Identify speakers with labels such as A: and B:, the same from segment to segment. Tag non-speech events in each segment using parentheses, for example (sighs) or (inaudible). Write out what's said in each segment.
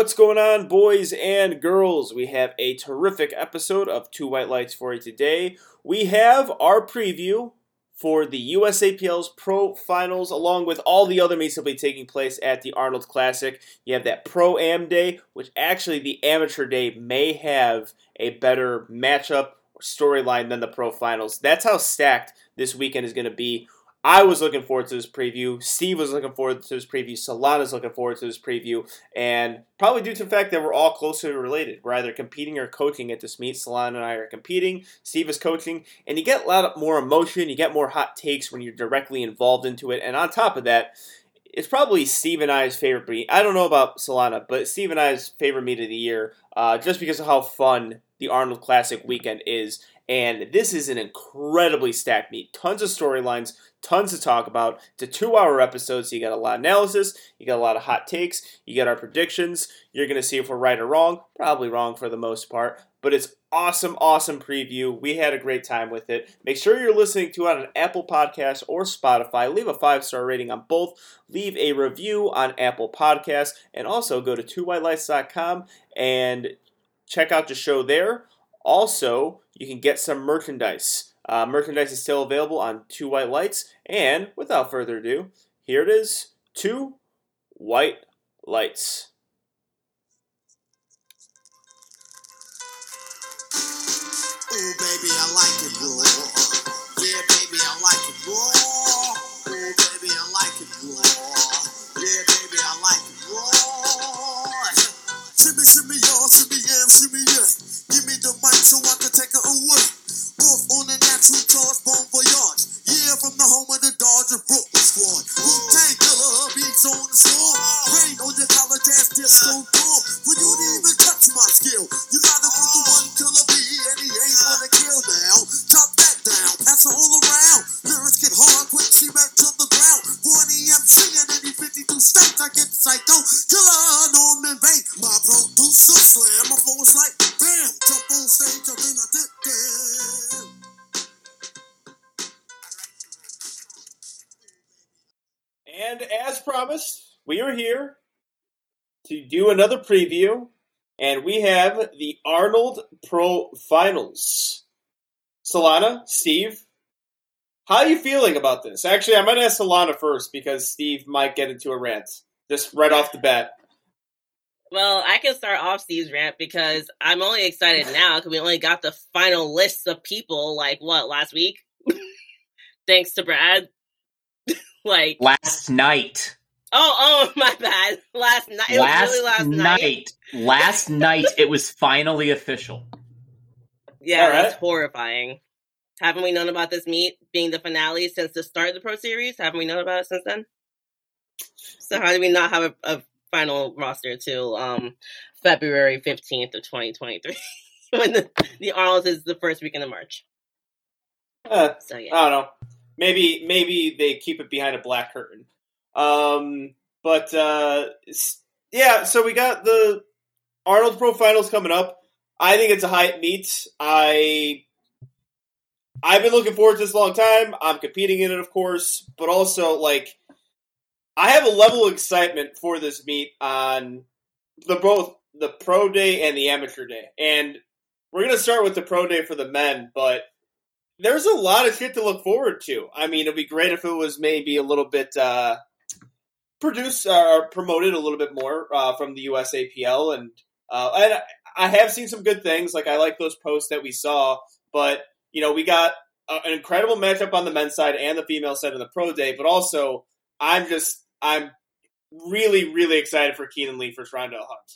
A: What's going on, boys and girls? We have a terrific episode of Two White Lights for you today. We have our preview for the USAPL's Pro Finals, along with all the other meets that will be taking place at the Arnold Classic. You have that Pro Am Day, which actually the Amateur Day may have a better matchup storyline than the Pro Finals. That's how stacked this weekend is going to be. I was looking forward to this preview. Steve was looking forward to this preview. Solana's looking forward to this preview. And probably due to the fact that we're all closely related. We're either competing or coaching at this meet. Solana and I are competing. Steve is coaching. And you get a lot more emotion. You get more hot takes when you're directly involved into it. And on top of that, it's probably Steve and I's favorite meet. I don't know about Solana, but Steve and I's favorite meet of the year, uh, just because of how fun the Arnold Classic weekend is. And this is an incredibly stacked meet. Tons of storylines, tons to talk about. It's a two hour episode, so you got a lot of analysis, you got a lot of hot takes, you got our predictions. You're going to see if we're right or wrong. Probably wrong for the most part, but it's awesome, awesome preview. We had a great time with it. Make sure you're listening to it on Apple Podcasts or Spotify. Leave a five star rating on both. Leave a review on Apple Podcasts, and also go to twowhitelights.com and check out the show there. Also, you can get some merchandise. Uh, merchandise is still available on Two White Lights. And without further ado, here it is Two White Lights.
B: Ooh, baby, I like it. Yeah, baby, I like it. Ooh, baby, I like it. Yeah, baby, I like it. Shimmy, shimmy, y'all, shimmy, yeah, shimmy, yeah. Give me the mic so I can take it away. Off on a natural charge, bon voyage. Yeah, from the home of the Dodger Brooklyn squad. Wu-Tang killer, beats on the shore. Rain on your college ass disco dorm. For you didn't even touch my skill, you gotta go to one killer bee, and he ain't gonna kill now. Chop that down, pass it all around. Lyrics get hard, quick cement to the ground. For an EMC in any 52 states, I get psycho. Killer Norman Bain, my producer slam. My flow is like
A: we are here to do another preview. And we have the Arnold Pro Finals. Solana, Steve, how are you feeling about this? Actually, I might ask Solana first because Steve might get into a rant just right off the bat.
C: Well, I can start off Steve's rant because I'm only excited (laughs) now because we only got the final list of people, like what, last week? (laughs) Thanks to Brad. (laughs) like,
D: last night.
C: Oh, oh, (laughs) my bad. Last night.
D: Last,
C: really last
D: night.
C: night.
D: Last night it was finally official.
C: Yeah,
A: All right.
C: that's horrifying. Haven't we known about this meet being the finale since the start of the Pro Series? Haven't we known about it since then? So how do we not have a, a final roster till um, February 15th of 2023 (laughs) when the, the Arnold is the first weekend of March?
A: Uh,
C: So
A: I don't know. Maybe maybe they keep it behind a black curtain. Um, but uh, yeah, so we got the Arnold Pro Finals coming up. I think it's a hype meet. I I've been looking forward to this a long time. I'm competing in it, of course, but also like I have a level of excitement for this meet on the both the pro day and the amateur day. And we're gonna start with the pro day for the men, but there's a lot of shit to look forward to. I mean, it'd be great if it was maybe a little bit uh, produced or promoted a little bit more uh, from the USAPL, and uh, and I have seen some good things. Like I like those posts that we saw, but you know, we got an incredible matchup on the men's side and the female side of the pro day. But also, I'm just I'm really really excited for Keenan Lee for Rondell Hunt.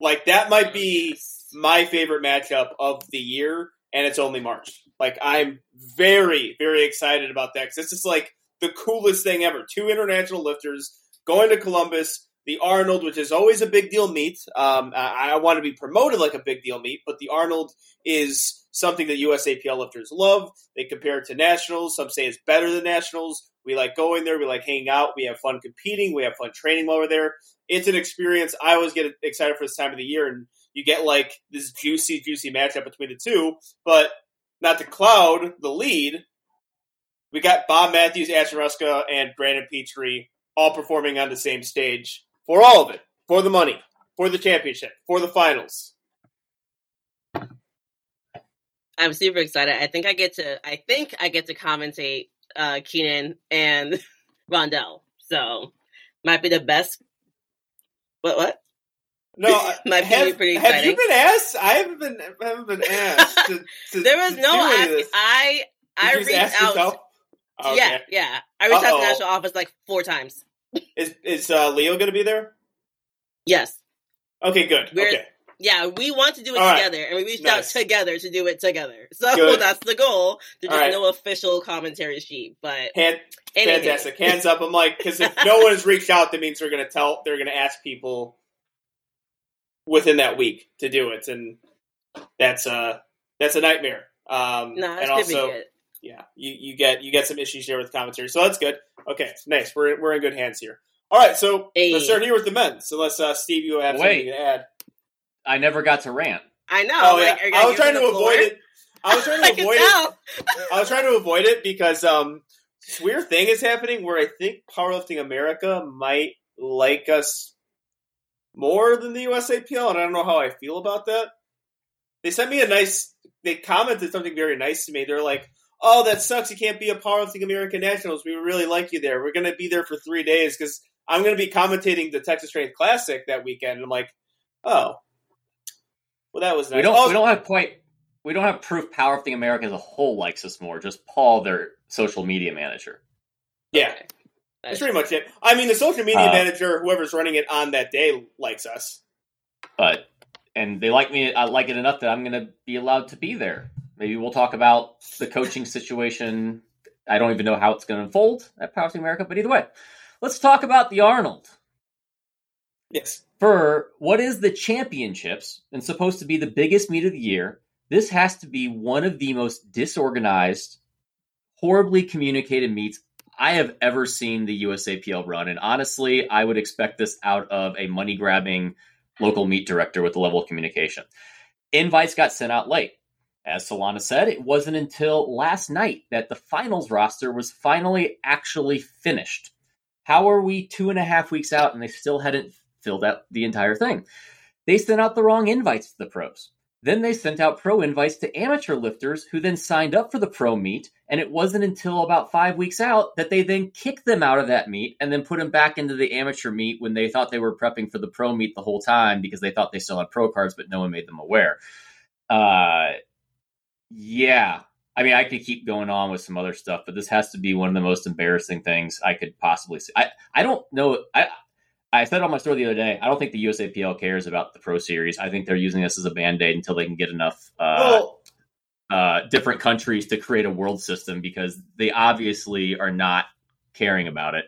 A: Like that might be my favorite matchup of the year, and it's only March. Like I'm very, very excited about that because it's just like the coolest thing ever. Two international lifters going to Columbus, the Arnold, which is always a big deal meet. Um, I, I want to be promoted like a big deal meet, but the Arnold is something that USAPL lifters love. They compare it to nationals. Some say it's better than nationals. We like going there. We like hanging out. We have fun competing. We have fun training while we're there. It's an experience. I always get excited for this time of the year, and you get like this juicy, juicy matchup between the two. But not to cloud the lead, we got Bob Matthews, Ashton Rouska, and Brandon Petrie all performing on the same stage for all of it, for the money. for the championship, for the finals.
C: I'm super excited. I think I get to. I think I get to commentate uh, Keenan and (laughs) Rondell. So might be the best. What? What?
A: No, (laughs)
C: Might be
A: have,
C: pretty
A: have you been asked? I haven't been. I haven't been (laughs) asked. To, to,
C: There was no. Ask. I I
A: Did you just
C: reached out.
A: yourself? Okay.
C: Yeah, yeah. I reached out to the national office like four times.
A: Is is uh, Leo going to be there?
C: Yes.
A: Okay, good.
C: We're-
A: okay.
C: Yeah, we want to do it
A: All right.
C: together, and we reached
A: Nice.
C: out together to do it together. (laughs) So
A: Good.
C: that's the goal. There's
A: right.
C: no official commentary sheet, but
A: Hand, fantastic. Hands up. I'm like, because if (laughs) no one has reached out, that means they're going to tell. They're going to ask people within that week to do it, and that's uh that's a nightmare. Um,
C: No,
A: and also,
C: good.
A: Yeah, you, you get you get some issues there with commentary, so that's good. Okay, nice. We're we're in good hands here. All right, so
C: Hey.
A: let's start here with the men's. Unless uh, Steve, you have
D: Wait.
A: something to add.
D: I never got to rant.
C: I know.
A: Oh,
C: like,
A: yeah,
C: are you
A: I was trying to
C: the floor?
A: avoid it. I was trying (laughs) to
C: can
A: avoid it. I was trying to avoid it because um, this weird thing is happening where I think Powerlifting America might like us more than the USAPL, and I don't know how I feel about that. They sent me a nice. They commented something very nice to me. They're like, "Oh, that sucks. You can't be a Powerlifting American Nationals. We really like you there. We're going to be there for three days because I'm going to be commentating the Texas Strength Classic that weekend." And I'm like, "Oh, well, that was nice."
D: We don't.
A: Oh,
D: We don't have point. We don't have proof. Powerlifting America as a whole likes us more. Just Paul, their social media manager.
A: yeah.
C: Okay.
A: That's pretty much it. I mean, the social media
D: Uh,
A: manager, whoever's running it on that day, likes us.
D: but and they like me. I like it enough that I'm going to be allowed to be there. Maybe we'll talk about the coaching situation. I don't even know how it's going to unfold at Powerlifting America, but either way, let's talk about the Arnold
A: Yes.
D: for what is the championships and supposed to be the biggest meet of the year. This has to be one of the most disorganized, horribly communicated meets I have ever seen the USAPL run. And honestly, I would expect this out of a money grabbing local meet director with the level of communication. Invites got sent out late. As Solana said, it wasn't until last night that the finals roster was finally actually finished. How are we two and a half weeks out and they still hadn't filled out the entire thing? They sent out the wrong invites to the pros. Then they sent out pro invites to amateur lifters who then signed up for the pro meet. And it wasn't until about five weeks out that they then kicked them out of that meet and then put them back into the amateur meet when they thought they were prepping for the pro meet the whole time because they thought they still had pro cards, but no one made them aware. Uh, yeah. I mean, I could keep going on with some other stuff, but this has to be one of the most embarrassing things I could possibly see. I, I don't know. I, I said on my story the other day, I don't think the USAPL cares about the Pro Series. I think they're using this as a band aid until they can get enough uh, uh, different countries to create a world system because they obviously are not caring about it.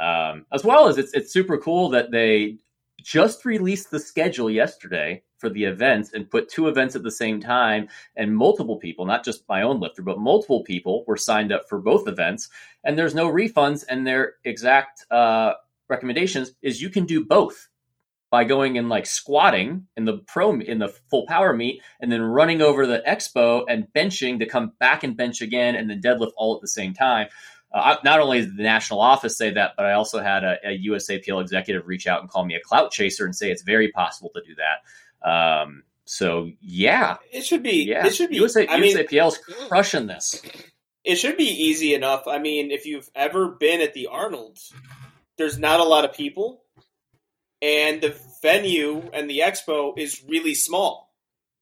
D: Um, as well as it's it's super cool that they just released the schedule yesterday for the events and put two events at the same time. And multiple people not just my own lifter but multiple people were signed up for both events. And there's no refunds. And their exact uh, recommendations is you can do both by going and like squatting in the pro in the full power meet and then running over the expo and benching to come back and bench again and then deadlift all at the same time. Uh, not only did the national office say that, but I also had a, a USAPL executive reach out and call me a clout chaser and say it's very possible to do that. Um, so yeah,
A: it should be.
D: yeah,
A: It should be.
D: USA,
A: I mean,
D: USAPL is crushing this.
A: it should be easy enough. I mean, if you've ever been at the Arnold, there's not a lot of people, and the venue and the expo is really small.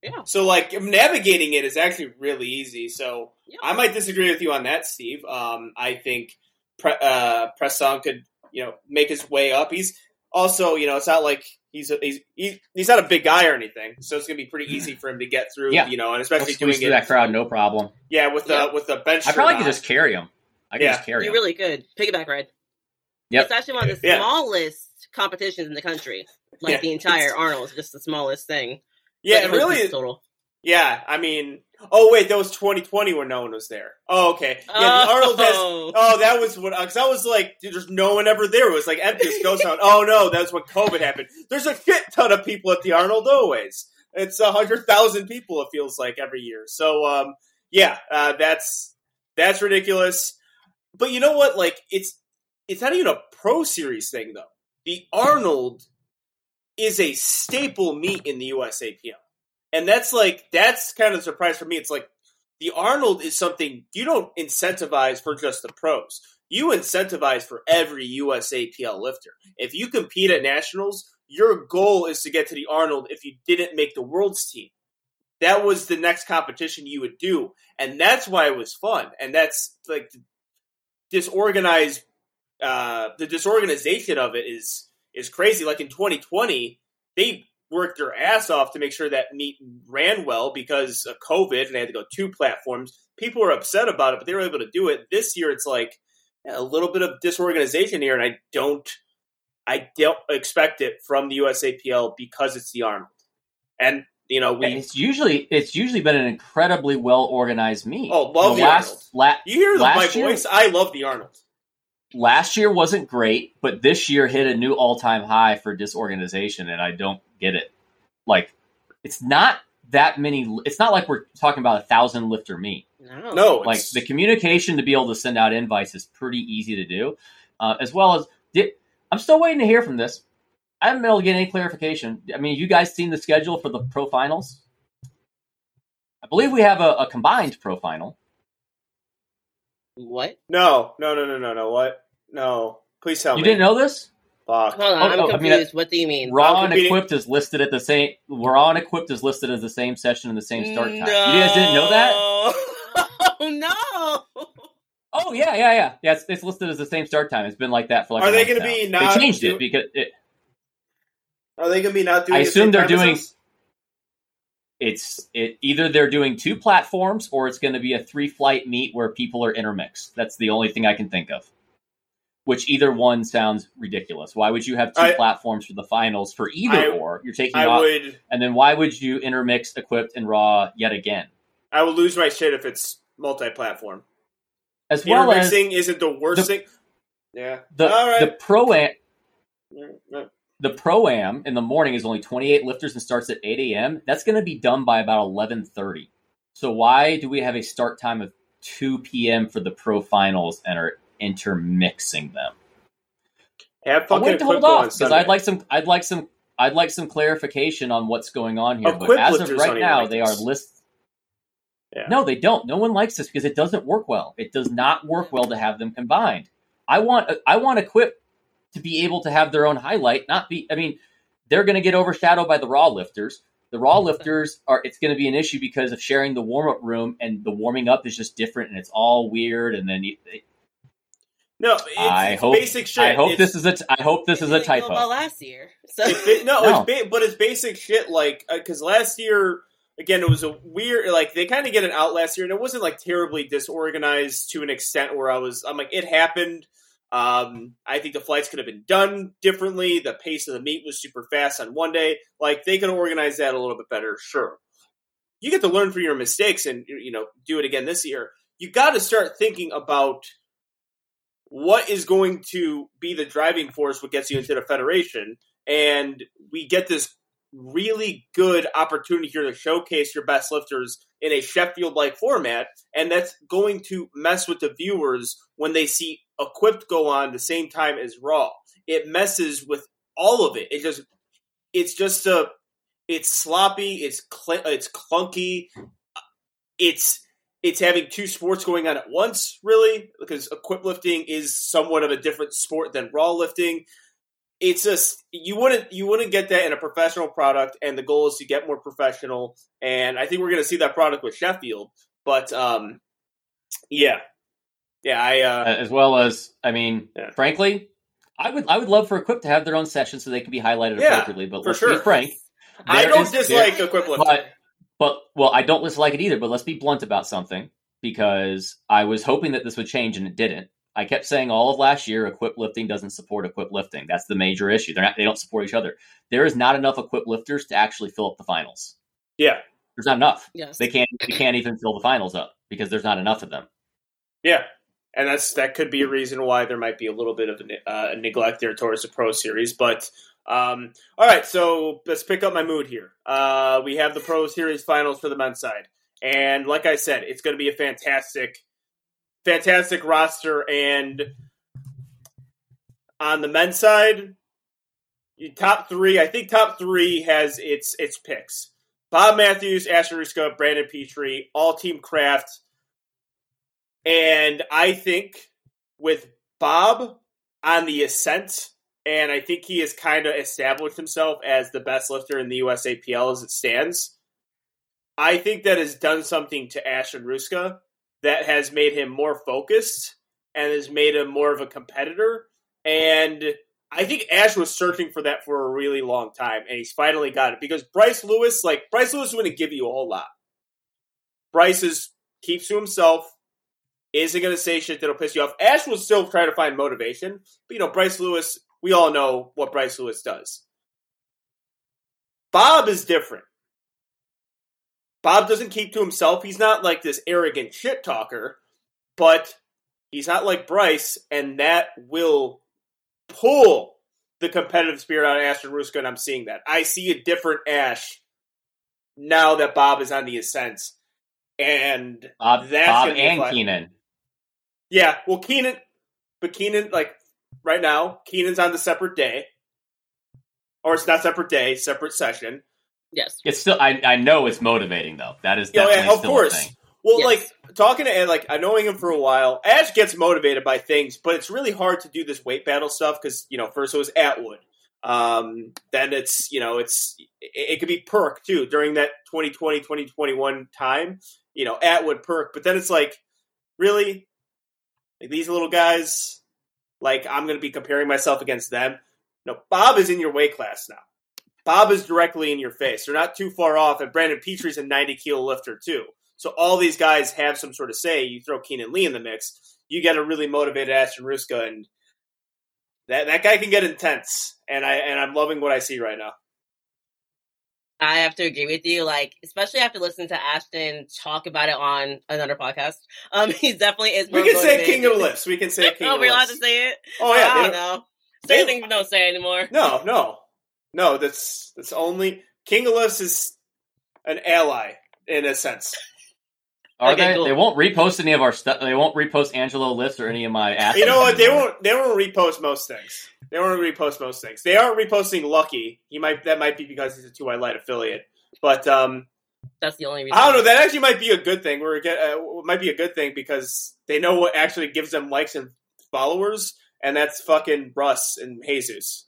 C: Yeah.
A: So, like, navigating it is actually really easy. So,
C: Yeah.
A: I might disagree with you on that, Steve. Um, I think Pre- uh, Presson could, you know, make his way up. He's also, you know, it's not like he's a, he's he's not a big guy or anything, so it's gonna be pretty easy for him to get through.
D: Yeah.
A: You know, and especially
D: squeeze
A: doing
D: through
A: it,
D: that crowd, no problem.
A: yeah, with the
C: Yeah.
A: with the bench.
D: I probably could just carry him. I could
A: Yeah.
D: just carry
C: You
D: him.
C: really could. Piggyback ride.
D: Yep.
C: It's actually one of the
A: Yeah.
C: smallest competitions in the country. Like
A: Yeah.
C: the (laughs) entire Arnold is just the smallest thing.
A: Yeah, it really.
C: is total.
A: Yeah, I mean, oh wait, that was 2020 when no one was there. Oh, okay. Yeah, the Arnold has.
C: Oh.
A: Oh, that was what. Because I was like, dude, there's no one ever there. It was like empty as ghost town. Oh no, that's when COVID happened. There's a shit ton of people at the Arnold always. It's a hundred thousand people. It feels like every year. So, um, yeah, uh, that's that's ridiculous. But you know what? Like, it's it's not even a pro series thing though. The Arnold is a staple meet in the USAPL. And that's like that's kind of a surprise for me. It's like the Arnold is something you don't incentivize for just the pros. You incentivize for every USAPL lifter. If you compete at nationals, your goal is to get to the Arnold if you didn't make the world's team. That was the next competition you would do. And that's why it was fun. And that's like disorganized uh the disorganization of it is is crazy. Like in 2020, they worked their ass off to make sure that meet ran well because of COVID and they had to go two platforms. People were upset about it, but they were able to do it. This year, it's like a little bit of disorganization here, and I don't, I don't expect it from the USAPL because it's the Arnold. And you know, we
D: And it's usually it's usually been an incredibly well organized meet.
A: Oh, love the
D: last, la-
A: you hear the, my
D: year-
A: voice. I love the Arnold.
D: last year wasn't great, but this year hit a new all time high for disorganization, and I don't get it. Like, it's not that many. It's not like we're talking about a thousand lifter meet.
C: No.
A: No,
D: Like
A: it's-
D: the communication to be able to send out invites is pretty easy to do, uh, as well as did, I'm still waiting to hear from this. I haven't been able to get any clarification. I mean, you guys seen the schedule for the pro finals? I believe we have a, a combined pro final.
C: What?
A: no, no, no, no, no, no. What? No, please tell
D: You
A: me.
D: You didn't know this?
A: Fuck.
C: Hold on,
D: Oh,
C: I'm
D: no, I mean, uh,
C: confused. what do you mean?
D: Raw and
A: competing-
D: equipped is listed at the same. Raw and equipped is listed as the same session and the same start time. You guys didn't know that?
C: Oh (laughs) no!
D: Oh yeah, yeah, yeah. Yeah, it's, it's listed as the same start time. It's been like that for like.
A: Are
D: a
A: they gonna
D: now.
A: be not
D: They changed
A: do-
D: it because it,
A: Are they going to be not doing?
D: I
A: the
D: assume
A: same
D: they're
A: time
D: doing- it's it either they're doing two platforms or it's going to be a three flight meet where people are intermixed. That's the only thing I can think of. Which either one sounds ridiculous. Why would you have two
A: I-
D: platforms for the finals for either
A: I-
D: or? You're taking
A: I
D: off,
A: would.
D: and then why would you intermix equipped and raw yet again?
A: I will lose my shit if it's multi-platform.
D: As well as
A: Intermixing isn't the worst
D: the-
A: thing. Yeah.
D: the
A: All right.
D: the pro am the pro am in the morning is only 28 lifters and starts at 8 a.m. That's going to be done by about 11:30. So why do we have a start time of 2 p.m. for the pro finals and are intermixing them?
A: Have
D: I
A: fucking
D: wait to hold
A: Equip go on
D: off because. I'd like some. I'd like some. I'd like some clarification on what's going on here. But as of right now,
A: like
D: they
A: this.
D: are list.
A: Yeah.
D: No, they don't. No one likes this because it doesn't work well. It does not work well to have them combined. I want. I want Equip to be able to have their own highlight, not be. I mean, they're going to get overshadowed by the raw lifters. The raw lifters are. It's going to be an issue because of sharing the warm up room, and the warming up is just different, and it's all weird. And then you,
A: No, it's,
D: I
A: it's
D: hope.
A: basic shit.
D: I hope
A: It's-
D: this is a. t- I hope this is a typo.
C: About last year, so
A: It's ba- no,
D: No.
A: it's ba- but it's basic shit. Like because last year, again, it was a weird. Like they kind of get it out last year, and it wasn't like terribly disorganized to an extent where I was. I'm like, it happened. Um, I think the flights could have been done differently. The pace of the meet was super fast on one day. Like they could organize that a little bit better. Sure, you get to learn from your mistakes and you know do it again this year. You got to start thinking about what is going to be the driving force what gets you into the federation and we get this really good opportunity here to showcase your best lifters in a Sheffield like format, and that's going to mess with the viewers when they see Equipped go on the same time as Raw. It messes with all of it. It just, it's just a, it's sloppy. It's cl- it's clunky. It's it's having two sports going on at once, really, because equip lifting is somewhat of a different sport than raw lifting it's just you wouldn't you wouldn't get that in a professional product and the goal is to get more professional and i think we're going to see that product with sheffield but um yeah yeah i uh
D: as well as I mean,
A: Yeah.
D: frankly, I would I would love for Equip to have their own session so they can be highlighted
A: Yeah,
D: appropriately. But
A: for
D: let's
A: sure.
D: be frank,
A: i don't
D: is-
A: dislike equip lifting
D: but but well, I don't dislike it either. But let's be blunt about something because I was hoping that this would change and it didn't. I kept saying all of last year, Equip lifting doesn't support Equip lifting. That's the major issue. They're not they don't support each other. There is not enough Equip lifters to actually fill up the finals.
A: yeah
D: There's not enough.
C: yes,
D: They can't they can't even fill the finals up because there's not enough of them.
A: yeah and that's that could be a reason why there might be a little bit of a, uh, a neglect there towards the pro series but um all right so let's pick up my mood here uh we have the pro series finals for the men's side and like i said it's going to be a fantastic fantastic roster and on the men's side Top three, I think top three has its its picks. Bob Matthews, Ashton Rouska, Brandon Petrie, all team craft. And I think with Bob on the ascent, and I think he has kind of established himself as the best lifter in the USAPL as it stands. I think that has done something to Ashton Rouska that has made him more focused and has made him more of a competitor. And I think Ash was searching for that for a really long time, and he's finally got it because Bryce Lewis, like Bryce Lewis, to give you a whole lot. Bryce is keeps to himself, isn't going to say shit that'll piss you off. Ash will still try to find motivation, but you know Bryce Lewis. We all know what Bryce Lewis does. Bob is different. Bob doesn't keep to himself. He's not like this arrogant shit talker, but he's not like Bryce, and that will pull the competitive spirit out of Ashton Rouska, and I'm seeing that. I see a different Ash now that Bob is on the ascent, and
D: Bob,
A: That's
D: Bob and. Keenan.
A: yeah, well, Keenan, but Keenan, like right now, Keenan's on the separate day, or it's not separate day, separate session.
C: Yes.
D: It's still. I, I know it's motivating though. That is
A: Yeah,
D: definitely
A: yeah, of
D: still
A: course.
D: a thing.
A: Well,
C: Yes.
A: like talking to Ed, like I knowing him for a while, Ash gets motivated by things, but it's really hard to do this weight battle stuff because you know first it was Atwood, um, then it's you know it's it, it could be Perk too during that 2020 2021 time, you know Atwood Perk, but then it's like really like these little guys, like I'm going to be comparing myself against them. No, Bob is in your weight class now. Bob is directly in your face. They're not too far off, and Brandon Petrie's a 90 kilo lifter too. So all these guys have some sort of say. You throw Keenan Lee in the mix, you get a really motivated Ashton Rouska, and that that guy can get intense. And I and I'm loving what I see right now.
C: I have to agree with you. Like, especially after listening to Ashton talk about it on another podcast. Um, (laughs) he definitely is.
A: We can say. King of Lifts. We can say (laughs) King
C: oh, we're allowed to say it.
A: Oh yeah,
C: I don't know. Certain things don't say anymore.
A: no, no, no. That's that's only King of Lifts is an ally in a sense.
D: Are
C: Okay,
D: they?
C: cool.
D: They won't repost any of our stuff. They won't repost Angelo lists or any of my. athletes
A: You know what? They won't. They won't repost most things. They won't repost most things. They aren't reposting Lucky. He might. That might be because he's a two I light affiliate. But um,
C: That's the only reason.
A: I don't know. That actually might be a good thing. Where it get, uh, might be a good thing because they know what actually gives them likes and followers, and that's fucking Russ and Jesus.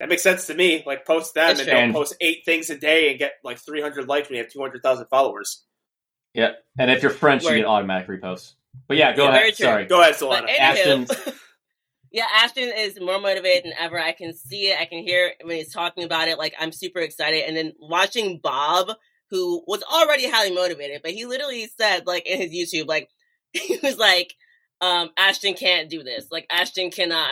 A: That makes sense to me. Like post them
C: That's
A: and
C: true.
A: don't post eight things a day and get like three hundred likes when you have two hundred thousand followers.
D: Yeah, and if you're French,
C: Word.
D: you get automatic reposts. But yeah, go
C: Yeah,
D: ahead. Sorry.
A: Go ahead,
C: But
A: Solana.
C: anywho,
D: Ashton's- (laughs)
C: yeah, Ashton is more motivated than ever. I can see it. I can hear it when he's talking about it. Like I'm super excited. And then watching Bob, who was already highly motivated, but he literally said, like in his YouTube, like (laughs) he was like, um, Ashton can't do this. Like Ashton cannot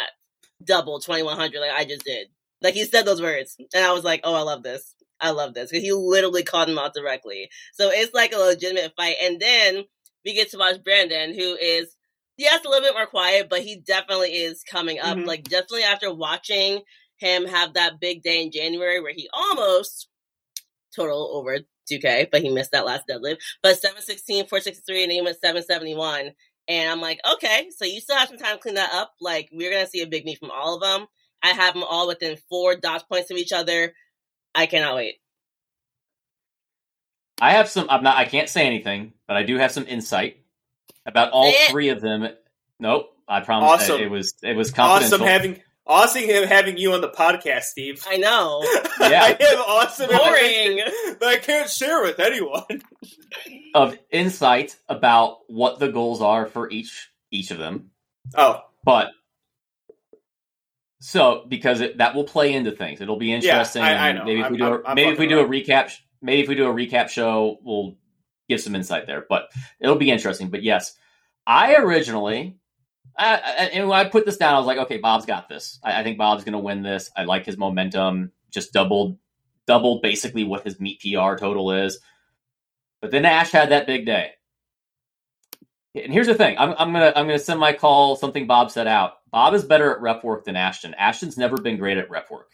C: double 2100 like I just did. Like he said those words, and I was like, oh, I love this. I love this because he literally called him out directly. So it's like a legitimate fight. And then we get to watch Brandon, who is yes, a little bit more quiet, but he definitely is coming up.
A: Mhm.
C: Like definitely after watching him have that big day in January where he almost total over 2K, but he missed that last deadlift. But 716, 463, and he went 771. And I'm like, okay, so you still have some time to clean that up. Like, we're going to see a big meet from all of them. I have them all within four dot points of each other. I cannot wait.
D: I have some. I'm not. I can't say anything, but I do have some insight about all
C: Say it.
D: three of them. Nope. I promise.
A: Awesome.
D: It was. It was confidential.
A: Awesome having awesome him having you on the podcast, Steve.
C: I know. (laughs)
D: Yeah.
A: I have awesome
C: Boring.
A: information that I can't share with anyone.
D: of insight about what the goals are for each each of them.
A: Oh,
D: But so because it, that will play into things, it'll be interesting.
A: I- I know.
D: Maybe if we do,
A: I'm-
D: a,
A: I'm
D: maybe if we do a recap, maybe if we do a recap show, we'll give some insight there. But it'll be interesting. But yes, I originally. I, I, and when I put this down, I was like, okay, Bob's got this. I, I think Bob's going to win this. I like his momentum. Just doubled, doubled basically what his meet PR total is. But then Ash had that big day. And here's the thing: I'm, I'm gonna I'm gonna send my call something Bob said out. Bob is better at rep work than Ashton. Ashton's never been great at rep work.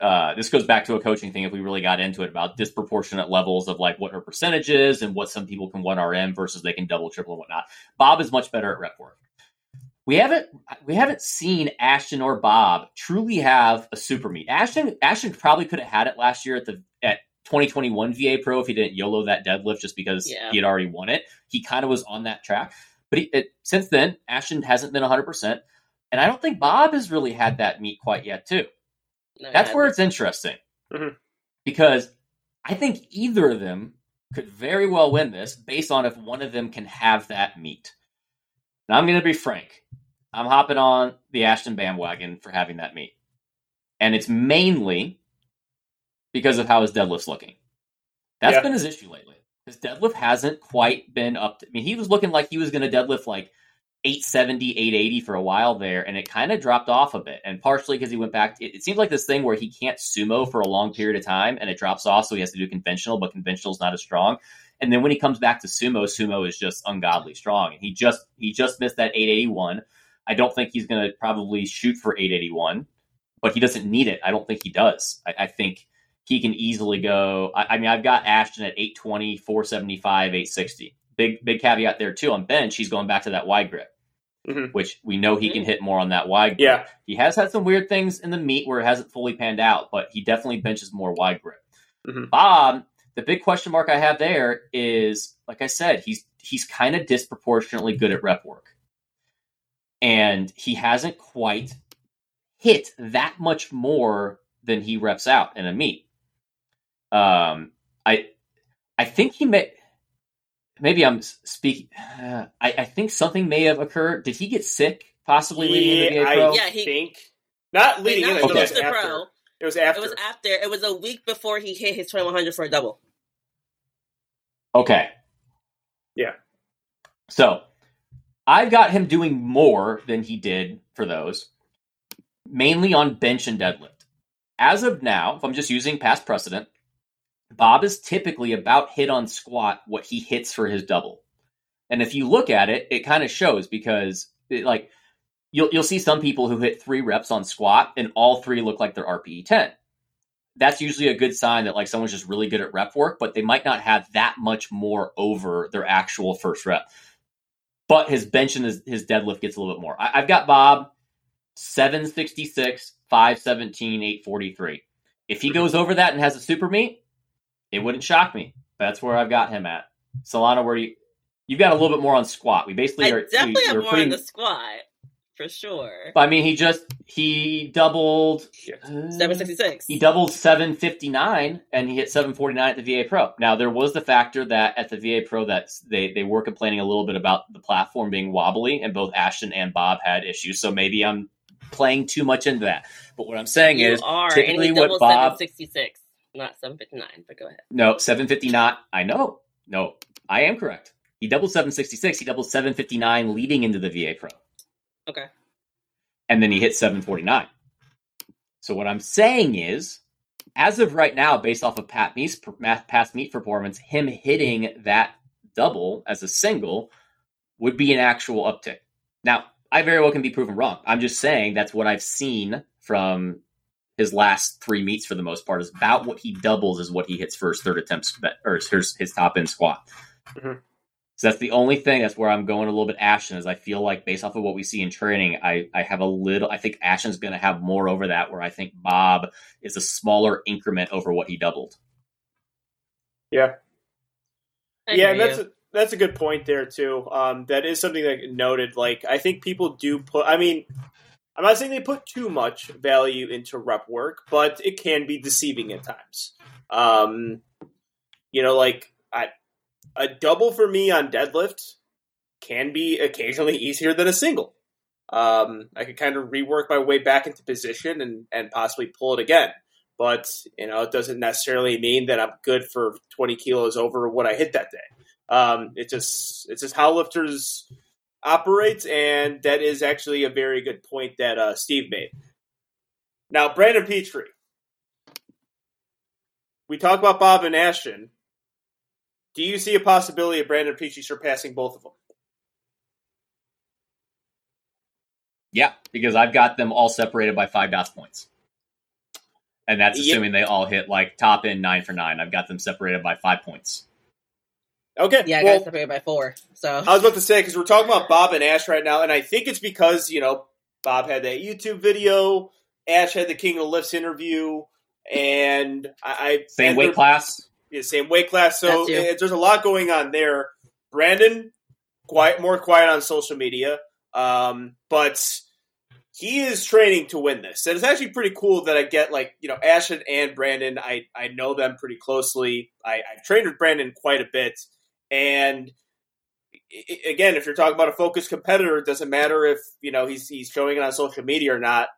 D: Uh, this goes back to a coaching thing if we really got into it about disproportionate levels of like what her percentage is and what some people can one RM versus they can double, triple, and whatnot. Bob is much better at rep work. we haven't we haven't seen Ashton or Bob truly have a super meet. Ashton Ashton probably could have had it last year at the 2021 VA Pro if he didn't YOLO that deadlift just because
C: Yeah.
D: he had already won it. He kind of was on that track, but he, it, since then Ashton hasn't been 100, percent and I don't think Bob has really had that meet quite yet too.
C: No,
D: That's where it's interesting
A: Mhm.
D: because I think either of them could very well win this based on if one of them can have that meet. Now, I'm going to be frank. I'm hopping on the Ashton bandwagon for having that meet. And it's mainly because of how his deadlift's looking. That's
A: Yeah.
D: been his issue lately. His deadlift hasn't quite been up to, I mean, he was looking like he was going to deadlift like 870, 880 for a while there, and it kind of dropped off a bit. And partially because he went back, it, it seems like this thing where he can't sumo for a long period of time and it drops off, so he has to do conventional, but conventional's not as strong. And then when he comes back to sumo, sumo is just ungodly strong. And he just he just missed that 881. I don't think he's going to probably shoot for 881, but he doesn't need it. I don't think he does. I, I think he can easily go. I, I mean, I've got Ashton at 820, 475, 860. Big big caveat there too. On bench, he's going back to that wide grip,
A: Mhm.
D: which we know he can hit more on that wide grip.
A: Yeah.
D: He has had some weird things in the meet where it hasn't fully panned out, but he definitely benches more wide grip.
A: Mhm.
D: Bob, the big question mark I have there is, like I said, he's he's kind of disproportionately good at rep work, and he hasn't quite hit that much more than he reps out in a meet. Um, I I think he may. Maybe I'm speaking. (sighs) Uh, I, I think something may have occurred. Did he get sick? Possibly leading into
A: Yeah,
D: VA Pro.
A: I
C: Yeah, he-
A: think not leading
C: not
A: in. I
C: when
A: thought
C: he
A: it
C: was
A: was
C: the
A: after.
C: pro.
A: It was after.
C: It was after. It was a week before he hit his 2100 for a double.
D: Okay.
A: Yeah.
D: So I've got him doing more than he did for those, mainly on bench and deadlift. As of now, if I'm just using past precedent, Bob is typically about hit on squat what he hits for his double. And if you look at it, it kind of shows because it, like you'll you'll see some people who hit three reps on squat and all three look like they're RPE 10 that's usually a good sign that like someone's just really good at rep work, but they might not have that much more over their actual first rep. But his bench and his, his deadlift gets a little bit more. I, I've got Bob 766, 517, 843. If he goes over that and has a super meet, it wouldn't shock me. That's where I've got him at. Solana, where you you've got a little bit more on squat. We basically
C: I
D: are
C: definitely
D: we,
C: have
D: we're
C: more
D: putting,
C: in the squat for sure.
D: But I mean, he just he doubled uh,
C: 766.
D: he doubled 759 and he hit 749 at the VA Pro. Now there was the factor that at the VA Pro that they they were complaining a little bit about the platform being wobbly, and both Ashton and Bob had issues. So maybe I'm playing too much into that. But what I'm saying
C: you
D: is
C: are, and
D: typically
C: he
D: what Bob
C: 766, not 759. But go ahead.
D: no 750 not. I know no I am correct. He doubled 766. He doubled 759 leading into the VA Pro.
C: Okay.
D: and then he hit 749. So what I'm saying is, as of right now, based off of Pat Meat's past meet performance, him hitting that double as a single would be an actual uptick. Now, I very well can be proven wrong. I'm just saying that's what I've seen from his last three meets for the most part. Is about what he doubles is what he hits for his third attempt or his, his top end squat.
A: Mhm.
D: So that's the only thing. That's where I'm going a little bit Ashton. Is I feel like based off of what we see in training, I I have a little. I think Ashton's going to have more over that. Where I think Bob is a smaller increment over what he doubled.
A: Yeah, yeah, and that's a, that's a good point there too. Um, that is something that noted. Like, I think people do put. I mean, I'm not saying they put too much value into rep work, but it can be deceiving at times. Um, you know, like I, a double for me on deadlift can be occasionally easier than a single. Um, I could kind of rework my way back into position and, and possibly pull it again. But, you know, it doesn't necessarily mean that I'm good for 20 kilos over what I hit that day. Um, it's just, it's just how lifters operate. And that is actually a very good point that uh, Steve made. Now, Brandon Petrie. We talk about Bob and Ashton. Do you see a possibility of Brandon Petrie surpassing both of them?
D: Yeah, because I've got them all separated by five dots points, and that's
A: Yeah.
D: assuming they all hit like top end nine for nine. I've got them separated by five points.
A: Okay.
C: Yeah, I
A: well,
C: got separated by four. So
A: I was about to say because we're talking about Bob and Ash right now, and I think it's because you know Bob had that YouTube video, Ash had the King of the Lifts interview, and I, I
D: Same
A: and
D: weight class.
A: yeah, same weight class. So
C: That too.
A: eh, there's a lot going on there. Brandon, quiet, more quiet on social media, um, but he is training to win this, and it's actually pretty cool that I get like you know Ashton and Brandon. I I know them pretty closely. I, I've trained with Brandon quite a bit, and i- i- again, if you're talking about a focused competitor, it doesn't matter if you know he's he's showing it on social media or not.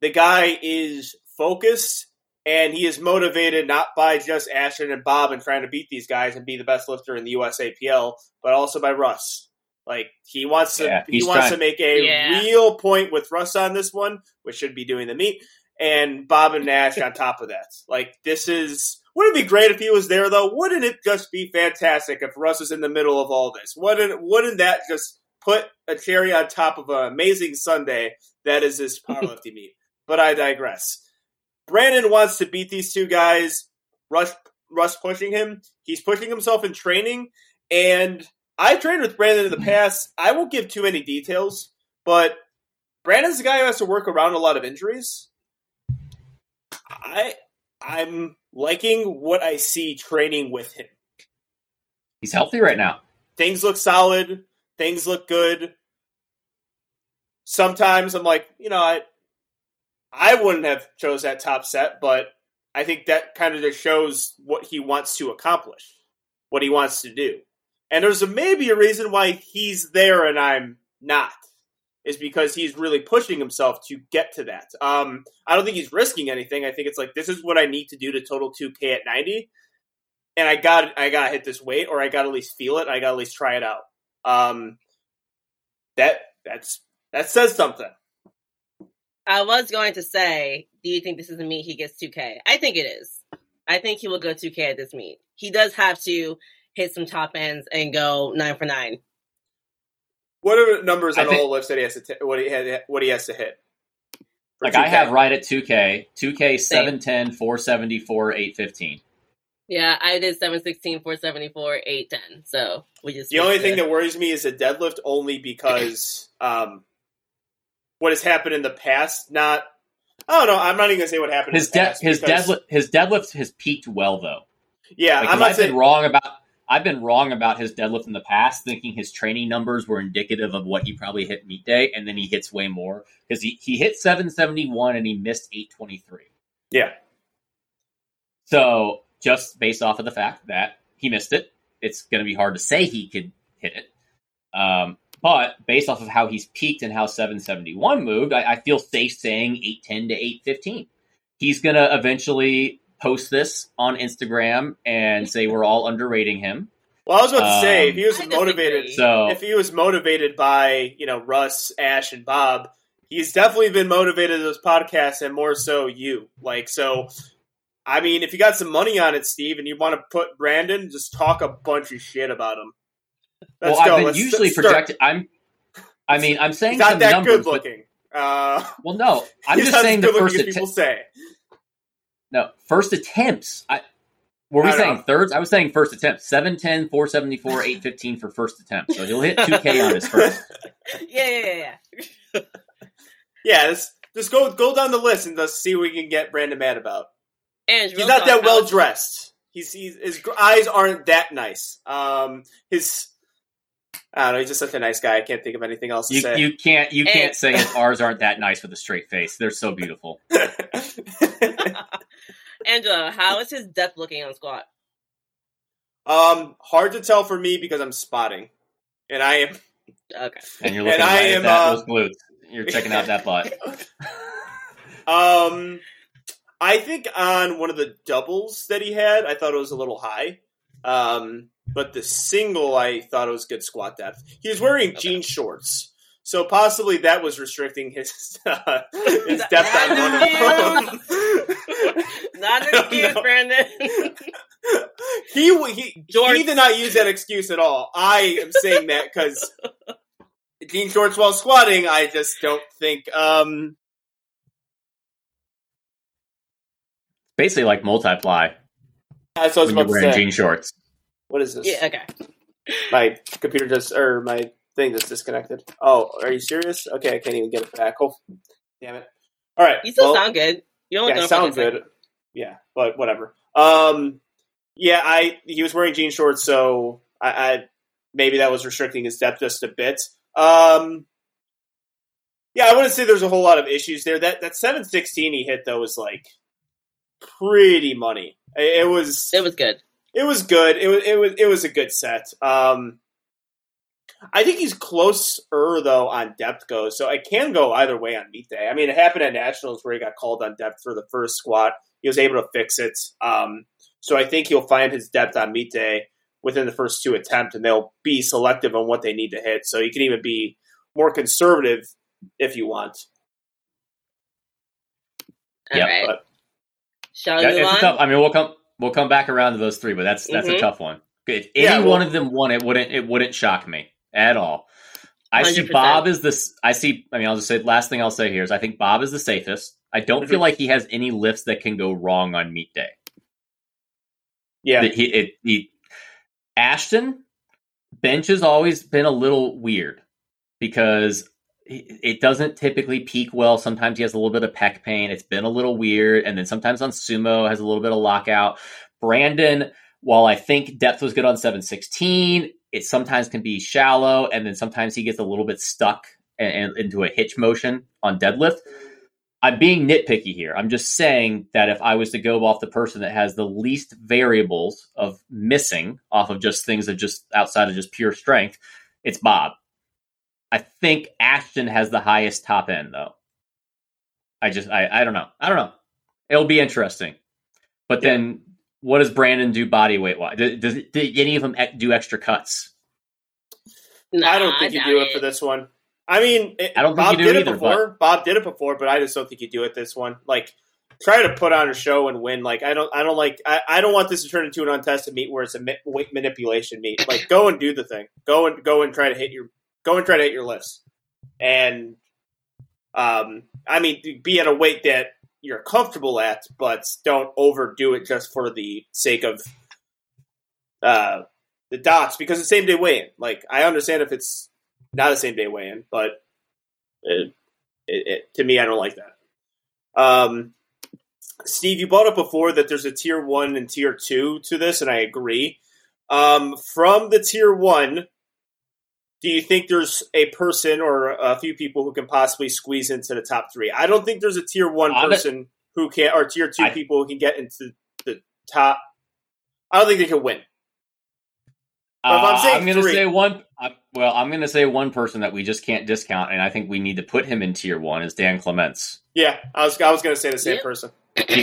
A: The guy is focused and he is motivated not by just Ashton and Bob and trying to beat these guys and be the best lifter in the USAPL, but also by Russ. Like he wants to,
D: Yeah,
A: he wants
D: trying-
A: to make a
C: Yeah.
A: real point with Russ on this one, which should be doing the meet, and Bob and Nash on top of that. Like this is. Wouldn't it be great if he was there though? Wouldn't it just be fantastic if Russ was in the middle of all this? Wouldn't wouldn't that just put a cherry on top of an amazing Sunday that is this (laughs) powerlifting meet? But I digress. Brandon wants to beat these two guys. Russ, Russ pushing him. He's pushing himself in training. And I trained with Brandon in the (clears throat) past. I won't give too many details, but Brandon's the guy who has to work around a lot of injuries. I I'm liking what I see training with him.
D: He's healthy right now.
A: Things look solid. Things look good. Sometimes I'm like, you know, I I wouldn't have chose that top set, but I think that kind of just shows what he wants to accomplish, what he wants to do. And there's a, maybe a reason why he's there and I'm not, is because he's really pushing himself to get to that. Um, I don't think he's risking anything. I think it's like this is what I need to do to total 2K at 90, and I got I got to hit this weight, or I got to at least feel it. I got to at least try it out. Um, that that's that says something.
C: I was going to say, do you think this is a meet he gets 2K? I think it is. I think he will go 2K at this meet. He does have to hit some top ends and go nine for nine.
A: What are the numbers on
D: think-
A: all lifts that he has to t- what he had, what he has to hit?
D: Like I
A: 2K?
D: have right at 2K, 2K
C: Same.
D: 710, 474, 815.
C: Yeah, I did 716, 474, 810. So we just.
A: The only
C: switched
A: thing
C: it.
A: that worries me is the deadlift, only because (clears throat) um, what has happened in the past. Not, I don't know. I'm not even gonna say what happened.
D: His
A: in the
D: de-
A: past
D: his
A: because-
D: deadlift his deadlift has peaked well though.
A: Yeah,
D: Like,
A: I'm
D: 'cause
A: not
D: I've
A: saying.
D: been wrong about I've been wrong about his deadlift in the past, thinking his training numbers were indicative of what he probably hit meet day, and then he hits way more because he, he hit 771 and he missed 823.
A: Yeah,
D: So just based off of the fact that he missed it, it's going to be hard to say he could hit it. Um, but based off of how he's peaked and how 771 moved, I, I feel safe saying 810 to 815. He's going to eventually post this on Instagram and say we're all underrating him.
A: Well, I was about to say
D: Um,
A: if he was motivated,
D: So
A: if he was motivated by you know Russ, Ash, and Bob, he's definitely been motivated those podcasts, and more so you. Like so, I mean, if you got some money on it, Steve, and you want to put Brandon, just talk a bunch of shit about him. Let's
D: well,
A: go.
D: I've been
A: Let's
D: usually
A: start.
D: projected. I'm. I mean, I'm saying
A: He's not
D: some
A: that
D: numbers,
A: good
D: but-
A: looking. Uh,
D: well, no, I'm (laughs) just saying
A: as
D: the
A: good looking
D: first
A: as
D: att-
A: people say.
D: No first attempts. I were we
A: I don't
D: saying
A: know.
D: thirds? I was saying first attempt. 710, 474, 815 for first attempt. So he'll hit 2K on his first. (laughs)
C: Yeah, yeah, yeah, yeah. (laughs)
A: Yeah, just, just go go down the list and just see what we can get Brandon mad about.
C: And
A: He's not that well dressed. He's, he's his eyes aren't that nice. Um, his I don't know. He's just such a nice guy. I can't think of anything else to
D: You,
A: say.
D: you can't you
C: And-
D: can't say his (laughs) R's aren't that nice with a straight face. They're so beautiful.
C: Angela, how is his depth looking on squat?
A: um, hard to tell for me because I'm spotting, and I am.
C: Okay.
D: And you're
A: And
D: looking
A: I
D: right
A: am,
D: at that,
A: uh,
D: those glutes. You're checking out that butt. (laughs)
A: Um, I think on one of the doubles that he had, I thought it was a little high. Um, but the single, I thought it was good squat depth. He was wearing jean shorts, so possibly that was restricting his uh, (laughs) his depth on one of them. (laughs)
C: Not an
A: No,
C: excuse. Brandon. (laughs)
A: he he he did not use that excuse at all. I am saying that because jean shorts while squatting, I just don't think. Um,
D: Basically like multiply
A: that's what I was
D: when you're
A: about to say.
D: jean shorts.
A: What is this?
C: Yeah, okay.
A: My computer just or my thing that's disconnected. Oh, are you serious? Okay, I can't even get it back. Oh, damn it! All right,
C: You still
A: well,
C: sound good. You only
A: yeah,
C: done it for
A: sound
C: like
A: good. Yeah, but whatever. Um, yeah, I he was wearing jean shorts, so I, I maybe that was restricting his depth just a bit. Um, yeah, I wouldn't say there's a whole lot of issues there. That that seven sixteen he hit though was like pretty money. It, it was
C: It was good.
A: it was good. It was it was it was a good set. Um, I think he's closer though on depth goes, so I can go either way on meet day. I mean, it happened at nationals where he got called on depth for the first squat. He was able to fix it. Um, so I think he'll find his depth on meet day within the first two attempts, and they'll be selective on what they need to hit. So you can even be more conservative if you want.
C: All
D: Yeah,
C: right.
A: but-
C: Shall
D: Yeah,
C: we
D: it's
C: on?
D: tough. I mean, we'll come we'll come back around to those three, but that's that's a
C: Mhm.
D: tough one. If any
A: Yeah, well-
D: one of them won, it wouldn't it wouldn't shock me at all. I see
C: 100%.
D: Bob is this. I see. I mean, I'll just say last thing I'll say here is I think Bob is the safest. I don't feel
A: Mhm.
D: like he has any lifts that can go wrong on meet day.
A: Yeah,
D: He, it, he, Ashton bench has always been a little weird because it it doesn't typically peak well. Sometimes he has a little bit of pec pain. It's been a little weird, and then sometimes on sumo has a little bit of lockout. Brandon, while I think depth was good on seven sixteen, it sometimes can be shallow, and then sometimes he gets a little bit stuck and, and into a hitch motion on deadlift. I'm being nitpicky here. I'm just saying that if I was to go off the person that has the least variables of missing off of just things that just outside of just pure strength, it's Bob. I think Ashton has the highest top end though. I just I, I don't know. I don't know. It'll be interesting. But
A: Yeah.
D: then what does Brandon do body weight wise? Does, does, do any of them do extra cuts?
C: Nah,
A: I don't think you do it for this one. I mean, it,
D: I don't think
A: Bob
D: you do
A: did
D: either,
A: it before. Bob did it before, but I just don't think you do it this one. Like, try to put on a show and win. Like, I don't, I don't like, I, I don't want this to turn into an untested meet where it's a mi- weight manipulation meet. (laughs) Like, go and do the thing. Go and go and try to hit your, go and try to hit your lifts. And, um, I mean, be at a weight that you're comfortable at, but don't overdo it just for the sake of, uh, the dots because it's same day weigh in. Like, I understand if it's not a same day weigh in, but it, it, it, to me, I don't like that. Um, Steve, you brought up before that there's a tier one and tier two to this, and I agree. Um, from the tier one, do you think there's a person or a few people who can possibly squeeze into the top three? I don't think there's a tier one
D: I'm a-
A: person who can, or tier two
D: I-
A: people who can get into the top. I don't think they can win. But if I'm
D: Uh, I'm going to say one. Uh, well, I'm going to say one person that we just can't discount, and I think we need to put him in tier one is Dan Clements.
A: Yeah, I was I was going to say the same
C: Yeah.
A: person.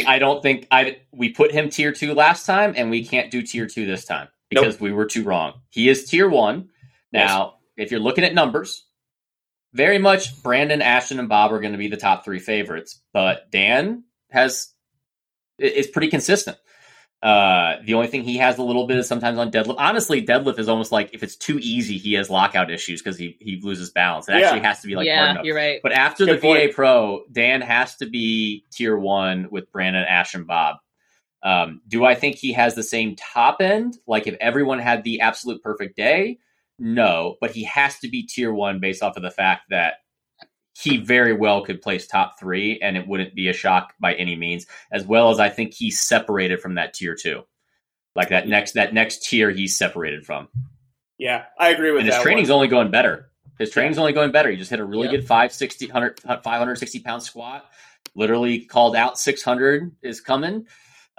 D: I don't think I we put him tier two last time, and we can't do tier two this time because we were too wrong. He is tier one now. If you're looking at numbers, very much Brandon, Ashton, and Bob are going to be the top three favorites, but Dan has i- is pretty consistent. Uh, the only thing he has a little bit is sometimes on deadlift. Honestly, deadlift is almost like if it's too easy, he has lockout issues because he he loses balance. It
A: Yeah.
D: actually has to be like hard
C: yeah,
D: enough.
C: you're right.
D: But after
A: Good
D: the VA. Pro, Dan has to be tier one with Brandon, Ash, and Bob. Um, do I think he has the same top end? Like if everyone had the absolute perfect day? No, but he has to be tier one based off of the fact that he very well could place top three and it wouldn't be a shock by any means, as well as I think he's separated from that tier two. Like that next that next tier he's separated from.
A: Yeah, I agree with
D: And his training's
A: one.
D: only going better. His training's only going better. He just hit a really
C: Yep.
D: good 560, 100, 560 pound squat. Literally called out 600 is coming.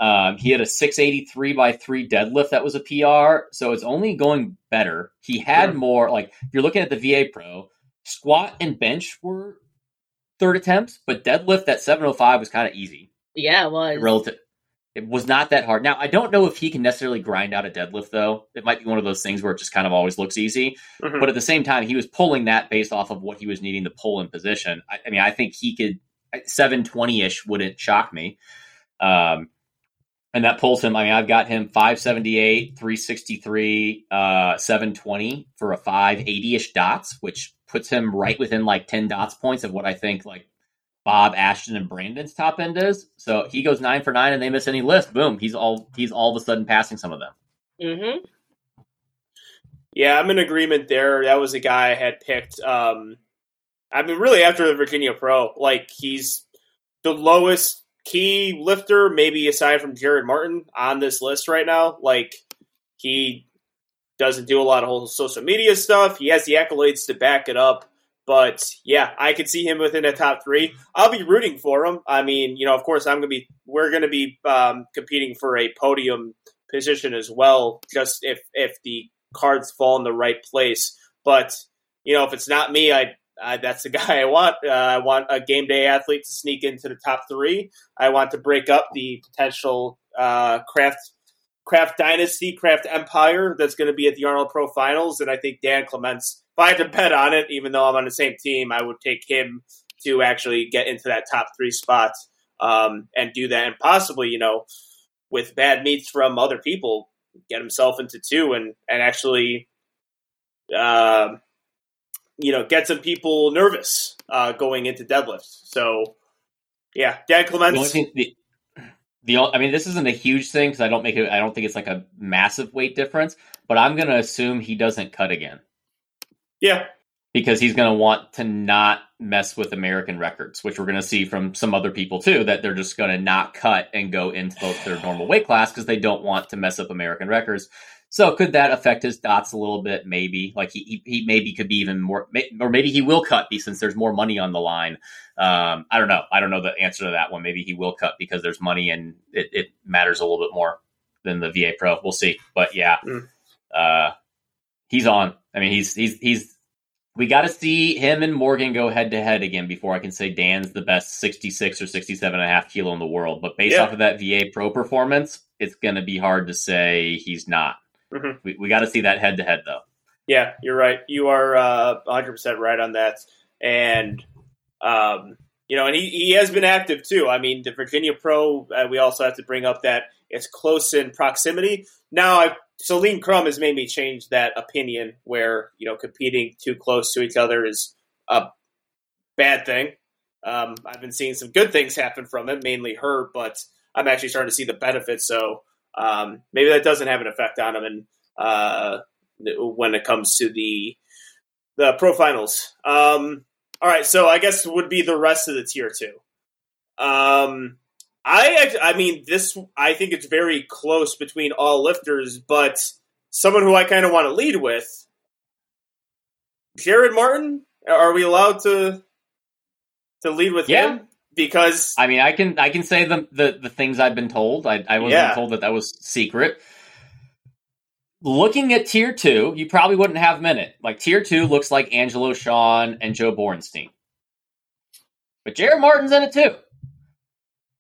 D: Um, he had a 683 by 3 deadlift that was a PR. So it's only going better. He had
A: Sure.
D: more, like, if you're looking at the VA Pro, squat and bench were third attempts, but deadlift at 705 was kind of easy
C: Yeah, it was.
D: relative. It was not that hard. Now I don't know if he can necessarily grind out a deadlift though. It might be one of those things where it just kind of always looks easy.
A: Mhm.
D: But at the same time, he was pulling that based off of what he was needing to pull in position. I, I mean, I think he could seven twenty ish wouldn't shock me. Um, and that pulls him. I mean, I've got him five seventy eight, three sixty three, uh, seven twenty for a five eighty ish dots, which puts him right within like ten dots points of what I think like Bob Ashton and Brandon's top end is. So he goes nine for nine, and they miss any list. Boom, he's all he's all of a sudden passing some of them.
C: Mm-hmm.
A: Yeah, I'm in agreement there. That was a guy I had picked. Um, I mean, really after the Virginia Pro, like he's the lowest key lifter, maybe aside from Jared Martin on this list right now. Like he doesn't do a lot of whole social media stuff. He has the accolades to back it up. But yeah, I could see him within the top three. I'll be rooting for him. I mean, you know, of course, I'm gonna be. We're gonna be um, competing for a podium position as well. Just if if the cards fall in the right place. But you know, if it's not me, I, I that's the (laughs) guy I want. Uh, I want a game day athlete to sneak into the top three. I want to break up the potential uh, craft craft dynasty, craft empire that's going to be at the Arnold Pro Finals. And I think Dan Clements, if I had to bet on it, even though I'm on the same team, I would take him to actually get into that top three spot um, and do that, and possibly, you know, with bad meets from other people, get himself into two and and actually, uh, you know, get some people nervous uh, going into deadlifts. So, yeah, Dan
D: The
A: Clements.
D: the, the o- I mean, this isn't a huge thing because I don't make it. I don't think it's like a massive weight difference. But I'm going to assume he doesn't cut again
A: Yeah,
D: because he's going to want to not mess with American records, which we're going to see from some other people too. That they're just going to not cut and go into the- their normal weight class because they don't want to mess up American records. So could that affect his dots a little bit? Maybe like he he, he maybe could be even more, may- or maybe he will cut be since there's more money on the line. Um, I don't know. I don't know the answer to that one. Maybe he will cut because there's money and it, it matters a little bit more than the VA Pro. We'll see. But yeah,
A: Mm.
D: uh, he's on. I mean, he's he's he's. We got to see him and Morgan go head to head again before I can say Dan's the best 66 or 67 and a half kilo in the world. But based
A: Yeah.
D: off of that VA Pro performance, it's going to be hard to say he's not.
A: Mhm.
D: We, we got to see that head to head though.
A: Yeah, you're right. You are uh, 100% right on that. And, um, you know, and he, he has been active too. I mean, the Virginia Pro, uh, we also have to bring up that it's close in proximity. Now, I, Celine Crum has made me change that opinion where, you know, competing too close to each other is a bad thing. Um, I've been seeing some good things happen from it, mainly her, but I'm actually starting to see the benefits. So um, maybe that doesn't have an effect on him. And, uh, when it comes to the the pro finals. Um, all right, so I guess would be the rest of the tier two. Um, I I mean this I think it's very close between all lifters, but someone who I kind of want to lead with, Jared Martin. Are we allowed to to lead with
D: Yeah.
A: him? Because
D: I mean, I can I can say the the, the things I've been told. I, I wasn't
A: Yeah.
D: told that that was secret. Looking at tier two, you probably wouldn't have it. Like tier two looks like Angelo Sean and Joe Borenstein, but Jared Martin's in it too.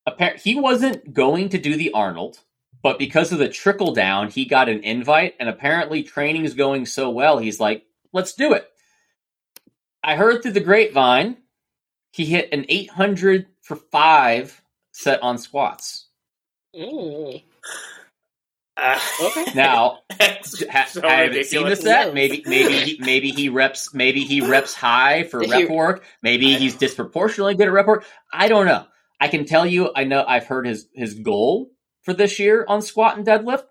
D: Appar- he wasn't going to do the Arnold, but because of the trickle down, he got an invite, and apparently training is going so well, he's like, "Let's do it." I heard through the grapevine he hit an 800 for five set on squats.
C: Mm.
A: uh,
C: Okay.
D: Now, (laughs) ha-
A: so
D: I haven't seen the
A: ridiculous.
D: set. Maybe, maybe, he, maybe he reps. Maybe he reps high for (laughs)
C: Did
D: rep
C: he-
D: work. Maybe he's disproportionately good at rep work. I don't know. I can tell you. I know. I've heard his his goal for this year on squat and deadlift,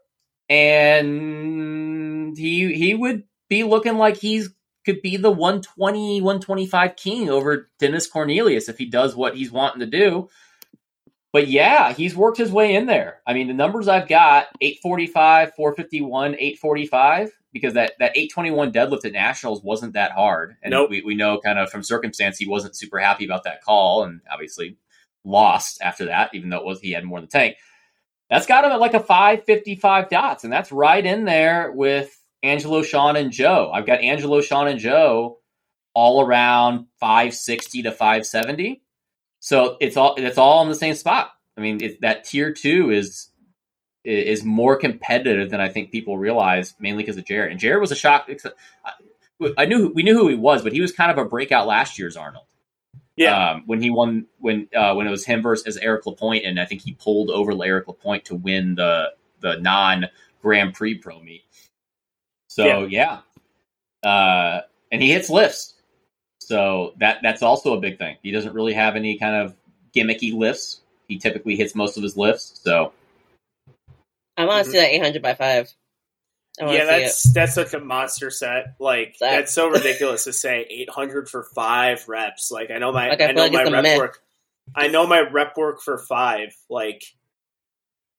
D: and he he would be looking like he's could be the 120 125 king over Dennis Cornelius if he does what he's wanting to do. But yeah, he's worked his way in there. I mean, the numbers I've got 845, 451, 845, because that, that 821 deadlift at Nationals wasn't that hard. And
A: Nope.
D: we, we know kind of from circumstance he wasn't super happy about that call and obviously lost after that, even though it was he had more in the tank. That's got him at like a 555 dots, and that's right in there with Angelo, Sean, and Joe. I've got Angelo, Sean, and Joe all around 560 to 570. So it's all it's all in the same spot. I mean, it, that tier two is is more competitive than I think people realize, mainly because of Jared. And Jared was a shock. I knew we knew who he was, but he was kind of a breakout last year's Arnold.
A: Yeah,
D: Um, when he won when uh, when it was him versus Eric Lapointe, and I think he pulled over Eric Lapointe to win the the non Grand Prix Pro meet. So yeah, Uh, and he hits lifts, so that that's also a big thing. He doesn't really have any kind of gimmicky lifts. He typically hits most of his lifts. So
C: I want to see that 800 by five. I wanna
A: Yeah, that's that's such a monster set. Like
C: That-
A: that's so ridiculous to say 800 for five reps. Like I know my
C: Like, I
A: I, know
C: like
A: my rep
C: myth.
A: work. I know my rep work for five. Like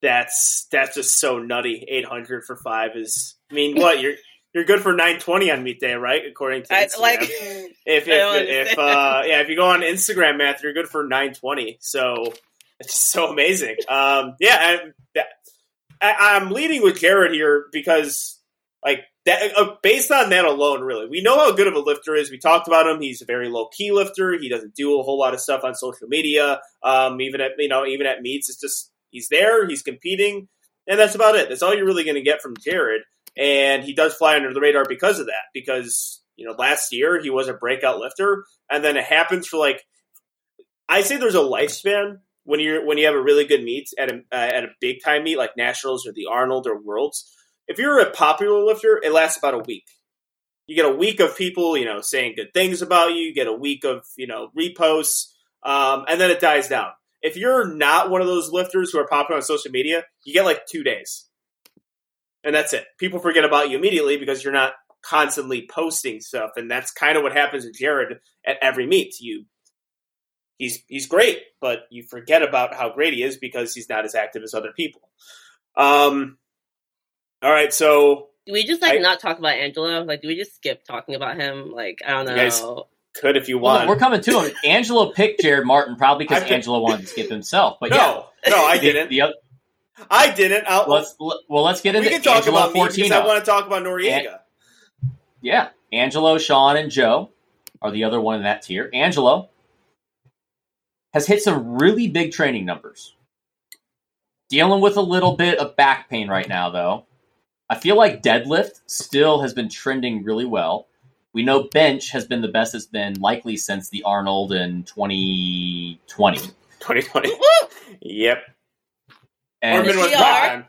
A: that's that's just so nutty. 800 for five is. I mean, what you're you're good for 920 on meet day, right? According to
C: I,
A: Instagram.
C: like
A: if
C: I
A: if, if uh yeah if you go on Instagram math, you're good for 920. So it's just so amazing. Um, yeah, I, that, I, I'm leading with Jared here because like that uh, based on that alone, really, we know how good of a lifter is. We talked about him. He's a very low key lifter. He doesn't do a whole lot of stuff on social media. Um, even at you know even at meets, it's just he's there. He's competing. And that's about it. That's all you're really going to get from Jared and he does fly under the radar because of that. Because you know, last year he was a breakout lifter, and then it happens for like I say there's a lifespan when you're when you have a really good meet at a uh, at a big time meet like nationals or the Arnold or Worlds. If you're a popular lifter, it lasts about a week. You get a week of people, you know, saying good things about you. You get a week of you know reposts, um, and then it dies down. If you're not one of those lifters who are popular on social media, you get like two days and that's it. People forget about you immediately because you're not constantly posting stuff, and that's kind of what happens to Jared at every meet. You, he's he's great, but you forget about how great he is because he's not as active as other people. Um, all right, so
C: do we just like
A: I-
C: not talk about Angelo? Like, do we just skip talking about him? Like, I don't know.
A: You guys- could if you
D: Well,
A: want.
D: we're coming to him. (laughs) Angelo picked Jared Martin probably because
A: I
D: Angelo wanted to skip himself. But
A: no,
D: yeah,
A: no, I didn't.
D: The, other,
A: I didn't. I'll,
D: let's well, let's get
A: we
D: into
A: can talk
D: Angelo
A: about me because I want to talk about Noriega.
D: Yeah, Angelo, Sean, and Joe are the other one in that tier. Angelo has hit some really big training numbers. Dealing with a little bit of back pain right now, though. I feel like deadlift still has been trending really well. We know bench has been the best it's been likely since the Arnold in 2020.
A: 2020. yep.
D: And
A: Orman was
C: PR.
A: that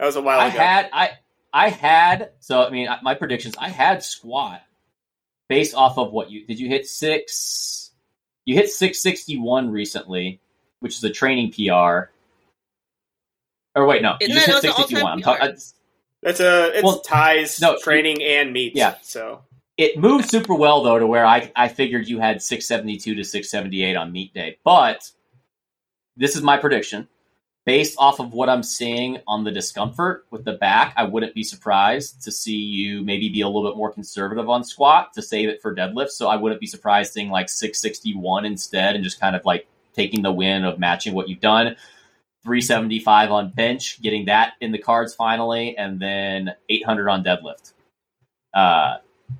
A: was a while
D: I
A: ago.
D: had I I had so I mean my predictions I had squat based off of what you did you hit six you hit six sixty one recently which is a training PR or wait no
C: Isn't
D: you just hit
C: also
D: six sixty one I'm talking
A: That's a it's
D: Well,
A: ties,
D: no,
A: training, and meets.
D: Yeah.
A: So
D: it moved super well though to where I I figured you had six seventy two to six seventy eight on meet day but this is my prediction based off of what I'm seeing on the discomfort with the back, I wouldn't be surprised to see you maybe be a little bit more conservative on squat to save it for deadlift. So I wouldn't be surprised seeing like 661 instead and just kind of like taking the win of matching what you've done. 375 on bench, getting that in the cards finally, and then 800 on deadlift. Uh,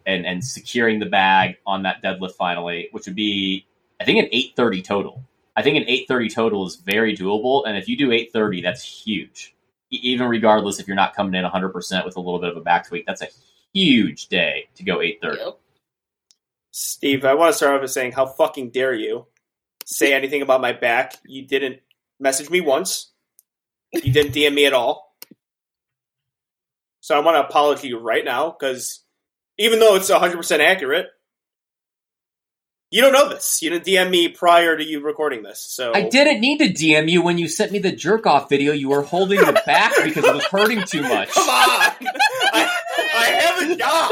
D: and, and securing the bag on that deadlift finally, which would be, I think, an 830 total. I think an 830 total is very doable, and if you do 830, that's huge. E- even regardless if you're not coming in 100% with a little bit of a back tweak, that's a huge day to go 830.
C: Yep.
A: Steve, I want to start off by saying, how fucking dare you say anything about my back? You didn't message me once. You didn't DM me at all. So I want to apologize to you right now because even though it's 100% accurate, you don't know this. You didn't DM me prior to you recording this. So
D: I didn't need to DM you when you sent me the jerk off video. You were holding your back (laughs) because it was hurting too much.
A: Come on. (laughs) I, I have a job.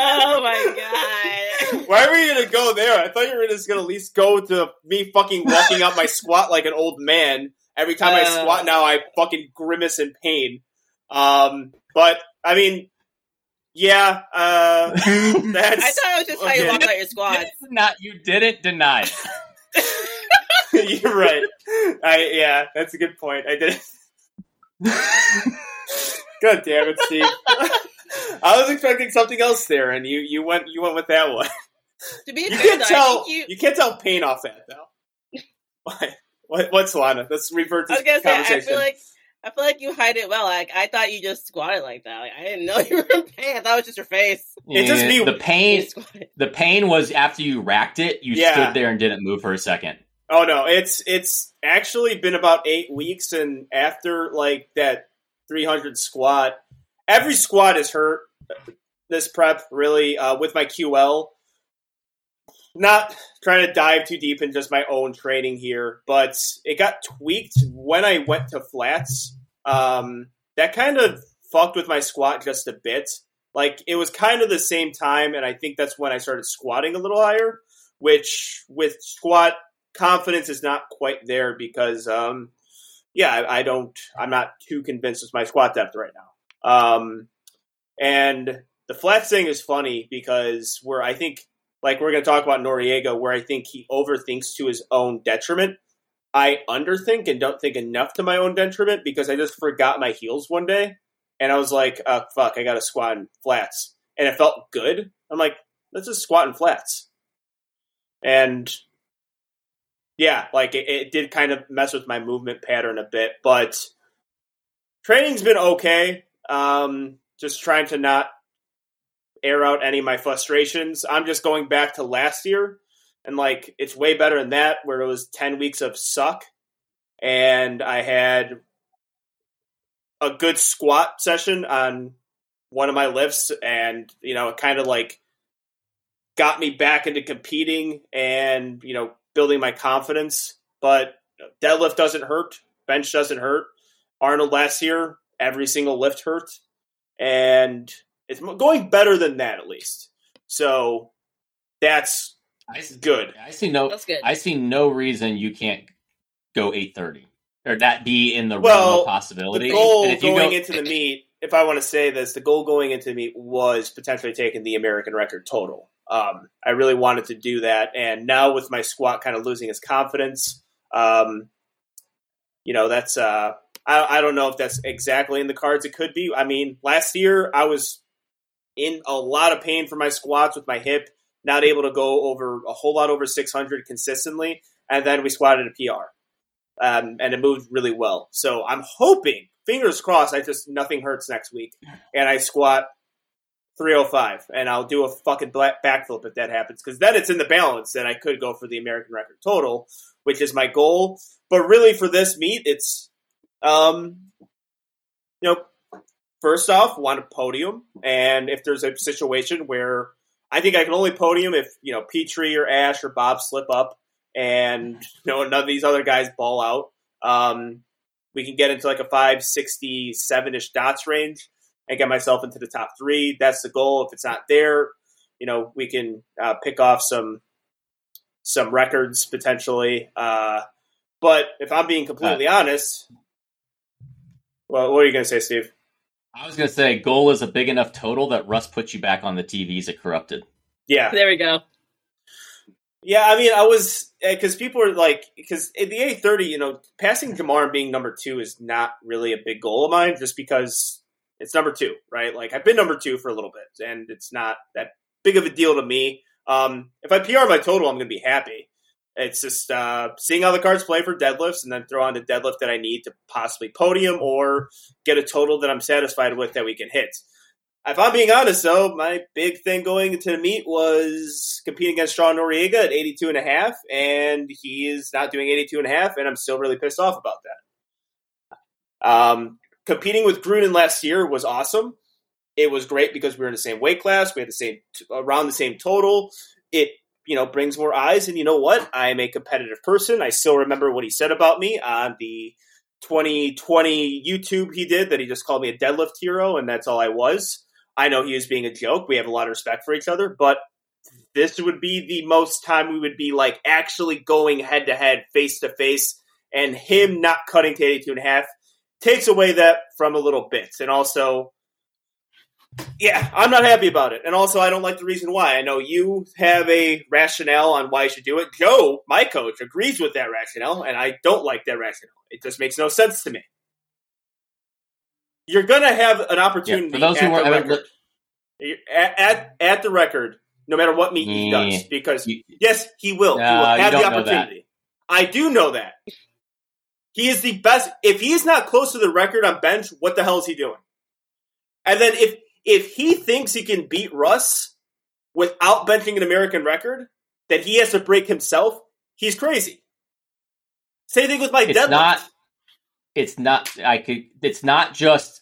C: Oh my god.
A: Why were you gonna go there? I thought you were just gonna at least go to me fucking walking up my squat like an old man. Every time I
C: Uh.
A: squat now, I fucking grimace in pain. Um, but I mean, yeah, uh, (laughs) that's.
C: I thought it was just how you
A: Okay.
C: walk out your squats.
D: Not you didn't deny it. (laughs)
A: You're right. I yeah, that's a good point. I did. (laughs) God damn it, Steve. I was expecting something else there, and you you went you went with that one.
C: To be
A: You
C: fair,
A: can't
C: though,
A: tell
C: you.
A: you can't tell pain off that though. what, what what's Lana? Let's revert
C: I
A: this
C: was gonna say, I
A: conversation.
C: feel like I feel like you hide it well. Like I thought you just squatted like that. Like I didn't know (laughs) you were in pain. I thought it was just your face.
A: It's just me-
D: The pain. The pain was after you racked it. You
A: Yeah.
D: stood there and didn't move for a second.
A: Oh no, it's it's actually been about eight weeks, and after like that 300 squat, every squat is hurt. This prep really uh, with my QL. Not trying to dive too deep in just my own training here, but it got tweaked when I went to flats. Um, that kind of fucked with my squat just a bit. Like it was kind of the same time, and I think that's when I started squatting a little higher. Which with squat confidence is not quite there because, um, yeah, I, I don't. I'm not too convinced with my squat depth right now. Um, and the flat thing is funny because where I think, like we're going to talk about Noriega, where I think he overthinks to his own detriment. I underthink and don't think enough to my own detriment because I just forgot my heels one day and I was like, oh, fuck, I got to squat in flats. And it felt good. I'm like, let's just squat in flats. And yeah, like it, it did kind of mess with my movement pattern a bit, but training's been okay. Um, just trying to not air out any of my frustrations. I'm just going back to last year and like it's way better than that where it was 10 weeks of suck. And I had a good squat session on one of my lifts and you know it kind of like got me back into competing and you know building my confidence. But deadlift doesn't hurt. Bench doesn't hurt. Arnold last year every single lift hurt. And it's going better than that at least. So that's
D: I see,
A: good
D: I see no.
C: That's good.
D: I see no reason you can't go eight thirty or that be in the
A: Well,
D: realm of possibility.
A: The goal
D: And if you
A: going
D: go-
A: into the meet, if I want to say this, the goal going into the meet was potentially taking the American record total. Um, I really wanted to do that, and now with my squat kind of losing its confidence, um, you know, that's uh, I, I don't know if that's exactly in the cards. It could be. I mean, last year I was in a lot of pain for my squats with my hip, not able to go over a whole lot over 600 consistently, and then we squatted a PR um, and it moved really well. So I'm hoping, fingers crossed, I just nothing hurts next week, and I squat 305, and I'll do a fucking backflip if that happens, because then it's in the balance, and I could go for the American record total, which is my goal. But really, for this meet, it's, um, you know, first off, want a podium, and if there's a situation where I think I can only podium if you know Petrie or Ash or Bob slip up and you know none of these other guys ball out. Um, we can get into like a 567 ish dots range and get myself into the top three. That's the goal. If it's not there, you know, we can uh, pick off some some records potentially. Uh, but if I'm being completely honest, well, what are you going to say, Steve?
D: I was going to say, goal is a big enough total that Russ puts you back on the TVs at Corrupted.
A: Yeah,
C: There we go.
A: Yeah, I mean, I was because people are like because in the thirty, you know, passing Jamar and being number two is not really a big goal of mine, just because it's number two, right? Like I've been number two for a little bit, and it's not that big of a deal to me. Um, if I PR my total, I'm going to be happy. It's just uh, seeing how the cards play for deadlifts, and then throw on the deadlift that I need to possibly podium or get a total that I'm satisfied with that we can hit. If I'm being honest, though, my big thing going into the meet was competing against Sean Noriega at 82 and a half, and he is not doing 82 and a half, and I'm still really pissed off about that. Um, competing with Gruden last year was awesome. It was great because we were in the same weight class, we had the same around the same total. It you know brings more eyes, and you know what? I am a competitive person. I still remember what he said about me on the 2020 YouTube he did that he just called me a deadlift hero, and that's all I was. I know he was being a joke. We have a lot of respect for each other, but this would be the most time we would be like actually going head to head, face to face, and him not cutting to 82 and a half takes away that from a little bit. And also, yeah, I'm not happy about it. And also, I don't like the reason why. I know you have a rationale on why you should do it. Joe, my coach, agrees with that rationale, and I don't like that rationale. It just makes no sense to me. You're going to have an opportunity
D: those
A: at the record. At, at, at the record, no matter what meet he does, because
D: You-
A: yes, he will. he will
D: uh,
A: have the
D: don't know that.
A: opportunity. I do know that. He is the best. If he is not close to the record on bench, what the hell is he doing? And then if if he thinks he can beat Russ without benching an American record that he has to break himself, he's crazy. Same thing with my
D: It's
A: deadlift.
D: not. It's not. I could. It's not just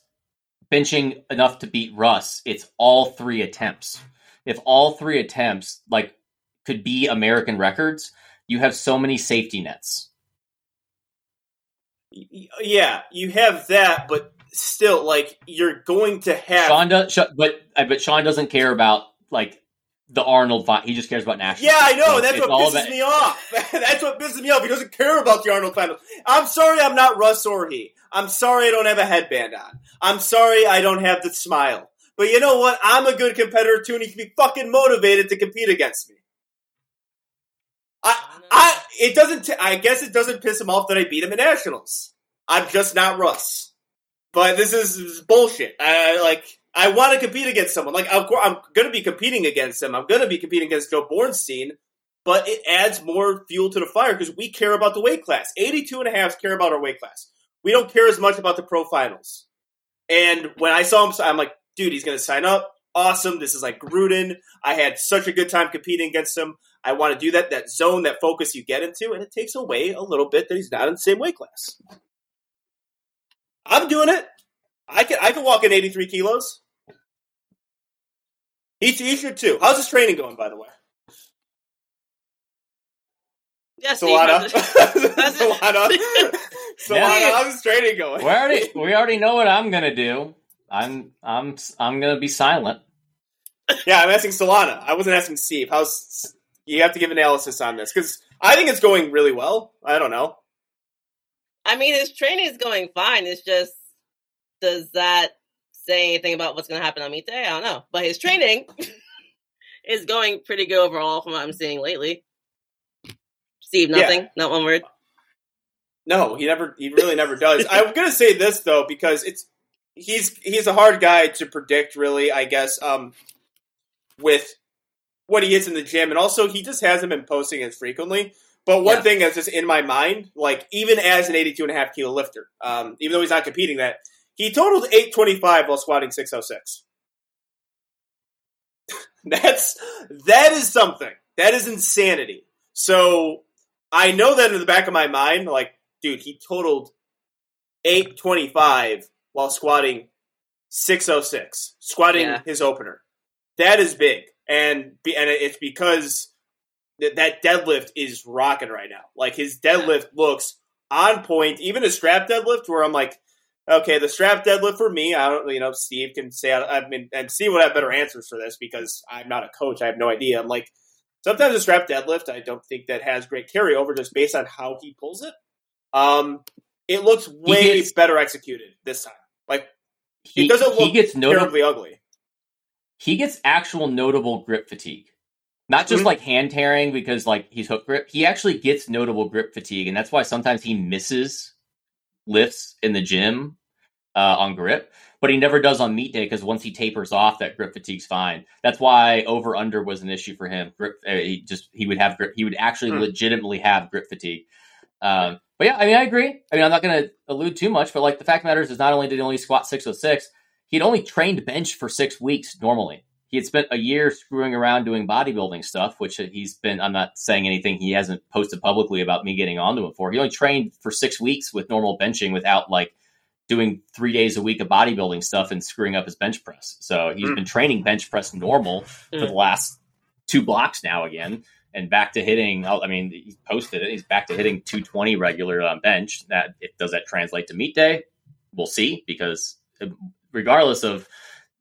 D: benching enough to beat Russ. It's all three attempts. If all three attempts like could be American records, you have so many safety nets.
A: Yeah, you have that, but still, like you're going to have.
D: Sean does, but uh, but Sean doesn't care about like the Arnold fight. He just cares about national.
A: Yeah, I know.
D: So
A: that's what pisses
D: about-
A: me off. (laughs) that's what pisses me off. He doesn't care about the Arnold finals. I'm sorry I'm not Russ or he. I'm sorry I don't have a headband on. I'm sorry I don't have the smile. But you know what? I'm a good competitor too, and he can be fucking motivated to compete against me. I, I, it doesn't. T- I guess it doesn't piss him off that I beat him in nationals. I'm just not Russ. But this is, bullshit. I like. I want to compete against someone. Like, course, I'm going to be competing against him. I'm going to be competing against Joe Bornstein. But it adds more fuel to the fire because we care about the weight class. 82 and a half care about our weight class. We don't care as much about the pro finals. And when I saw him, I'm like, dude, he's going to sign up. Awesome. This is like Gruden. I had such a good time competing against him. I want to do that, that zone, that focus you get into, and it takes away a little bit that he's not in the same weight class. I'm doing it. I can I can walk in 83 kilos. He, he should too. How's his training going, by the way?
C: Yes, Steve,
A: Solana.
C: how's it- how's
A: Solana. Solana,
D: Yeah.
A: how's his training going?
D: We already we already know what I'm gonna do. I'm I'm I'm gonna be silent.
A: Yeah, I'm asking Solana. I wasn't asking Steve. How's you have to give analysis on this because I think it's going really well. I don't know.
C: I mean, his training is going fine. It's just, does that say anything about what's going to happen on meet day? I don't know. But his training (laughs) is going pretty good overall from what I'm seeing lately. Steve,
A: Yeah.
C: nothing? Not one word?
A: No, he never. He really never does. I'm gonna say this though because it's he's he's a hard guy to predict. Really, I guess. Um, with what he is in the gym, and also he just hasn't been posting as frequently. But one
C: Yeah.
A: thing that's just in my mind, like even as an 82 and a half kilo lifter, um, even though he's not competing that, he totaled 825 while squatting 606. (laughs) That's that is something. That is insanity. So I know that in the back of my mind, like, dude, he totaled 825 while squatting 606, squatting
C: Yeah.
A: his opener. That is big. And be, and it's because that that deadlift is rocking right now. Like his deadlift looks on point. Even a strap deadlift, where I'm like, okay, the strap deadlift for me, I don't, you know, Steve can say, I mean, and Steve would have better answers for this because I'm not a coach. I have no idea. I'm like, sometimes a strap deadlift, I don't think that has great carryover just based on how he pulls it. Um, it looks way
D: gets-
A: better executed this time. Like
D: He,
A: doesn't look he
D: gets notable.
A: terribly ugly.
D: He gets actual notable grip fatigue. Not just
A: Mhm.
D: like hand tearing because like he's hook grip. He actually gets notable grip fatigue, and that's why sometimes he misses lifts in the gym uh, on grip, but he never does on meet day because once he tapers off, that grip fatigue's fine. That's why over under was an issue for him. Grip, uh, he just he would have grip. He would actually
A: Hmm.
D: legitimately have grip fatigue. Um, but yeah, I mean, I agree. I mean, I'm not going to allude too much, but like the fact matters is not only did he only squat 606, he'd only trained bench for six weeks normally. He had spent a year screwing around doing bodybuilding stuff, which he's been. I'm not saying anything he hasn't posted publicly about me getting onto him for. He only trained for six weeks with normal benching without like doing three days a week of bodybuilding stuff and screwing up his bench press. So he's
A: Mm.
D: been training bench press normal for the last two blocks now again, and back to hitting. I mean, he's posted it. He's back to hitting 220 regular on bench. That it, does that translate to meet day? We'll see because uh, regardless of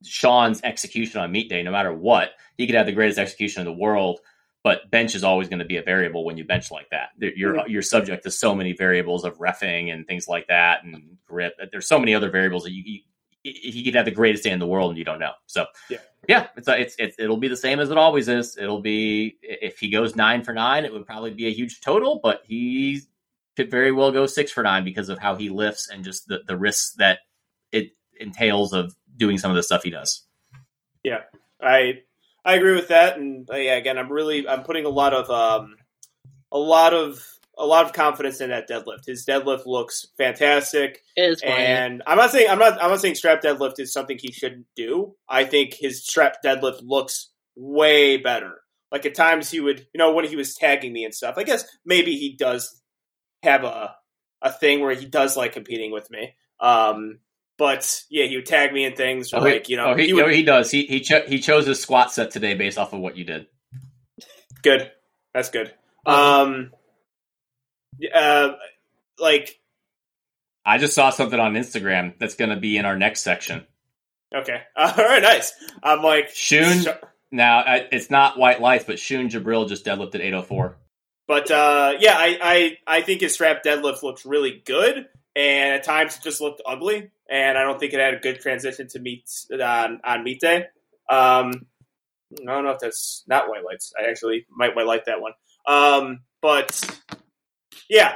D: Sean's execution on meet day, no matter what, he could have the greatest execution in the world. But bench is always going to be a variable when you bench like that. You're you're subject to so many variables of refing and things like that, and grip. There's so many other variables that you, you he could have the greatest day in the world and you don't know. So
A: Yeah.
D: yeah, it's, it's it's it'll be the same as it always is. It'll be if he goes nine for nine, it would probably be a huge total, but he could very well go six for nine because of how he lifts and just the the risks that it entails of doing some of the stuff he does.
A: Yeah, I I agree with that, and uh, yeah, again, I'm really I'm putting a lot of um a lot of a lot of confidence in that deadlift. His deadlift looks fantastic,
C: It is
A: and I'm not saying I'm not I'm not saying strap deadlift is something he shouldn't do. I think his strap deadlift looks way better. Like at times he would, you know, when he was tagging me and stuff. I guess maybe he does have a a thing where he does like competing with me. Um, but yeah, he would tag me in things
D: Oh,
A: like you know
D: oh, he,
A: he would
D: oh, he does. He he cho- he chose his squat set today based off of what you did.
A: Good. That's good.
C: Uh-huh.
A: Um, uh, like
D: I just saw something on Instagram that's going to be in our next section.
A: Okay. (laughs) All right, nice. I'm like
D: Shun.
A: sh-
D: Now it's not White Lights, but Shun Jabril just deadlifted 804.
A: But uh, yeah, I, I I think his strap deadlift looks really good, and at times it just looked ugly, and I don't think it had a good transition to meet on on meet day. Um, I don't know if that's not white lights. I actually might white light that one. Um, but yeah,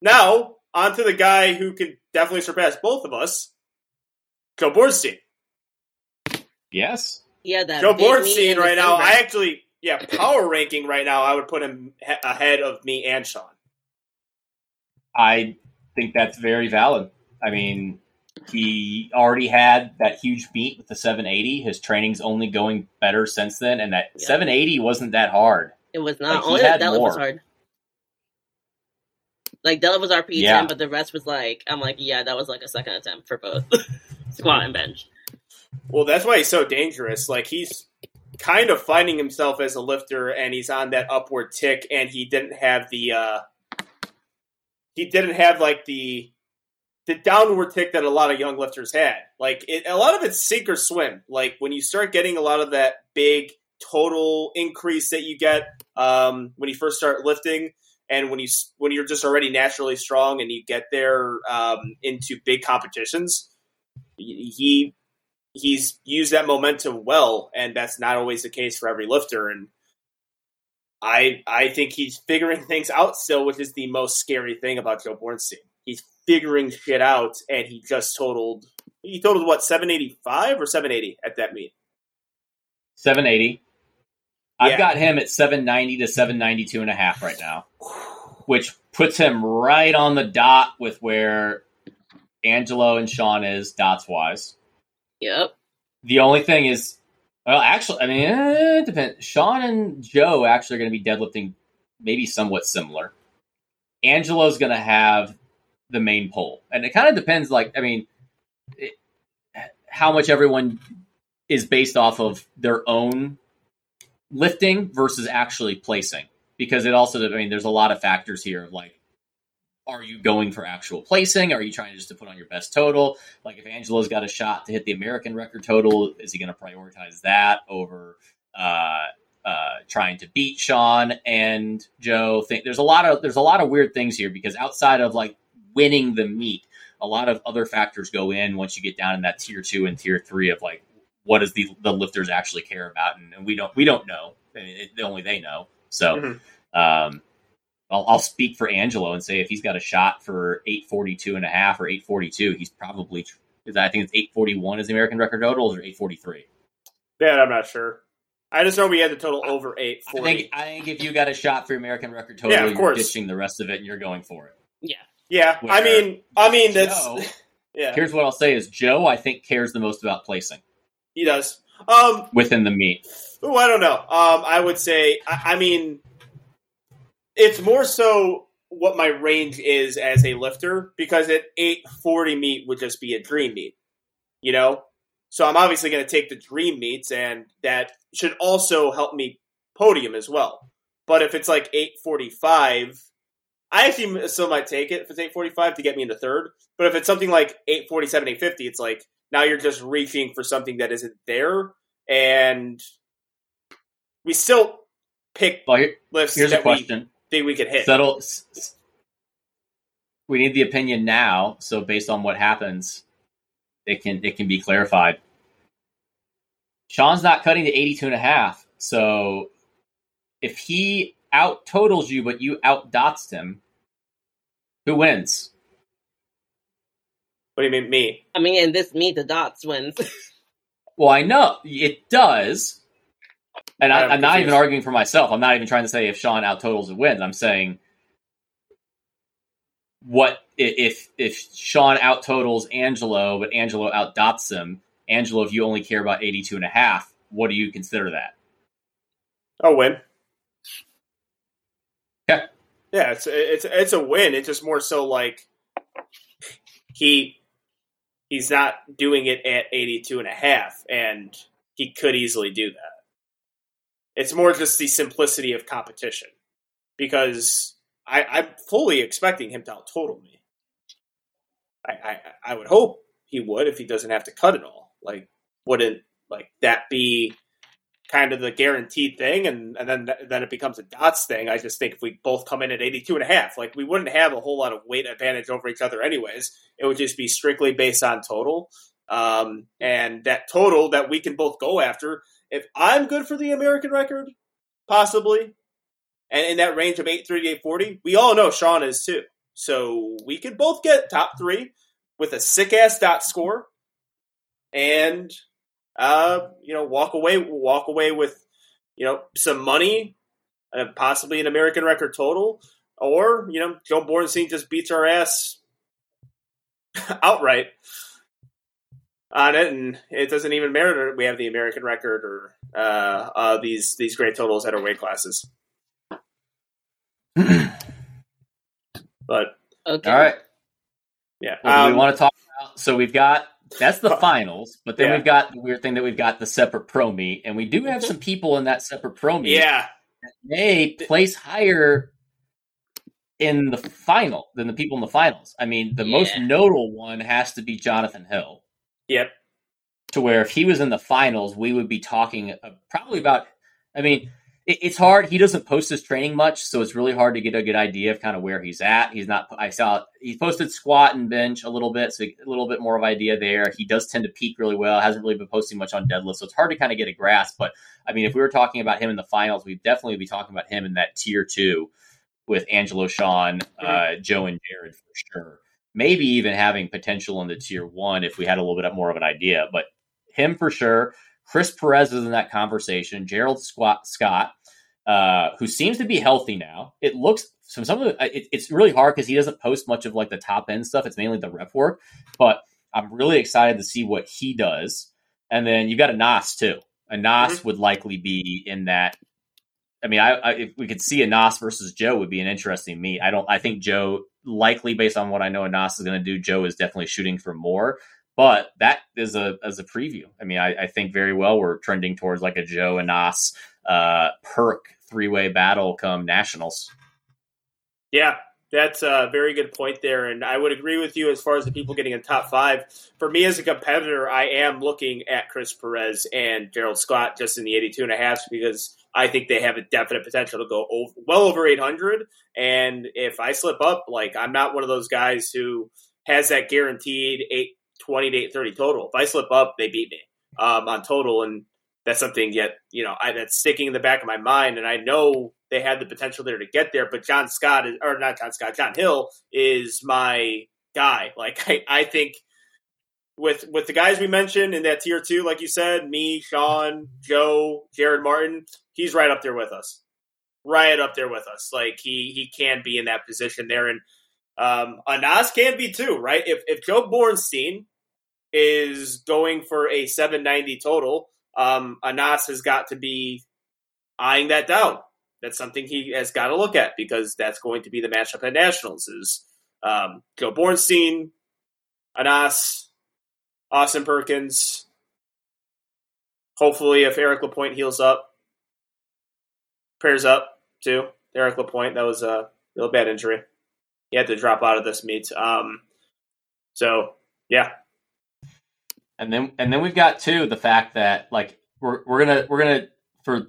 A: now on to the guy who can definitely surpass both of us, Joe Borstein.
D: Yes.
C: Yeah, that
A: Joe
C: big meet
A: Borstein right now.
C: December.
A: I actually, yeah, power ranking right now. I would put him ahead of me and Sean.
D: I think that's very valid. I mean, he already had that huge beat with the 780. His training's only going better since then, and that
C: Yeah.
D: 780 wasn't that hard.
C: It was not
D: Like, he
C: only
D: had
C: that was
D: more.
C: hard. Like Della was RP
D: Yeah.
C: ten, but the rest was like I'm like, yeah, that was like a second attempt for both (laughs) squat and bench.
A: Well, that's why he's so dangerous. Like he's kind of finding himself as a lifter, and he's on that upward tick. And he didn't have the uh, he didn't have like the the downward tick that a lot of young lifters had. Like it, a lot of it's sink or swim. Like when you start getting a lot of that big total increase that you get um, when you first start lifting. And when you when you're just already naturally strong and you get there um, into big competitions, he he's used that momentum well, and that's not always the case for every lifter. And I I think he's figuring things out still, which is the most scary thing about Joe Bornstein. He's figuring shit out, and he just totaled he totaled what seven eighty five or seven eighty at that meet.
D: 780.
A: Yeah.
D: I've got him at 790 to 792 and a half right now, which puts him right on the dot with where Angelo and Sean is dots wise.
C: Yep.
D: The only thing is, well, actually, I mean, eh, it depends. Sean and Joe actually are going to be deadlifting maybe somewhat similar. Angelo's going to have the main pole, and it kind of depends. Like, I mean, it, how much everyone is based off of their own lifting versus actually placing, because it also, I mean, there's a lot of factors here of like. Are you going for actual placing? Are you trying just to put on your best total? Like if Angelo's got a shot to hit the American record total, is he going to prioritize that over uh, uh, trying to beat Sean and Joe? Think there's a lot of there's a lot of weird things here because outside of like winning the meet, a lot of other factors go in once you get down in that tier two and tier three of like what does the the lifters actually care about, and, and we don't we don't know. I mean, it, only they know. So.
A: Mhm.
D: Um, I'll, I'll speak for Angelo and say if he's got a shot for 842 and a half or 842, he's probably, because I think it's 841 is the American record total or 843.
A: That I'm not sure. I just know we had the total over eight
D: I think, I think if you got a shot for American record total,
A: Yeah, of
D: you're
A: course.
D: ditching the rest of it and you're going for it.
A: Yeah, Yeah.
D: I
A: mean, I mean that's
D: Joe, (laughs)
A: yeah.
D: here's what I'll say is Joe, I think, cares the most about placing
A: He does. Um,
D: within the meet.
A: Ooh, I don't know. Um, I would say, I, I mean, it's more so what my range is as a lifter because at 840 meet would just be a dream meet, you know? So I'm obviously going to take the dream meets, and that should also help me podium as well. But if it's like 845, I actually still might take it if it's 845 to get me into third. But if it's something like 847, 850, it's like now you're just reaching for something that isn't there. And we still pick
D: Well, here,
A: lifts
D: here's a
A: that we
D: question.
A: Think we could hit.
D: Settle. s- s- We need the opinion now, so based on what happens, it can it can be clarified. Sean's not cutting to 82 and a half, so if he out totals you but you out dots him, who wins?
A: what do you mean, me?
C: I mean, in this meet, the dots wins.
D: Well, I know it does, and I,
A: I'm
D: I'm not even arguing for myself. I'm not even trying to say if Sean out totals it wins. I'm saying what if if Sean out totals Angelo, but Angelo out dots him. Angelo, if you only care about 82 and a half, what do you consider that?
A: Oh, win.
D: Yeah.
A: Yeah, it's it's it's a win. It's just more so like he he's not doing it at 82 and a half and he could easily do that. It's more just the simplicity of competition. Because I, I'm fully expecting him to out total me. I, I I would hope he would if he doesn't have to cut it all. Like, wouldn't like that be kind of the guaranteed thing? And, and then then it becomes a dots thing. I just think if we both come in at 82 and a half like we wouldn't have a whole lot of weight advantage over each other anyways. It would just be strictly based on total. Um, and that total that we can both go after if i'm good for the american record possibly and in that range of 830 840 we all know sean is too. So we could both get top three with a sick ass dot score and uh, you know, walk away, walk away with, you know, some money, and possibly an American record total, or you know, Joe Bornstein just beats our ass outright on it, and it doesn't even matter we have the American record or uh, uh, these these great totals at our weight classes. (clears throat) but
C: Okay.
D: All right.
A: yeah,
D: What
A: um,
D: we want to talk about? So we've got that's the finals, but then
A: Yeah.
D: we've got the weird thing that we've got the separate pro meet, and we do have some people in that separate pro meet.
A: yeah,
D: they place higher in the final than the people in the finals. I mean, the most notable one has to be Jonathan Hill.
A: Yep,
D: To where if he was in the finals, we would be talking uh, probably about. I mean, it, it's hard. He doesn't post his training much, so it's really hard to get a good idea of kind of where he's at. He's not. I saw he posted squat and bench a little bit, so a little bit more of idea there. He does tend to peak really well. Hasn't really been posting much on deadlift, so it's hard to kind of get a grasp. But I mean, if we were talking about him in the finals, we'd definitely be talking about him in that tier two with Angelo, Sean, uh, Joe, and Jared for sure. Maybe even having potential in the tier one if we had a little bit more of an idea. But him for sure. Chris Perez is in that conversation. Gerald Scott, uh, who seems to be healthy now. It looks from some of the, it, it's really hard because he doesn't post much of like the top end stuff. It's mainly the rep work. But I'm really excited to see what he does. And then you've got a Nas too. Anas would likely be in that. I mean, I, I if we could see Anas versus Joe would be an interesting meet. I don't. I think Joe likely based on what I know Nas is going to do. Joe is definitely shooting for more. But that is a as a preview. I mean, I, I think very well we're trending towards like a Joe and uh, perk three way battle come nationals.
A: Yeah, that's a very good point there. And I would agree with you as far as the people getting in top five. For me as a competitor, I am looking at Chris Perez and Gerald Scott just in the 82 and a half because I think they have a definite potential to go over, well over 800. And if I slip up, like I'm not one of those guys who has that guaranteed 820 to 830 total. If I slip up, they beat me um, on total. And that's something yet, you know, I, that's sticking in the back of my mind. And I know they had the potential there to get there, but John Scott is, or not John Scott, John Hill is my guy. Like I, I think with with the guys we mentioned in that tier two, like you said, me, Sean, Joe, Jared Martin, he's right up there with us. Right up there with us. Like he he can be in that position there. And um Anas can be too, right? If if Joe Bornstein is going for a 790 total, um Anas has got to be eyeing that down that's something he has got to look at because that's going to be the matchup at nationals is um, Joe Bornstein, Anas, Austin Perkins. Hopefully, if Eric Lapointe heals up, pairs up too. Eric Lapointe, that was a real bad injury. He had to drop out of this meet. Um, so yeah,
D: And then and then we've got too the fact that like we're we're gonna we're gonna for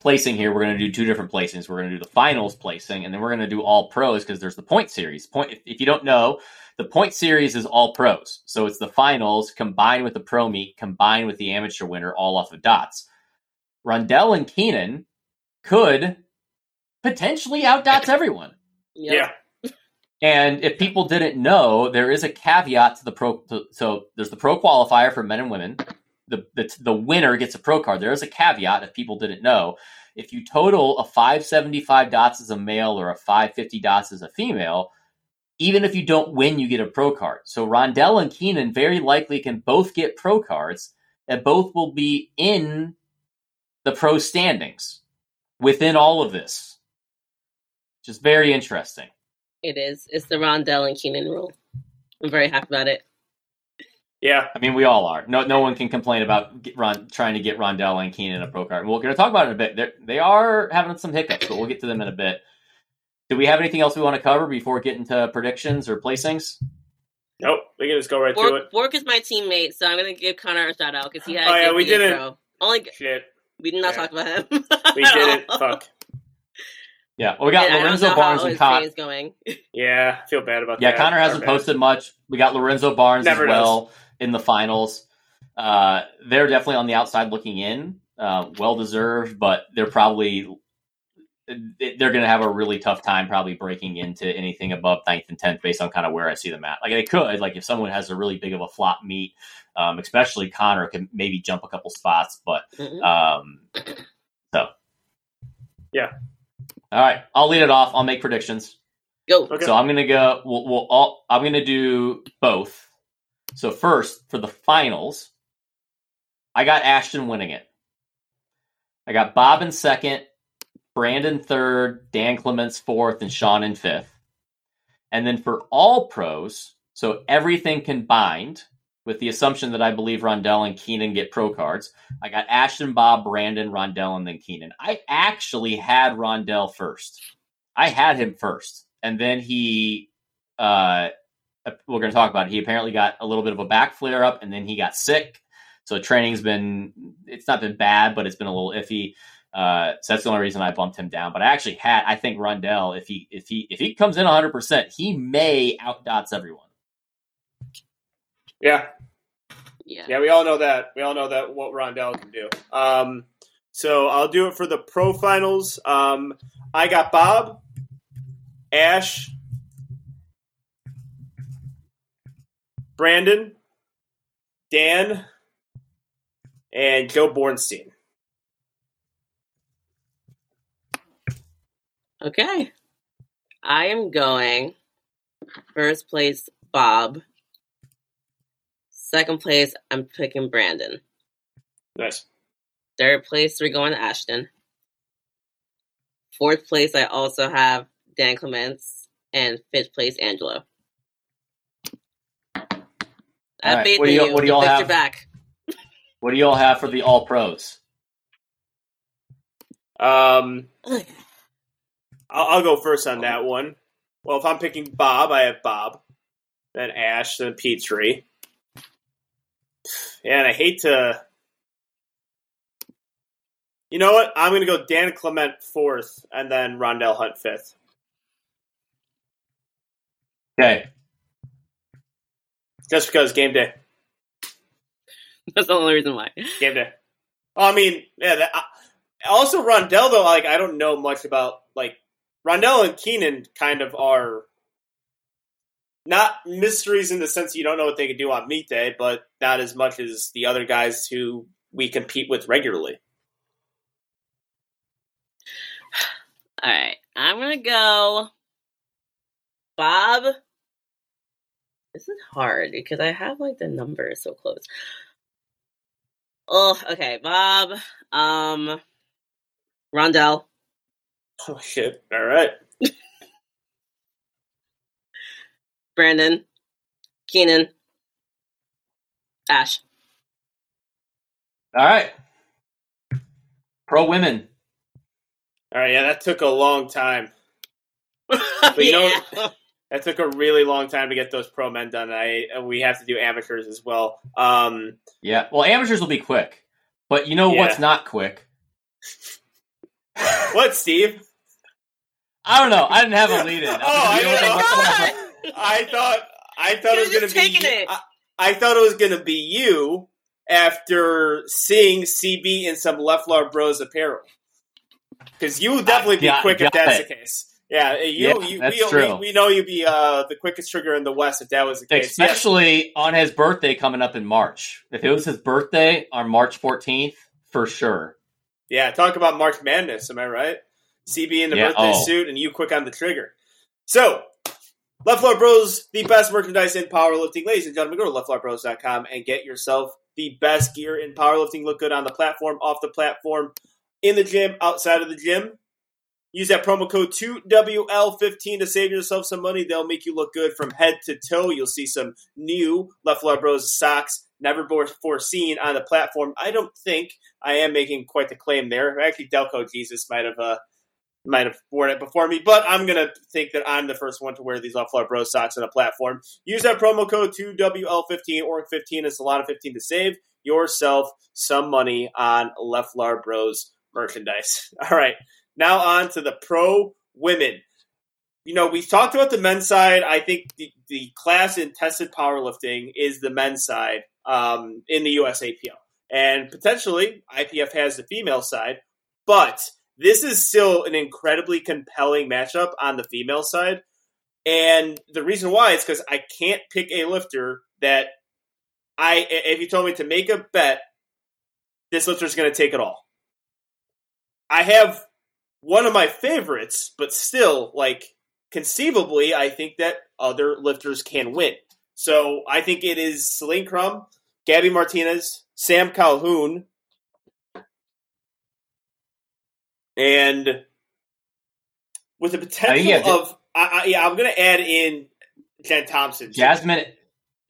D: placing here we're gonna do two different placings. We're gonna do the finals placing and then we're gonna do all pros because there's the point series. Point if, if you don't know, the point series is all pros. So it's the finals combined with the pro meet combined with the amateur winner all off of dots. Rondell and Keenan could potentially out dots everyone.
C: Yep.
A: yeah,
D: And if people didn't know, there is a caveat to the pro. To, so there's the pro qualifier for men and women. The, the the winner gets a pro card. There is a caveat if people didn't know. If you total a 575 dots as a male or a 550 dots as a female, even if you don't win, you get a pro card. So Rondell and Keenan very likely can both get pro cards, and both will be in the pro standings within all of this, which is very interesting.
C: It is. It's the Rondell and Keenan rule. I'm very happy about it.
A: Yeah,
D: I mean, we all are. No, no one can complain about get Ron, trying to get Rondell and Keenan a pro card. We're going to talk about it in a bit. They're, they are having some hiccups, but we'll get to them in a bit. Do we have anything else we want to cover before getting to predictions or placings?
A: Nope, we can just go right to it.
C: Bork is my teammate, so I'm gonna give Connor a shout out because he had.
A: Oh, yeah, we didn't-
C: intro. Only
A: Shit,
C: we did not
A: Yeah.
C: talk about him. (laughs)
A: we didn't. (laughs) Fuck.
D: Yeah, well, we got
C: And
D: Lorenzo Barnes and
C: his
D: Con.
C: going. (laughs)
A: Yeah, I feel bad about
D: Yeah,
A: that.
D: Yeah,
A: Connor
D: hasn't posted much. We got Lorenzo Barnes
A: Never
D: as well in the finals. Uh, they're definitely on the outside looking in. Uh, well deserved, but they're probably they're going to have a really tough time probably breaking into anything above ninth and tenth based on kind of where I see them at. Like they could, like if someone has a really big of a flop meet, um, especially Connor can maybe jump a couple spots, but
C: Mhm.
D: um, so
A: Yeah.
D: All right, I'll lead it off. I'll make predictions.
C: Go.
A: Okay.
D: So I'm gonna go. We'll, we'll all, I'm gonna do both. So first for the finals, I got Ashton winning it. I got Bob in second, Brandon third, Dan Clements fourth, and Sean in fifth. And then for all pros, so everything combined, with the assumption that I believe Rondell and Keenan get pro cards, I got Ashton, Bob, Brandon, Rondell, and then Keenan. I actually had Rondell first. I had him first, and then he, uh, we're going to talk about it. He apparently got a little bit of a back flare up, and then he got sick. So training's been, it's not been bad, but it's been a little iffy. Uh, so that's the only reason I bumped him down. But I actually had, I think Rondell, if he if he if he comes in 100, percent he may out dots everyone.
A: Yeah,
C: Yeah.
A: yeah, we all know that. We all know that what Rondell can do. Um, so I'll do it for the pro finals. Um, I got Bob, Ash, Brandon, Dan, and Joe Bornstein.
C: Okay. I am going first place Bob. Second place, I'm picking Brandon.
A: Nice.
C: Third place, we're going to Ashton. Fourth place, I also have Dan Clements. And fifth place, Angelo.
D: All
C: I
D: right,
C: faith
D: what do you-
C: you.
D: what do you all have?
C: back.
D: What do you all have for the all pros?
A: Um, (sighs) I'll, I'll go first on that one. Well, if I'm picking Bob, I have Bob, then Ash, then Petrie. Yeah, and I hate to. You know what? I'm going to go Dan Clement fourth, and then Rondell Hunt fifth.
D: Okay,
A: Just because game day,
C: That's the only reason why.
A: game day. I mean, yeah. That, uh, also, Rondell though, like I don't know much about like Rondell and Keenan. Kind of are not mysteries in the sense you don't know what they can do on meet day, but not as much as the other guys who we compete with regularly. (sighs)
C: All right. I'm going to go Bob. This is hard because I have like the numbers so close. Oh, okay. Bob, um, Rondell,
A: Oh shit! All right.
C: Brandon, Keenan, Ash.
D: all right. Pro women.
A: All right, yeah, that took a long time. (laughs) you know-
C: Yeah.
A: That took a really long time to get those pro men done. I we have to do amateurs as well. Um,
D: Yeah, well, amateurs will be quick, but you know
A: Yeah.
D: what's not quick? (laughs)
A: what, Steve?
D: I don't know. I didn't have a lead in. (laughs)
A: Oh, I
C: my God.
A: I thought I thought
C: You're
A: it was going to be.
C: taking it.
A: I, I thought it was going to be you after seeing CB in some Left Floor Bros apparel. Because you would definitely be
D: got-
A: quick if that's
D: it.
A: the case. Yeah, you.
D: Yeah,
A: you
D: that's
A: we,
D: true.
A: We, we know you'd be uh, the quickest trigger in the West if that was the case.
D: Especially on his birthday coming up in March. If it was his birthday on March 14th, for sure.
A: Yeah, talk about March Madness. Am I right? CB in the
D: Yeah,
A: birthday
D: oh.
A: suit and you quick on the trigger. So, Left Floor Bros, the best merchandise in powerlifting. Ladies and gentlemen, go to leftfloorbros.com and get yourself the best gear in powerlifting. Look good on the platform, off the platform, in the gym, outside of the gym. Use that promo code 2WL15 to save yourself some money. They'll make you look good from head to toe. You'll see some new Left Floor Bros socks, never before seen on the platform. I don't think I am making quite the claim there. Actually, Delco Jesus might have uh, might have worn it before me, but I'm gonna think that I'm the first one to wear these off Bro socks on a platform. Use that promo code 2WL15 or 15 is a lot of 15 to save yourself some money on Left Floor Bros merchandise. (laughs) All right, now on to the pro women. You know, we've talked about the men's side. I think the, the class in tested powerlifting is the men's side um, in the USAPL. And potentially, IPF has the female side, but this is still an incredibly compelling matchup on the female side. And the reason why is because I can't pick a lifter that I, if you told me to make a bet, this lifter is going to take it all. I have one of my favorites, but still, like, conceivably, I think that other lifters can win. So I think it is Celine Crum, Gabby Martinez, Sam Calhoun, and with the potential of, I, I, yeah, I'm going to add in Jen Thompson,
D: Jasmine,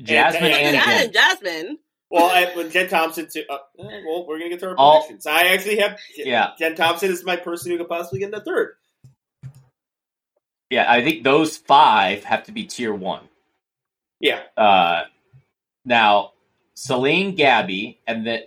D: Jasmine, and,
C: and Jasmine.
A: Well, I, with Jen Thompson, too. Uh, well, we're gonna get to our All, predictions. I actually have.
D: Yeah,
A: Jen Thompson is my person who could possibly get in the third.
D: Yeah, I think those five have to be tier one.
A: Yeah.
D: Uh, now, Celine, Gabby, and then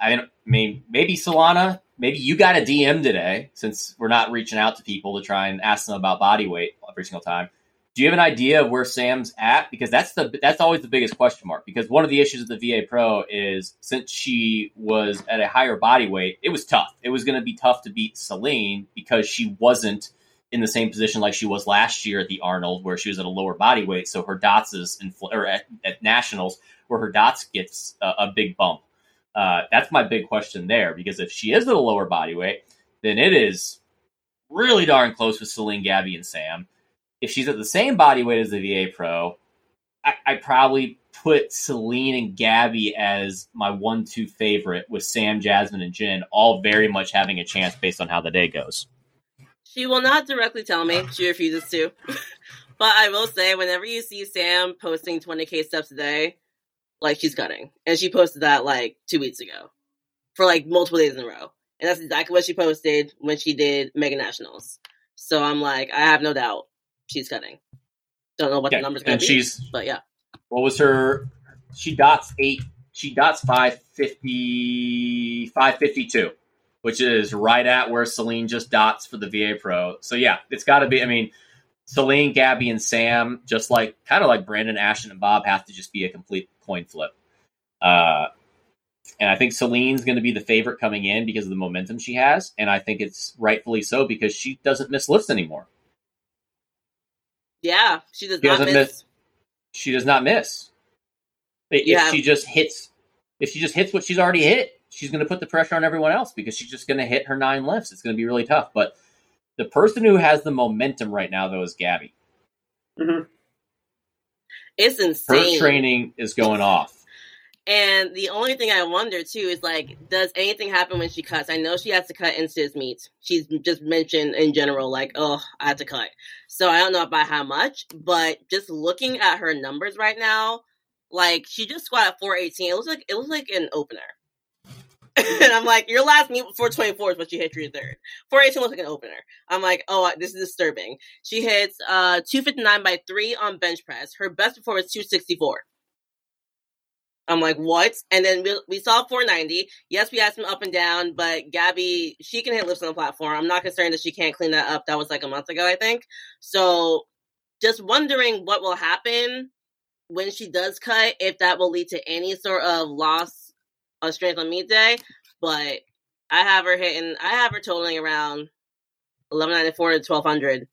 D: I mean, maybe Solana. Maybe you got a DM today, since we're not reaching out to people to try and ask them about body weight every single time. Do you have an idea of where Sam's at? Because that's the that's always the biggest question mark. Because one of the issues of the VA Pro is since she was at a higher body weight, it was tough. It was going to be tough to beat Celine because she wasn't in the same position like she was last year at the Arnold, where she was at a lower body weight. So her dots is in, or at, at nationals where her dots gets a, a big bump. Uh, that's my big question there because if she is at a lower body weight, then it is really darn close with Celine, Gabby, and Sam if she's at the same body weight as the VA Pro, I, I probably put Celine and Gabby as my one-two favorite, with Sam, Jasmine, and Jen all very much having a chance based on how the day goes.
C: She will not directly tell me; she refuses to. (laughs) but I will say, whenever you see Sam posting 20k steps a day, like she's cutting, and she posted that like two weeks ago for like multiple days in a row, and that's exactly what she posted when she did Mega Nationals. So I'm like, I have no doubt she's cutting. Don't know what yeah, the numbers going to be. She's, but yeah.
D: What was her? She dots eight. She dots 550, 552, which is right at where Celine just dots for the VA Pro. So yeah, it's got to be. I mean, Celine, Gabby, and Sam, just like kind of like Brandon, Ashton, and Bob, have to just be a complete coin flip. Uh, and I think Celine's going to be the favorite coming in because of the momentum she has, and I think it's rightfully so because she doesn't miss lifts anymore.
C: Yeah, she does she not miss. miss.
D: She does not miss. If yeah. she just hits, if she just hits what she's already hit, she's going to put the pressure on everyone else because she's just going to hit her nine lifts. It's going to be really tough. But the person who has the momentum right now, though, is Gabby.
A: Mm-hmm.
C: It's insane.
D: Her training is going off.
C: And the only thing I wonder too is like, does anything happen when she cuts? I know she has to cut into his meet. She's just mentioned in general, like, oh, I have to cut. So I don't know about how much, but just looking at her numbers right now, like she just squatted 418. It looks like it looks like an opener. (laughs) and I'm like, your last meet 424 is what she hit your third. 418 looks like an opener. I'm like, oh, this is disturbing. She hits uh 259 by three on bench press. Her best before was 264. I'm like, what? And then we, we saw 490. Yes, we had some up and down, but Gabby, she can hit lifts on the platform. I'm not concerned that she can't clean that up. That was like a month ago, I think. So just wondering what will happen when she does cut, if that will lead to any sort of loss of strength on meet day. But I have her hitting, I have her totaling around 1194 to 1200,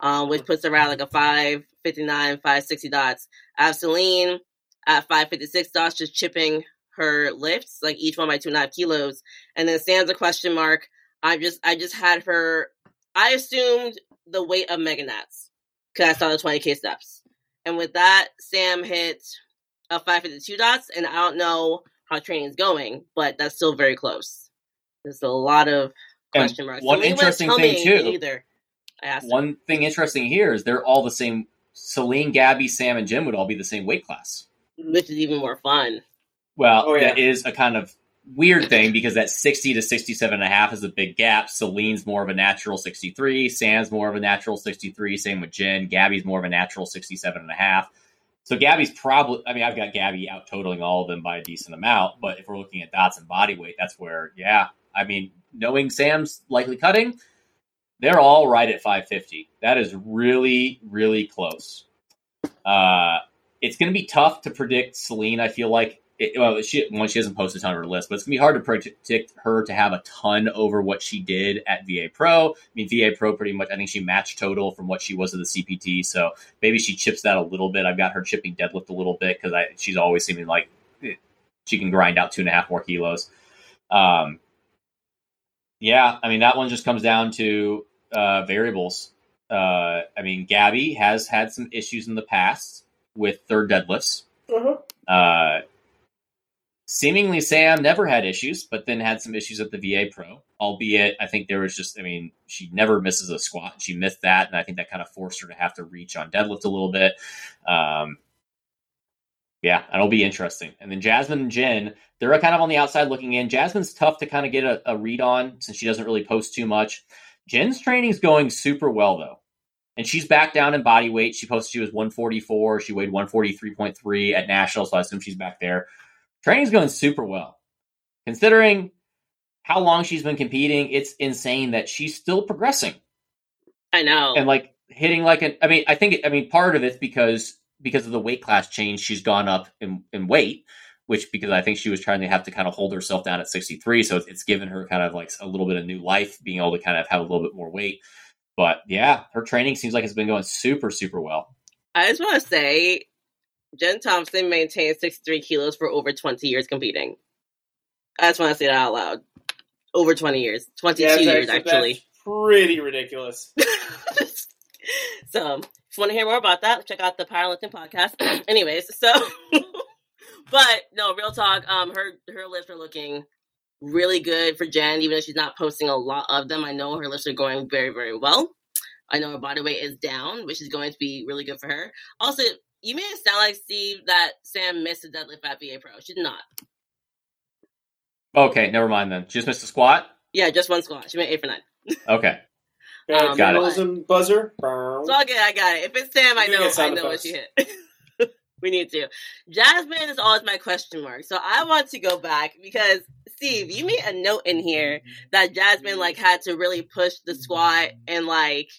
C: um, which puts around like a 559, 560 dots. I have Celine at 556 dots, just chipping her lifts, like each one by two and a half kilos. And then stands a question mark. I just I just had her I assumed the weight of Mega Nats because I saw the 20k steps. And with that, Sam hit a 552 dots, and I don't know how training is going, but that's still very close. There's a lot of question marks.
D: One interesting thing too. Either. One thing interesting here is they're all the same. Celine, Gabby, Sam, and Jim would all be the same weight class
C: which is even more fun.
D: Well, oh, yeah. that is a kind of weird thing because that 60 to 67 and a half is a big gap. Celine's more of a natural 63. Sam's more of a natural 63. Same with Jen. Gabby's more of a natural 67 and a half. So Gabby's probably, I mean, I've got Gabby out totaling all of them by a decent amount. But if we're looking at dots and body weight, that's where, yeah, I mean, knowing Sam's likely cutting, they're all right at 550. That is really, really close. Uh, it's going to be tough to predict Celine. I feel like it, well, she well, she hasn't posted a ton of her list, but it's gonna be hard to predict her to have a ton over what she did at VA Pro. I mean, VA Pro pretty much. I think she matched total from what she was at the CPT, so maybe she chips that a little bit. I've got her chipping deadlift a little bit because she's always seeming like eh, she can grind out two and a half more kilos. Um, yeah, I mean that one just comes down to uh, variables. Uh, I mean, Gabby has had some issues in the past with third deadlifts.
A: Uh-huh.
D: Uh, seemingly Sam never had issues, but then had some issues at the VA Pro. Albeit, I think there was just, I mean, she never misses a squat. She missed that, and I think that kind of forced her to have to reach on deadlift a little bit. Um, yeah, that'll be interesting. And then Jasmine and Jen, they're kind of on the outside looking in. Jasmine's tough to kind of get a, a read on since she doesn't really post too much. Jen's training's going super well though. And she's back down in body weight. She posted she was 144. She weighed 143.3 at national, so I assume she's back there training's going super well. Considering how long she's been competing, it's insane that she's still progressing.
C: I know.
D: And like hitting like an I mean, I think I mean part of it's because because of the weight class change, she's gone up in, in weight, which because I think she was trying to have to kind of hold herself down at 63. So it's, it's given her kind of like a little bit of new life, being able to kind of have a little bit more weight. But yeah, her training seems like it's been going super, super well.
C: I just want to say Jen Thompson maintained 63 kilos for over 20 years competing. I just want to say that out loud. Over 20 years. 22
A: Yeah,
C: years,
A: that's-
C: actually.
A: that's pretty ridiculous. (laughs)
C: so, if you want to hear more about that, check out the Powerlifting podcast. (clears throat) Anyways, so, (laughs) but no, real talk. Um, her her lifts are looking really good for Jen, even though she's not posting a lot of them. I know her lifts are going very very well. I know her body weight is down, which is going to be really good for her. Also, you made it sound like Steve that Sam missed a deadlift at VA Pro. She did not.
D: Okay, never mind then. She just missed a squat?
C: Yeah, just one squat. She made eight for nine.
D: Okay.
A: Bad
C: Got
D: it.
A: journalism buzzer.
C: It's all good. I got it. If it's Sam, I
A: You
C: know. I
A: sound
C: know what
A: effects.
C: she hit. (laughs) we need to. Jasmine is always my question mark. So I want to go back because Steve, you made a note in here that Jasmine like had to really push the squat and like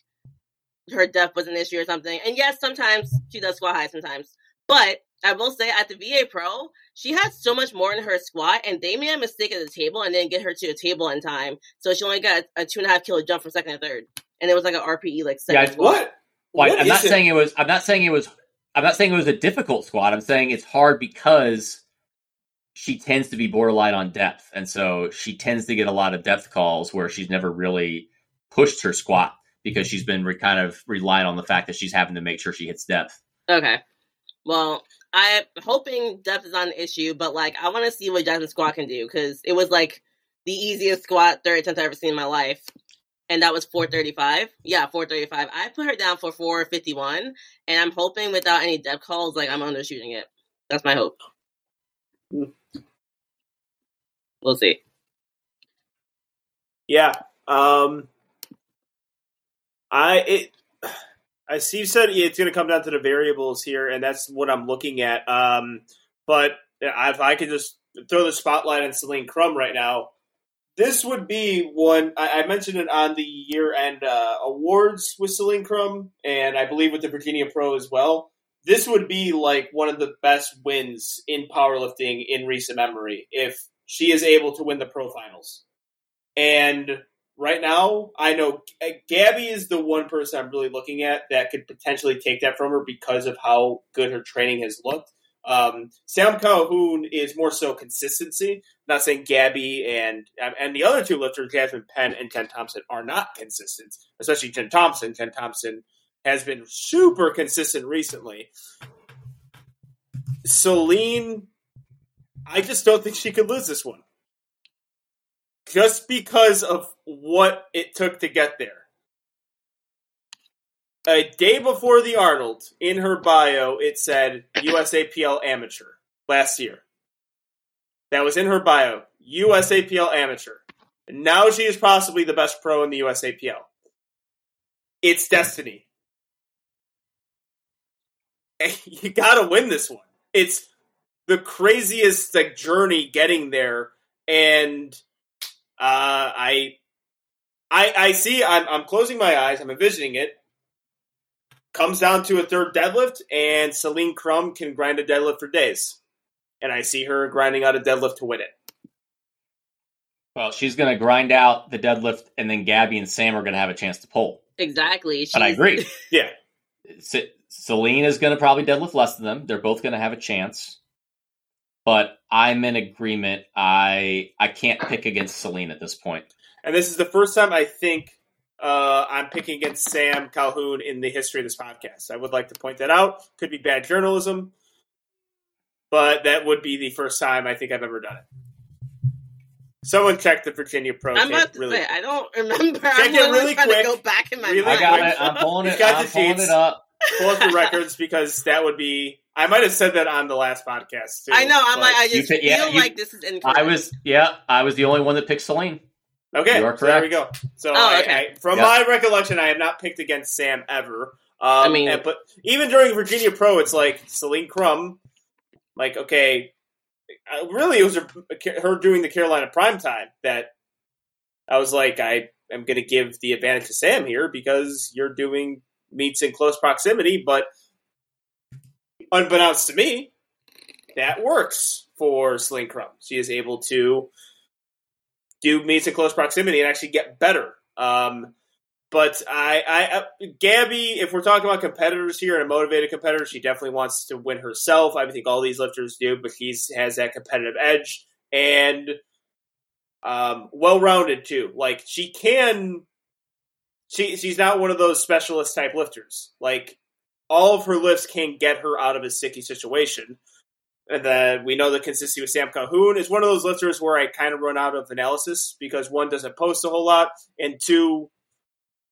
C: her depth was an issue or something. And yes, sometimes she does squat high sometimes. But I will say at the VA Pro, she had so much more in her squat, and they made a mistake at the table and didn't get her to a table in time. So she only got a two and a half kilo jump from second and third, and it was like an RPE like second
D: Yeah.
A: What?
D: Well,
A: What
D: I'm not
A: it?
D: saying it was. I'm not saying it was. I'm not saying it was a difficult squat. I'm saying it's hard because she tends to be borderline on depth, and so she tends to get a lot of depth calls where she's never really pushed her squat because she's been re- kind of relying on the fact that she's having to make sure she hits depth.
C: Okay. Well, I'm hoping depth is not an issue, but like I want to see what Jasmine squat can do because it was like the easiest squat third attempt I've ever seen in my life, and that was 435. Yeah, 435. I put her down for 451, and I'm hoping without any depth calls, like I'm undershooting it. That's my hope. We'll see.
A: Yeah. Um. I it. As Steve said, it's going to come down to the variables here, and that's what I'm looking at. Um, but if I could just throw the spotlight on Celine Crum right now, this would be one. I, I mentioned it on the year-end uh, awards with Celine Crum, and I believe with the Virginia Pro as well. This would be like one of the best wins in powerlifting in recent memory if she is able to win the pro finals. And right now, I know Gabby is the one person I'm really looking at that could potentially take that from her because of how good her training has looked. Um, Sam Calhoun is more so consistency. not saying Gabby and and the other two lifters, Jasmine Penn and Jen Thompson, are not consistent. Especially Jen Thompson. Jen Thompson has been super consistent recently. Celine, I just don't think she could lose this one just because of what it took to get there. A day before the Arnold, in her bio, it said USAPL amateur last year. That was in her bio, USAPL amateur. And now she is possibly the best pro in the USAPL. It's destiny. And (laughs) you gotta win this one. It's the craziest like journey getting there, and uh, I, I, I see. I'm, I'm closing my eyes. I'm envisioning it. Comes down to a third deadlift, and Celine Crum can grind a deadlift for days, and I see her grinding out a deadlift to win it.
D: Well, she's going to grind out the deadlift, and then Gabby and Sam are going to have a chance to pull.
C: Exactly.
D: But I agree. (laughs)
A: Yeah,
D: C- Celine is going to probably deadlift less than them. They're both going to have a chance. But I'm in agreement. I I can't pick against Celine at this point.
A: and this is the first time I think uh, I'm picking against Sam Calhoun in the history of this podcast. I would like to point that out. Could be bad journalism, but that would be the first time I think I've ever done it. Someone check the Virginia Pro.
C: I'm
A: tape
C: about to
A: really.
C: say I don't remember.
A: Check
C: I'm
A: it really
C: trying
A: quick.
C: to go back in my
A: Really
D: I got
A: quick.
D: it. I'm pulling it.
A: got
D: I'm
A: the
D: pulling it up.
A: pull up the records because that would be. I might have said that on the last podcast too.
C: I know. I'm like, I
D: You
C: just
D: fit- yeah,
C: feel
D: you-
C: like this is incorrect.
D: I was yeah. I was the only one that picked Celine.
A: Okay.
D: You are
A: so there we
D: correct.
A: go. So
C: Oh, okay.
A: I, from
D: Yep.
A: my recollection, I have not picked against Sam ever. Um,
C: mean-
A: and- but even during Virginia Pro, it's like Celine Crum. Like, okay, uh, really, it was her, her doing the Carolina Prime Time that I was like, I am going to give the advantage to Sam here because you're doing meets in close proximity, but unbeknownst to me, that works for Celine Crum. She is able to do meets in close proximity and actually get better. Um, but I, I, uh, Gabby, if we're talking about competitors here and a motivated competitor, she definitely wants to win herself. I think all these lifters do, but she has that competitive edge and um, well rounded too. Like she can, she she's not one of those specialist type lifters. Like all of her lifts can get her out of a sticky situation. And then we know the consistency with Sam Calhoun is one of those lifters where I kind of run out of analysis because one doesn't post a whole lot, and two,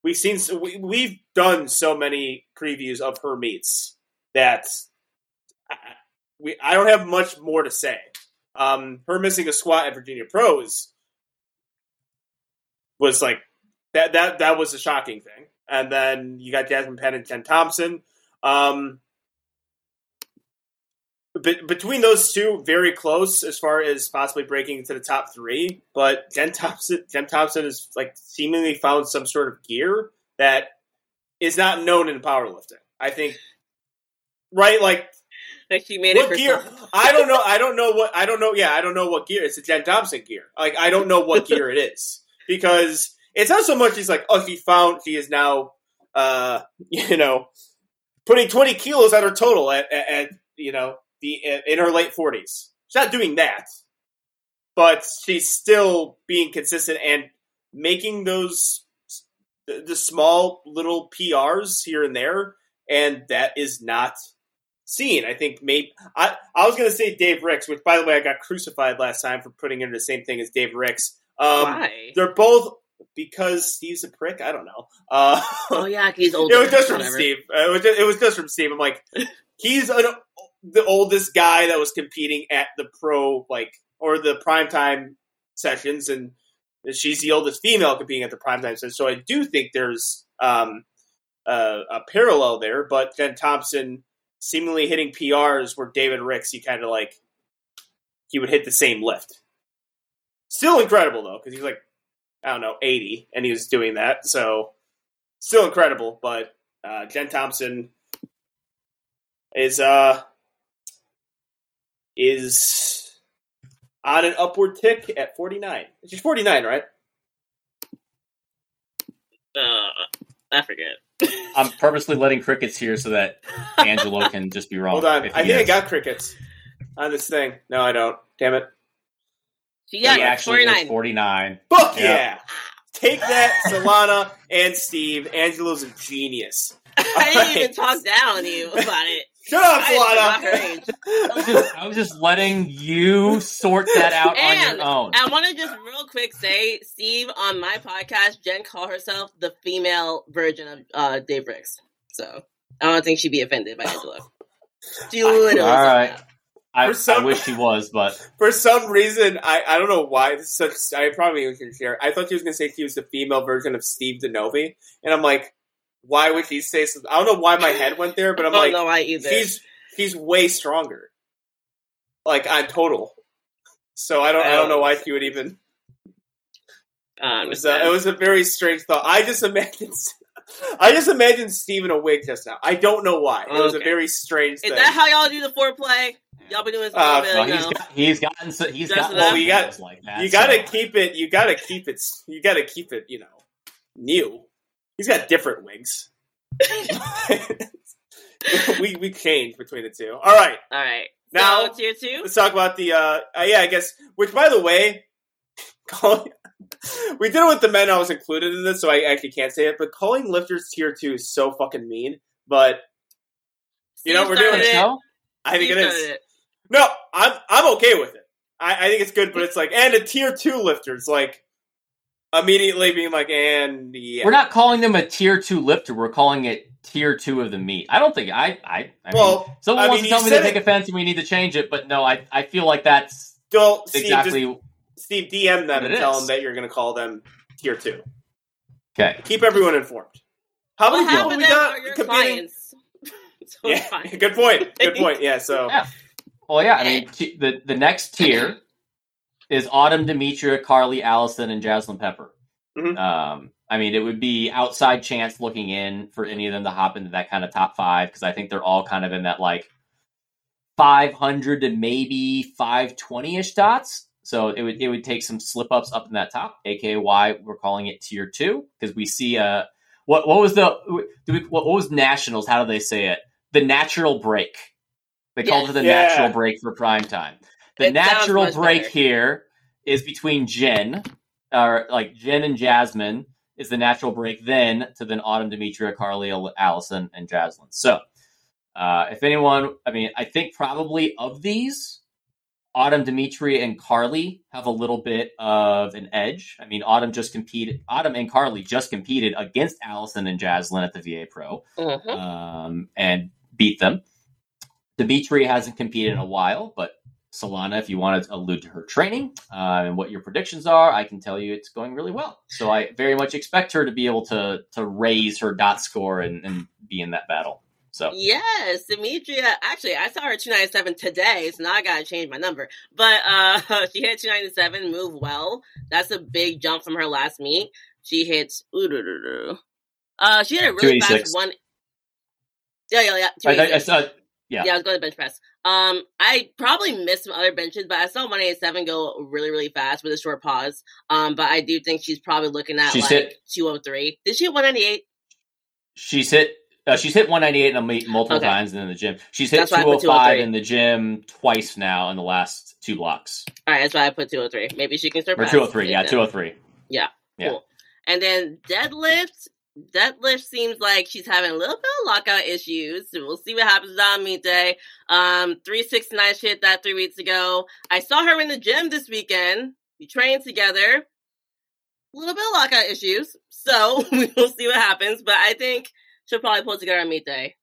A: we've seen we, we've done so many previews of her meets that I, we I don't have much more to say. Um, her missing a squat at Virginia Pros was like that that that was a shocking thing. And then you got Jasmine Penn and Jen Thompson. Um, be- between those two, very close as far as possibly breaking into the top three. But Jen Thompson, Jen Thompson has like seemingly found some sort of gear that is not known in powerlifting. I think, right? Like
C: Like she made it
A: what gear? I don't know. I don't know what. I don't know. Yeah, I don't know what gear. It's a Jen Thompson gear. Like I don't know what gear it is because it's not so much. He's like, oh, he found. He is now, uh, (laughs) you know, putting twenty kilos at her total at, at, at you know the in her late forties. She's not doing that, but she's still being consistent and making those the, the small little PRs here and there, and that is not seen. I think maybe I, I was going to say Dave Ricks, which by the way I got crucified last time for putting in the same thing as Dave Ricks. Um,
C: Why?
A: They're both because Steve's a prick. I don't know. Uh,
C: Oh yeah, he's (laughs) older.
A: it was just from
C: Whatever.
A: Steve. It was just, it was just from Steve. I'm like, he's an, the oldest guy that was competing at the pro like or the primetime sessions, and she's the oldest female competing at the primetime sessions. So I do think there's um, a parallel there. But Jen Thompson seemingly hitting PRs where David Ricks, he kind of like he would hit the same lift. Still incredible though, because he's like I don't know, 80, and he was doing that. So still incredible, but uh, Jen Thompson is uh is on an upward tick at 49. She's 49, right?
C: Uh, I forget. (laughs)
D: I'm purposely letting crickets here so that Angelo (laughs) can just be wrong.
A: Hold on. I
D: he
A: think I got crickets on this thing. No, I don't. Damn it.
C: She
D: He
C: got
D: actually
C: forty
D: is
C: nine.
D: 49.
A: Fuck
D: Yeah.
A: yeah. Take that, Solana and Steve. Angelo's a genius. (laughs)
C: I didn't even talk down on you about it.
A: Shut up,
C: I forgot her age.
A: Solana.
D: I was, just, I was just letting you sort that out on
C: And
D: your own.
C: I want to just real quick say, Steve, on my podcast, Jen called herself the female version of uh, Dave Ricks. So I don't think she'd be offended by Angelo. She literally
D: All
C: said
D: right.
C: that.
D: I,
A: some-
D: I wish she was, but (laughs)
A: For some reason, I, I don't know why. This is such, I probably even can share. I thought she was going to say she was the female version of Steve DeNovi, and I'm like, why would he say something? I don't know why my head went there, but
C: I
A: I'm
C: don't
A: like,
C: know why either.
A: he's he's way stronger, like on total. So I don't I don't know why he would even.
C: I
A: It was, a, it was a very strange thought. I just imagined. (laughs) I just imagined Steve in a wig just now. I don't know why. It was a very strange thing.
C: Is
A: thing.
C: that how y'all do the foreplay? Y'all be doing this a
A: Uh,
C: little
D: no, he's got, he's gotten so, he's
C: Dress
D: got
C: it up.
A: Well, you got-
D: like that.
A: you gotta keep it. You gotta keep it. You gotta keep it. You know, new. He's got different wigs. (laughs) we we change between the two. All right,
C: All right.
A: Now-
C: so, tier two.
A: let's talk about the. uh, uh Yeah, I guess. Which, by the way, (laughs) calling. We did it with the men. I was included in this, so I actually can't say it. But calling lifters tier two is so fucking mean. But You know,
C: Steve
A: we're doing
C: started
A: it.
C: it.
D: No?
A: I think
C: Steve
A: it is.
C: It.
A: No, I'm I'm okay with it. I, I think it's good, but it's like and a tier two lifter lifters like immediately being like and yeah.
D: We're not calling them a tier two lifter. We're calling it tier two of the meet. I don't think I. I, I mean,
A: well,
D: someone
A: I
D: wants
A: mean,
D: to tell me to take
A: it-
D: offense and we need to change it, but no, I I feel like that's
A: still Steve
D: exactly
A: just Steve DM them and tell
D: is.
A: them that you're going to call them tier two.
D: okay.
A: Keep everyone informed. How many
C: half
A: people
C: of
A: we got competing?
C: clients. (laughs) (laughs) so
A: Yeah,
C: fine.
A: good point. Good (laughs) point. Yeah, so
D: Yeah. Well, yeah. I mean, t- the the next tier is Autumn, Demetria, Carly, Allison, and Jaslyn Pepper.
A: Mhm.
D: Um, I mean, it would be outside chance looking in for any of them to hop into that kind of top five because I think they're all kind of in that like 500 to maybe 520 ish dots. So it would it would take some slip ups up in that top, aka why we're calling it tier two because we see uh what what was the do we, what, what was nationals? How do they say it? The natural break. They called it the
A: Yeah.
D: natural break for prime time. The
C: It
D: natural break
C: better.
D: here is between Jen, or like Jen and Jasmine is the natural break. Then to then Autumn, Demetria, Carly, Allison, and Jaslyn. So, uh, if anyone, I mean, I think probably of these, Autumn, Demetria, and Carly have a little bit of an edge. I mean, Autumn just competed. Autumn and Carly just competed against Allison and Jaslyn at the VA Pro
C: Mhm.
D: um, and beat them. Demetria hasn't competed in a while, but Solana, if you want to allude to her training uh, and what your predictions are, I can tell you it's going really well. So I very much expect her to be able to to raise her dot score and, and be in that battle. So
C: Yes, Demetria. Actually, I saw her 297 today, so now I gotta change my number. But uh (laughs) she hit 297, move well. That's a big jump from her last meet. She hits. Uh, she had a really
D: 286.
C: fast one. Yeah, yeah, yeah.
D: I, I, I saw, yeah.
C: Yeah, I was going to bench press. Um, I probably missed some other benches, but I saw 187 go really, really fast with a short pause. Um, but I do think she's probably looking at
D: She's
C: like
D: hit-
C: 203. Did she hit 198?
D: she's hit. Uh, she's hit 198 in a meet multiple
C: Okay.
D: times in the gym. She's hit
C: That's why I put
D: 205 in the gym twice now in the last two blocks.
C: All right, that's why I put 203. Maybe she can
D: Or 203, yeah,
C: then.
D: 203. Yeah.
C: Cool. And then deadlift. Deadlift seems like she's having a little bit of lockout issues. We'll see what happens on meet day. Um, 369 she hit that three weeks ago. I saw her in the gym this weekend. We trained together. A little bit of lockout issues. So (laughs) we'll see what happens. But I think she'll probably pull together on meet day.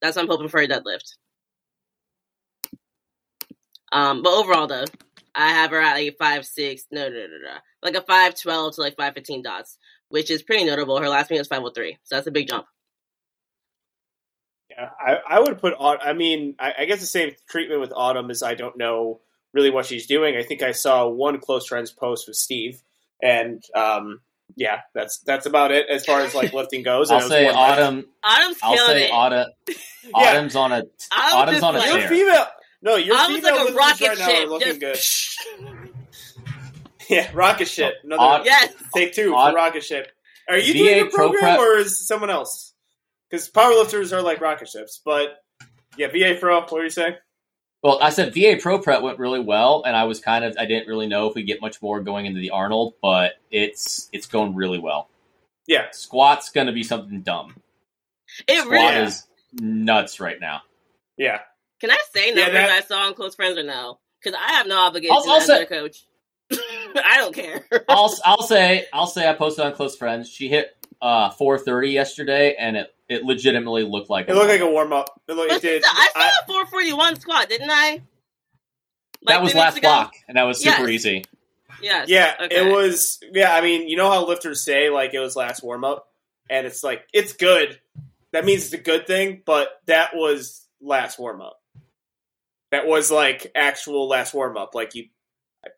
C: That's what I'm hoping for a deadlift. Um, but overall though, I have her at like five six, no, no, no, no, like a five twelve to like five fifteen dots, which is pretty notable. Her last meet was five oh three, so that's a big jump.
A: Yeah, I, I would put. Au- I mean, I, I guess the same treatment with Autumn is I don't know really what she's doing. I think I saw one close friends post with Steve, and um, yeah, that's that's about it as far as like lifting goes.
D: I'll say
A: one left.
D: Autumn.
C: Autumn's
D: I'll
C: killing
D: say
C: it.
D: Autumn. (laughs)
A: Yeah.
D: Autumn's on a Autumn's
C: just
D: on a
C: like-
A: Your
D: tear.
A: female, no, your
C: I was
A: female
C: like a
A: lifters
C: rocket
A: right now are
C: ship.
A: looking
C: just-
A: good. (laughs) (laughs) Yeah, rocket ship. Oh, Another
D: Aud-
C: Yes.
A: take two
D: Aud-
A: for rocket ship. Are you
D: VA
A: doing a program
D: Prep-
A: or is someone else? Because powerlifters are like rocket ships, but yeah, VA Pro. What were you saying?
D: Well, I said VA Pro Prep went really well, and I was kind of I didn't really know if we get much more going into the Arnold, but it's it's going really well.
A: Yeah,
D: Squat's going to be something dumb.
C: It
D: Squat
C: really.
D: Is nuts right now.
A: yeah.
C: Can I say numbers
A: that-
C: I saw on Close Friends or no? Because I have no obligation
D: I'll- I'll
C: as
D: say-
C: their coach. I don't care.
D: I'll I'll say I'll say I posted on Close Friends. She hit uh 430 yesterday, and it it legitimately looked like
A: It looked like a warm up. It, looked- it did.
C: I saw
A: I-
C: a 441 squat, didn't I? Like
D: that was last
C: ago?
D: block, and that was super
C: Yes.
D: easy.
C: Yes.
A: Yeah,
C: Okay.
A: it was. Yeah, I mean, you know how lifters say like it was last warm up, and it's like it's good. That means it's a good thing, but that was last warm up. That was like actual last warm up. Like you,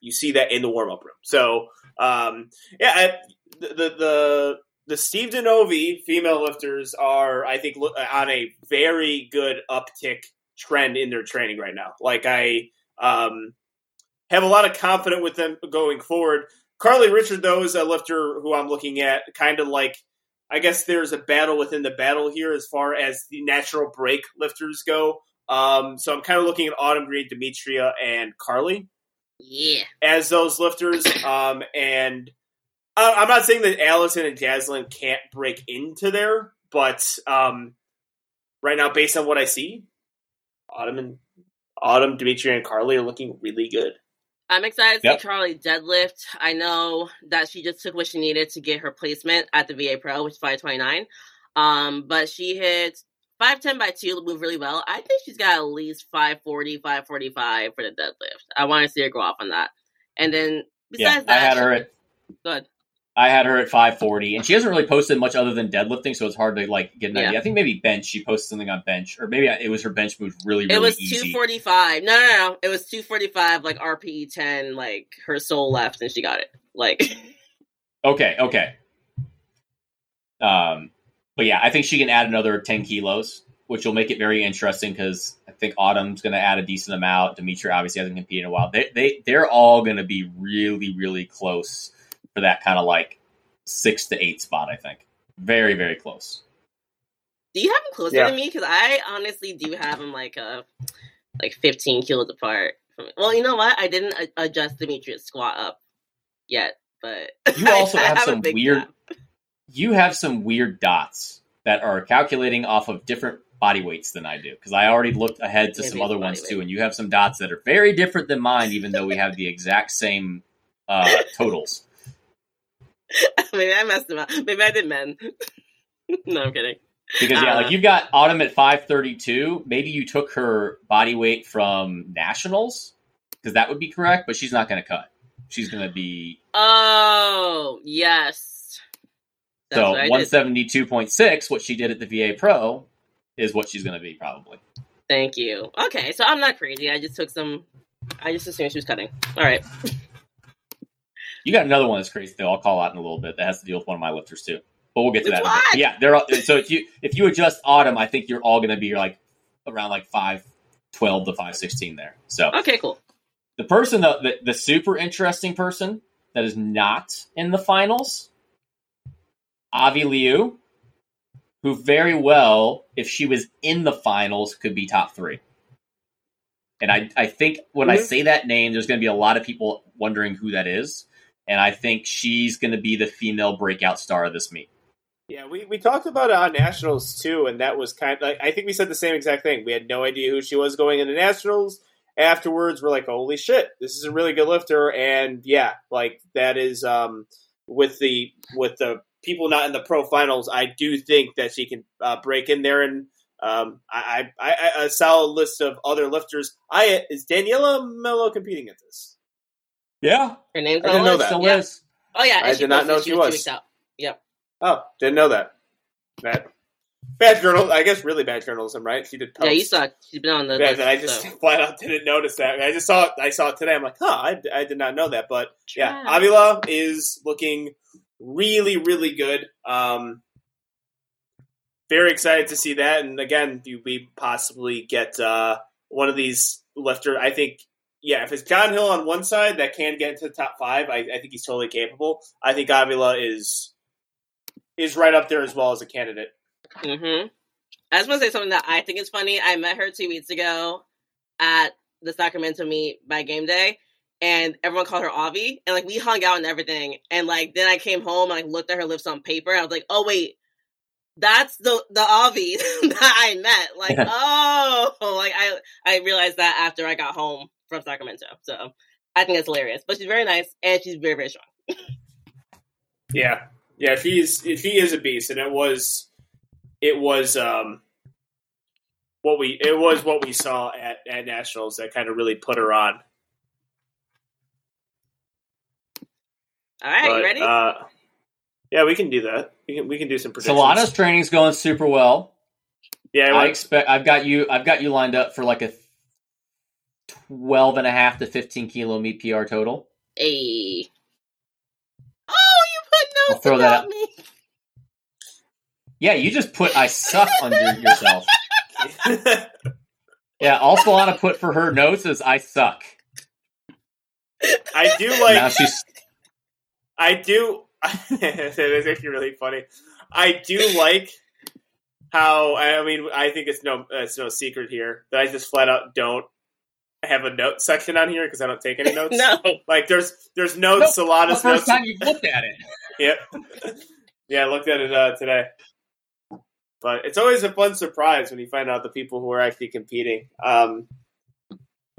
A: you see that in the warm up room. So, um, yeah, I, the the the Steve Denovi female lifters are, I think, on a very good uptick trend in their training right now. Like I, um, have a lot of confidence with them going forward. Carly Richard, though, is a lifter who I'm looking at, kind of like I guess there's a battle within the battle here as far as the natural break lifters go. Um, so I'm kind of looking at Autumn Green, Demetria, and Carly
C: Yeah.
A: as those lifters. Um, and I- I'm not saying that Allison and Jaslyn can't break into there, but um, right now, based on what I see, Autumn and Autumn, Demetria, and Carly are looking really good.
C: I'm excited to
D: Yep.
C: see Charlie deadlift. I know that she just took what she needed to get her placement at the VA Pro, which is 529. Um, but she hit 510 by 2, move really well. I think she's got at least 540, 545 for the deadlift. I want to see her go off on that. And then
D: Yeah,
C: besides
D: I had her at
C: good.
D: I had her at 540, and she hasn't really posted much other than deadlifting, so it's hard to like get an
C: Yeah.
D: idea. I think maybe bench. She posted something on bench, or maybe it was her bench move really really
C: It was
D: easy.
C: 245. No, no, no. It was 245, like RPE 10, like her soul left and she got it. Like,
D: Okay, okay. Um, but yeah, I think she can add another 10 kilos, which will make it very interesting because I think Autumn's going to add a decent amount. Demetria obviously hasn't competed in a while. They they they're all going to be really really close for that kind of like six to eight spot. I think very very close.
C: do you have them closer
A: Yeah.
C: than me? Because I honestly do have them like uh like 15 kilos apart. From, well, you know what? I didn't adjust Demetria's squat up yet, but
D: You (laughs) also
C: I
D: have
C: a
D: some weird-
C: gap.
D: You have some weird dots that are calculating off of different body weights than I do because I already looked ahead to
C: Yeah,
D: some other ones
C: weight.
D: too, and you have some dots that are very different than mine, even though we have the exact same uh, (laughs) totals.
C: Maybe I messed him up. Maybe I did men. (laughs) no, I'm kidding.
D: Because yeah,
C: Uh,
D: like you've got Autumn at five thirty two. Maybe you took her body weight from nationals because that would be correct, but she's not going to cut. She's going to be
C: Oh yes. That's
D: so one seventy two point six. What she did at the VA Pro is what she's going to be probably.
C: Thank you. Okay, so I'm not crazy. I just took some. I just assumed she was cutting. All right.
D: You got another one that's crazy though. I'll call out in a little bit. That has to deal with one of my lifters too. But we'll get to
C: Which
D: that. in a bit.
C: one?
D: Yeah, they're all, so if you if you adjust Autumn, I think you're all going to be like around like five twelve to five sixteen there. So
C: Okay, cool.
D: the person the, the the super interesting person that is not in the finals, Avi Liu, who very well, if she was in the finals, could be top three. And I, I think when I
A: Mhm.
D: say that name, there's going to be a lot of people wondering who that is. And I think she's going to be the female breakout star of this meet.
A: Yeah, we, we talked about it on nationals too, and that was kind of like I think we said the same exact thing. We had no idea who she was going into nationals. Afterwards, we're like, "Holy shit, this is a really good lifter!" And yeah, like that is um, with the with the people not in the pro finals. I do think that she can uh, break in there, and um, I, I, I a solid list of other lifters. I is Daniela Mello competing at this?
D: Yeah,
C: Her name's
A: I didn't know that.
C: Yeah. Oh yeah,
A: I did not know
C: she
A: she
C: was.
A: was.
C: Two weeks out. Yep.
A: Oh, didn't know that. Bad, bad journal. I guess really bad journalism, right? She did. Post.
C: Yeah, you saw. She's been on the.
A: Yeah,
C: list,
A: I just
C: so. (laughs)
A: flat out didn't notice that. I just saw it. I saw it today. I'm like, huh, I, I did not know that. But yeah,
C: Trash.
A: Avila is looking really, really good. Um, very excited to see that. And again, we possibly get uh, one of these lifter? I think, yeah, if it's John Hill on one side that can get into the top five, I, I think he's totally capable. I think Avila is is right up there as well as a candidate.
C: Mm-hmm. I just want to say something that I think is funny. I met her two weeks ago at the Sacramento meet by game day, and everyone called her Avi, and like we hung out and everything. And like then I came home and like looked at her lips on paper. And I was like, oh wait, that's the the Avi (laughs) that I met. Like oh, like I I realized that after I got home from Sacramento. So I think it's hilarious. But she's very nice and she's very very strong.
A: Yeah, yeah. She's she is a beast, and it was it was um what we it was what we saw at at nationals that kind of really put her on.
C: All right,
A: But,
C: you ready?
A: Uh, yeah, we can do that. We can we can do some predictions.
D: Solana's training's going super well.
A: yeah,
D: I
A: well,
D: expect I've got you I've got you lined up for like a 12 and a half to 15 kilo meet PR total.
C: A. Oh, you put notes I'll
D: throw that
C: about
D: out.
C: me.
D: Yeah, you just put I suck (laughs) under yourself. (laughs) Yeah, all Solana put for her notes is I suck.
A: I do
D: now
A: like.
D: she's
A: I do. (laughs) it is actually really funny. I do like how. I mean, I think it's no it's no secret here that I just flat out don't have a note section on here because I don't take any (laughs) notes.
C: No.
A: Like there's there's notes,
D: the
A: Solana's
D: first
A: notes.
D: time you've looked at it. (laughs)
A: Yep. yeah, I looked at it uh, today. But it's always a fun surprise when you find out the people who are actually competing. Um,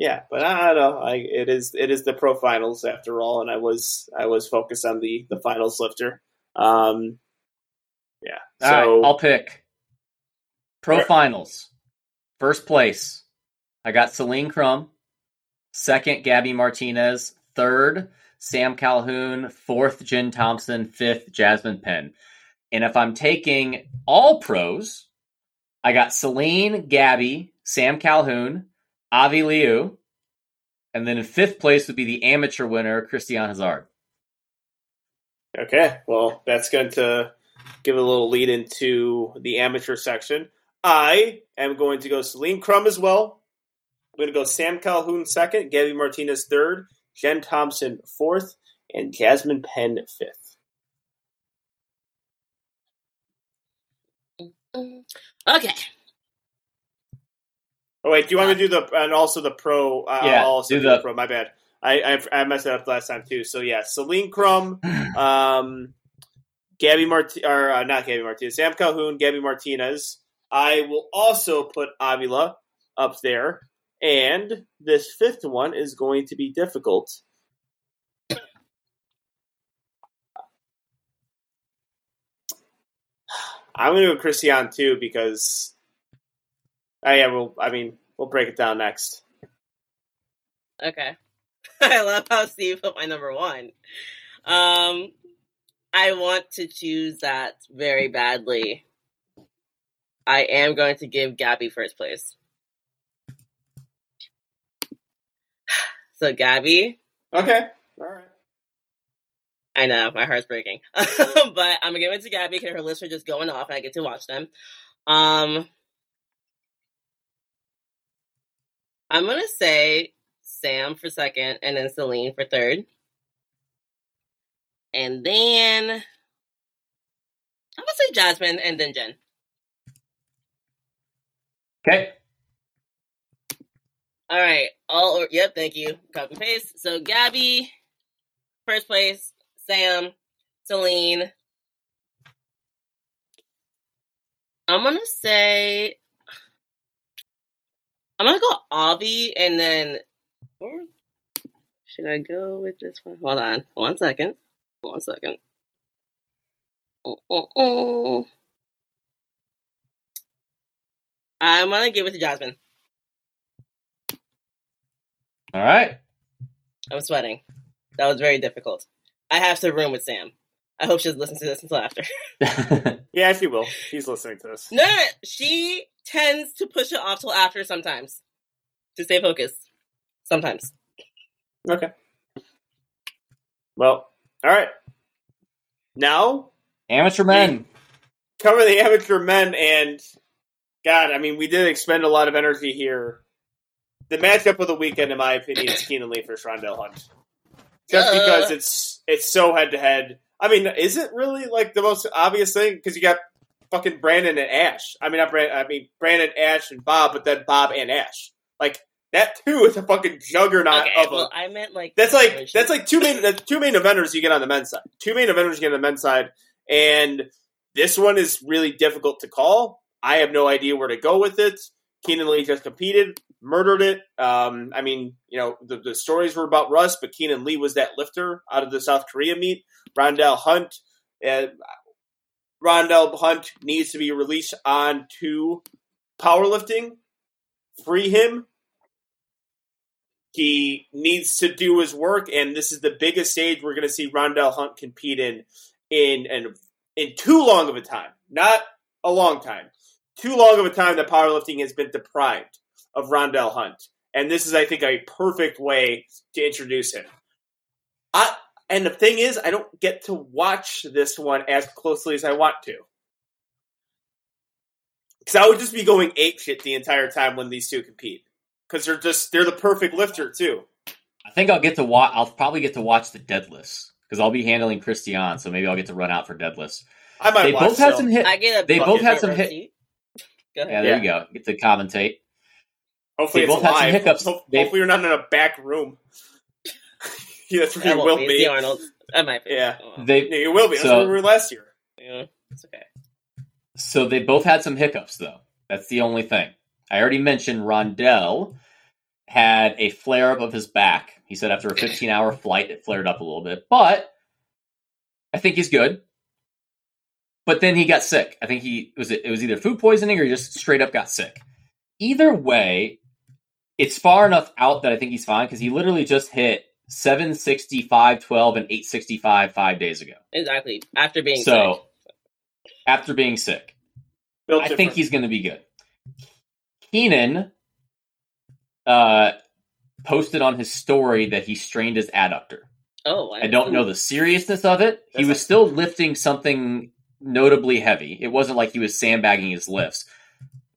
A: yeah, but I don't know. I, it is it is the pro finals after all, and I was I was focused on the the finals lifter. Um, yeah, so
D: right, I'll pick. Pro finals. First place. I got Celine Crum. Second, Gabby Martinez. Third, Sam Calhoun. Fourth, Jen Thompson. Fifth, Jasmine Penn. And if I'm taking all pros, I got Celine, Gabby, Sam Calhoun, Avi Liu. And then in fifth place would be the amateur winner, Christian Hazard.
A: Okay, well, that's going to give a little lead into the amateur section. I am going to go Celine Crum as well. I'm going to go Sam Calhoun second, Gabby Martinez third, Jen Thompson fourth, and Jasmine Penn fifth.
C: Okay.
A: Oh wait, do you want me to do the and also the pro? Uh,
D: Yeah,
A: I'll also
D: do
A: do
D: the-
A: the pro. My bad. I, I I messed it up last time too. So yeah, Celine Crum, (sighs) um, Gabby Mart or uh, not Gabby Martinez, Sam Calhoun, Gabby Martinez. I will also put Avila up there, and this fifth one is going to be difficult. (sighs) I'm going to go Christian too because, oh yeah, we'll. I mean, we'll break it down next.
C: Okay. (laughs) I love how Steve put my number one. Um, I want to choose that very badly. I am going to give Gabby first place. (sighs) So Gabby,
A: Okay. All right.
C: I know my heart's breaking, (laughs) but I'm gonna give it to Gabby because her lists are just going off, and I get to watch them. Um, I'm gonna say Sam for second, and then Celine for third, and then I'm gonna say Jasmine, and then Jen.
D: Okay.
C: All right, all or, yep, thank you. Copy paste. So Gabby, first place. Sam, Celine. I'm gonna say I'm gonna go Avi and then or should I go with this one? Hold on, one second. One second. Oh, oh, oh. I'm gonna give it to Jasmine.
D: All right.
C: I'm sweating. That was very difficult. I have to room with Sam. I hope she doesn't listen to this until after. (laughs) (laughs)
A: Yeah, she will. She's listening to this.
C: No, no, no, she tends to push it off till after sometimes to stay focused. Sometimes.
A: Okay. Well, all right. Now
D: Amateur men.
A: cover the amateur men and God, I mean, we did expend a lot of energy here. The matchup of the weekend, in my opinion, is Keenan Lee for Rondell Hunt. Just
C: Uh.
A: because it's it's so head to head. I mean, is it really like the most obvious thing? Because you got fucking Brandon and Ash. I mean, not Brandon. I mean Brandon, Ash, and Bob, but then Bob and Ash. Like that too is a fucking juggernaut
C: Okay,
A: of a.
C: well, I meant like
A: That's like that's like two main that's two main eventers you get on the men's side. Two main eventers you get on the men's side, and this one is really difficult to call. I have no idea where to go with it. Keenan Lee just competed, murdered it. Um, I mean, you know, the, the stories were about Russ, but Keenan Lee was that lifter out of the South Korea meet. Rondell Hunt, uh, Rondell Hunt needs to be released on to powerlifting. Free him. He needs to do his work, and this is the biggest stage we're going to see Rondell Hunt compete in in in in too long of a time. Not a long time. Too long of a time that powerlifting has been deprived of Rondell Hunt. And this is, I think, a perfect way to introduce him. I, and the thing is, I don't get to watch this one as closely as I want to. Because I would just be going ape shit the entire time when these two compete. Because they're just, they're the perfect lifter, too.
D: I think I'll get to watch. I'll probably get to watch the deadlifts because I'll be handling Christian, so maybe I'll get to run out for deadlifts.
A: I might
D: They
A: watch
D: both had
A: still.
D: some hit.
C: I get a
D: They both had some hit.
C: seat. Go ahead.
D: Yeah, there you go. Get to commentate.
A: Hopefully
D: They
A: it's
D: both had some
A: live.
D: hiccups.
A: Ho-
D: They-
A: Hopefully you're not in a back room. Yeah, (laughs) that's where
C: That
A: you
C: won't be.
A: be.
C: See Arnold. I might be.
A: Yeah.
C: Oh, well.
D: They
A: Yeah, you will be. That's
D: So-
A: where we were last year.
C: yeah, it's okay.
D: so they both had some hiccups though. That's the only thing. I already mentioned Rondell had a flare up of his back. He said after a 15 hour flight, it flared up a little bit, but I think he's good. But then he got sick. I think he was it was either food poisoning or he just straight up got sick. Either way, it's far enough out that I think he's fine because he literally just hit 765, 12, and 865 five days ago.
C: Exactly. After being
D: So
C: sick.
D: after being sick.
A: Built
D: I think he's going to be good. Keenan uh, posted on his story that he strained his adductor.
C: Oh,
D: I don't know the seriousness of it. He was
A: not-
D: still lifting something notably heavy. It wasn't like he was sandbagging his lifts.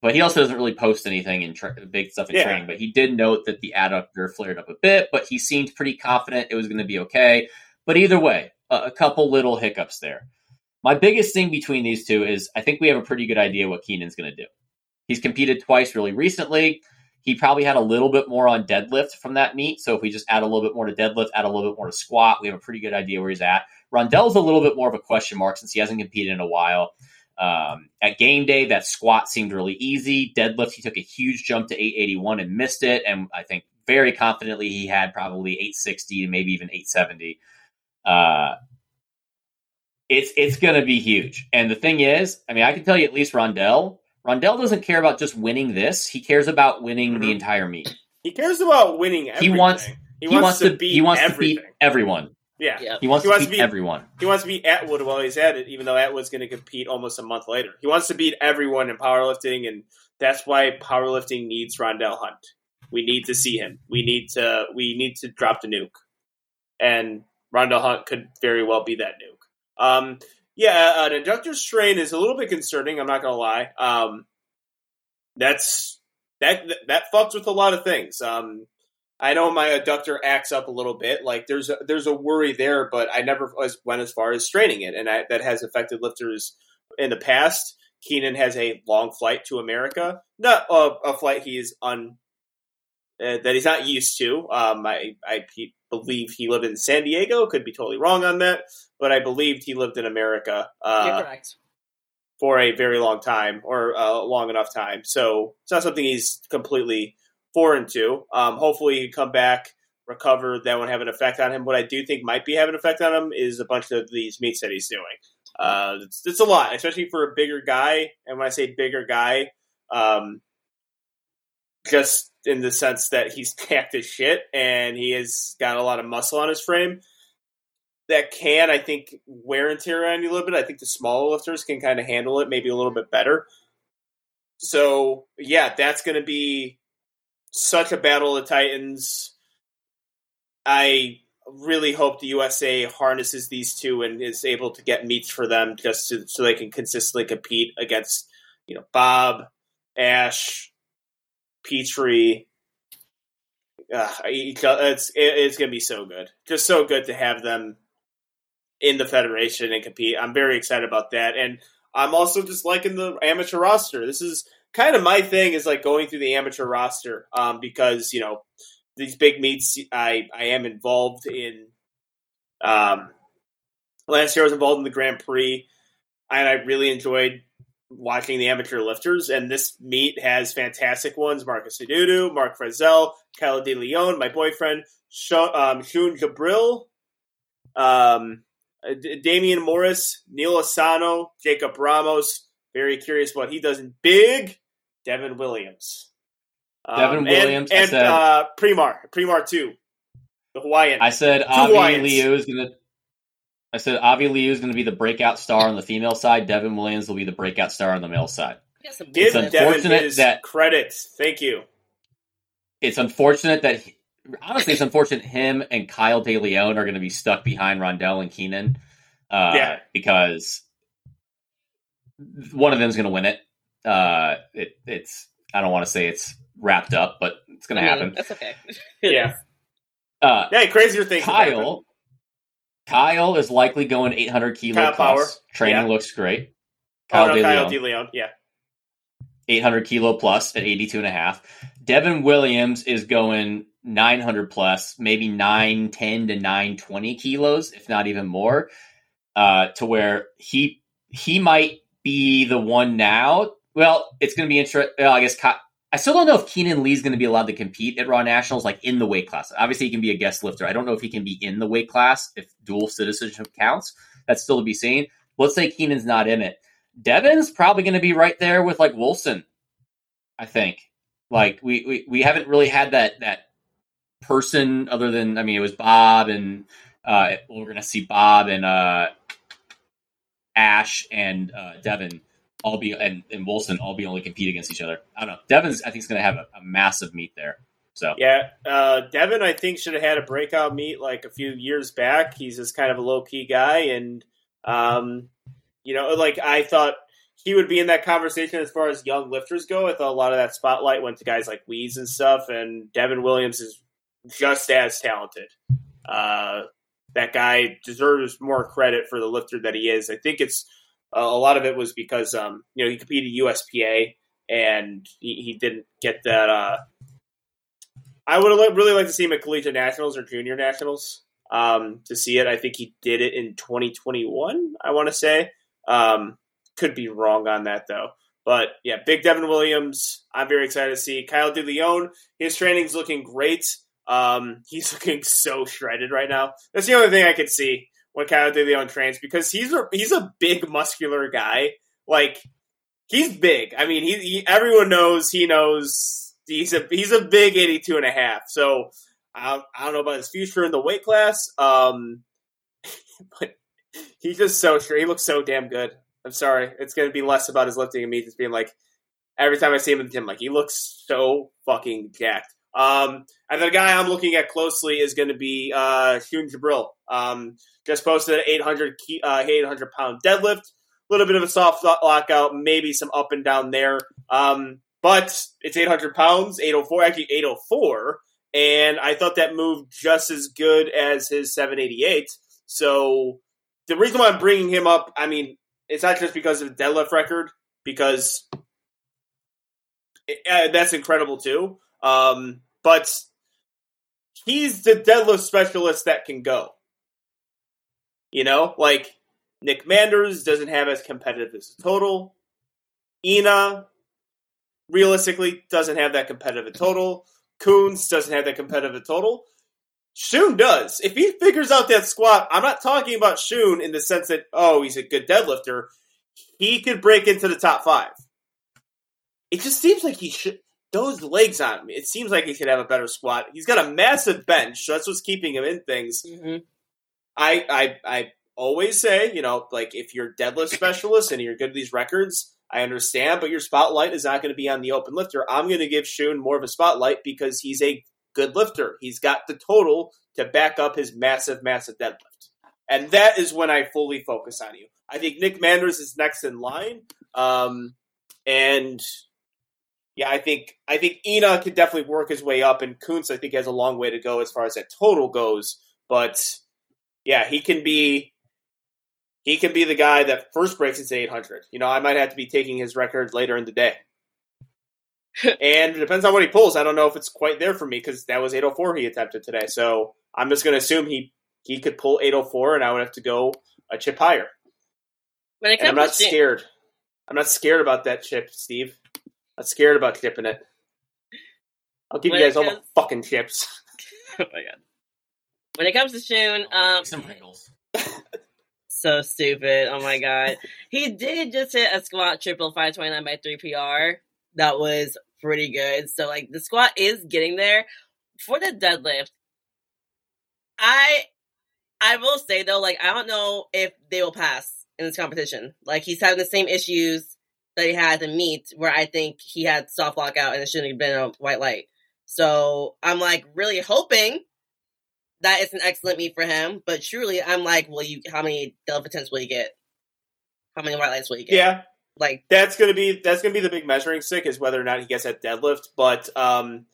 D: But he also doesn't really post anything in tra- big stuff in
A: Yeah.
D: training. But he did note that the adductor flared up a bit, but he seemed pretty confident it was going to be okay. But either way, a, a couple little hiccups there. My biggest thing between these two is I think we have a pretty good idea what Keenan's going to do. He's competed twice really recently. He probably had a little bit more on deadlift from that meet. So if we just add a little bit more to deadlift, add a little bit more to squat, we have a pretty good idea where he's at. Rondell's a little bit more of a question mark since he hasn't competed in a while. Um, at game day, that squat seemed really easy. Deadlift, he took a huge jump to 881 and missed it. And I think very confidently he had probably 860 to maybe even 870. Uh, it's it's going to be huge. And the thing is, I mean, I can tell you at least Rondell. Rondell doesn't care about just winning this. He cares about winning the
A: Mhm.
D: entire meet.
A: He cares about winning everything.
D: wants-
A: he, wants, to, beat
D: he wants
A: everything.
D: to beat everyone.
A: Yeah.
C: Yeah.
D: He wants
A: He
D: to
A: wants
D: beat
A: to beat-
D: everyone.
A: He wants to beat Atwood while he's at it, even though Atwood's going to compete almost a month later. He wants to beat everyone in powerlifting, and that's why powerlifting needs Rondell Hunt. We need to see him. We need to. We need to drop the nuke, and Rondell Hunt could very well be that nuke. Um, yeah, an adductor strain is a little bit concerning. I'm not going to lie. Um, that's that that fucks with a lot of things. Um, I know my adductor acts up a little bit. Like there's a, there's a worry there, but I never went as far as straining it, and I, that has affected lifters in the past. Keenan has a long flight to America, not a, a flight he is un uh, that he's not used to. Um, I I he, believe he lived in San Diego. Could be totally wrong on that, but I believed he lived in America. Uh,
C: correct.
A: for a very long time or a long enough time. So it's not something he's completely foreign to. Um, hopefully, he can come back, recover. That won't have an effect on him. What I do think might be having an effect on him is a bunch of these meets that he's doing. Uh, it's, it's a lot, especially for a bigger guy. And when I say bigger guy, um, just in the sense that he's (laughs) tacked as shit and he has got a lot of muscle on his frame that can, I think, wear and tear on you a little bit. I think the smaller lifters can kind of handle it maybe a little bit better. So, yeah, that's going to be such a battle of Titans. I really hope the USA harnesses these two and is able to get meets for them just to, so they can consistently compete against, you know, Bob, Ash, Petrie. Uh, it's it's going to be so good, just so good to have them in the federation and compete. I'm very excited about that, and I'm also just liking the amateur roster. This is kind of my thing is like going through the amateur roster um, because you know these big meets I I am involved in. Um, last year I was involved in the Grand Prix, and I really enjoyed watching the amateur lifters. And this meet has fantastic ones: Marcus Adudu, Mark Frizzell, Kyle De Leon, my boyfriend, Sh- um, Shun Jabril, um, Damian Morris, Neil Asano, Jacob Ramos. Very curious what he does in big. Devin Williams. Um,
D: Devin
A: and-
D: Williams, I
A: and,
D: said-
A: uh, Primar, Primar two, the Hawaiian.
D: I said Avi
A: Hawaiians.
D: Liu is gonna. I said Avi Liu is going to be the breakout star on the female side. Devin Williams will be the breakout star on the male side.
C: He has some
A: Give
C: business.
A: Devin
D: unfortunate
A: his
D: that-
A: credits. Thank you.
D: It's unfortunate that he- honestly, it's unfortunate him and Kyle De Leon are going to be stuck behind Rondell and Keenan. Uh,
A: Yeah.
D: because one of them is going to win it. Uh, it. It's I don't want to say it's wrapped up, but it's going
C: I
D: to
C: mean,
D: happen.
C: That's okay. (laughs)
A: Yeah.
D: Uh,
A: Yeah, crazier things.
D: Kyle. Kyle is likely going 800 kilo
A: Kyle
D: plus.
A: Power.
D: Training
A: Yeah.
D: looks great.
A: Oh
D: Kyle
A: no,
D: De
A: Kyle
D: Leon.
A: De Yeah.
D: 800 kilo plus at 82 and a half. Devin Williams is going 900 plus, maybe 910 to 920 kilos, if not even more, uh, to where he he might be the one now. Well, it's going to be interesting. Well, I guess I still don't know if Keenan Lee's going to be allowed to compete at Raw Nationals, like in the weight class. Obviously, he can be a guest lifter. I don't know if he can be in the weight class if dual citizenship counts. That's still to be seen. Let's say Keenan's not in it. Devin's probably going to be right there with like Wilson. I think. Like we, we we haven't really had that that person other than I mean it was Bob and uh we're gonna see Bob and uh Ash and uh Devin all be and, and Wilson all be only compete against each other. I don't know. Devin's I think is gonna have a, a massive meet there. So
A: Yeah, uh, Devin, I think should have had a breakout meet like a few years back. He's just kind of a low key guy, and um, you know, like I thought he would be in that conversation as far as young lifters go. I thought a lot of that spotlight went to guys like Weeds and stuff, and Devin Williams is just as talented. Uh, that guy deserves more credit for the lifter that he is. I think it's uh, a lot of it was because um, you know he competed USPA and he, he didn't get that. Uh, I would have really like to see him at collegiate nationals or junior nationals um, to see it. I think he did it in 2021. I want to say um, could be wrong on that though. But yeah, big Devin Williams. I'm very excited to see Kyle De Leon. His training's looking great. Um, he's (laughs) looking so shredded right now. That's the only thing I could see when Kyle De Leon trains because he's a he's a big muscular guy. Like he's big. I mean, he, he everyone knows he knows he's a he's a big 82 and a half. So I, I don't know about his future in the weight class. Um, (laughs) but he's just so sure. He looks so damn good. I'm sorry. It's going to be less about his lifting and me just being like every time I see him in the gym, like he looks so fucking jacked. Um, and the guy I'm looking at closely is going to be uh, Shun Jabril. Um, just posted an 800 key, uh, 800 pound deadlift. A little bit of a soft lockout, maybe some up and down there. Um, but it's 800 pounds, 804, actually 804. And I thought that moved just as good as his 788. So the reason why I'm bringing him up, I mean, it's not just because of the deadlift record, because uh, that's incredible too. Um, but he's the deadlift specialist that can go. You know, like Nick Manders doesn't have as competitive as total. Ina realistically doesn't have that competitive a total. Coons doesn't have that competitive a total. Shun does. If he figures out that squat, I'm not talking about Shun in the sense that, oh, he's a good deadlifter. He could break into the top five. It just seems like he should. Those legs on him, it seems like he could have a better squat. He's got a massive bench, so that's what's keeping him in things.
C: hmm
A: I, I, I always say, you know, like if you're deadlift specialist and you're good at these records, I understand, but your spotlight is not going to be on the open lifter. I'm going to give Shun more of a spotlight because he's a good lifter. He's got the total to back up his massive, massive deadlift. And that is when I fully focus on you. I think Nick Manders is next in line. Um, and yeah, I think I think Ina could definitely work his way up, and Kuntz I think has a long way to go as far as that total goes. But yeah, he can be he can be the guy that first breaks into 800. You know, I might have to be taking his record later in the day. (laughs) and it depends on what he pulls. I don't know if it's quite there for me because that was 804 he attempted today. So I'm just going to assume he he could pull 804, and I would have to go a chip higher.
C: When it
A: And I'm not scared. I'm not scared about that chip, Steve. Not scared about chipping it. I'll give
C: When
A: you guys all the fucking chips. (laughs)
C: oh my god. When it comes to Shun, um,
D: Some Pringles. (laughs)
C: so stupid. Oh my god. He did just hit a squat triple 529 by 3 PR. That was pretty good. So like the squat is getting there. For the deadlift, I I will say though, like I don't know if they will pass in this competition. Like he's having the same issues that he had in meet, where I think he had soft lockout and it shouldn't have been a white light. So I'm like really hoping that it's an excellent meet for him. But truly, I'm like, will you? How many attempts will you get? How many white lights will you get?
A: Yeah,
C: like
A: that's gonna be that's gonna be the big measuring stick is whether or not he gets that deadlift. But um,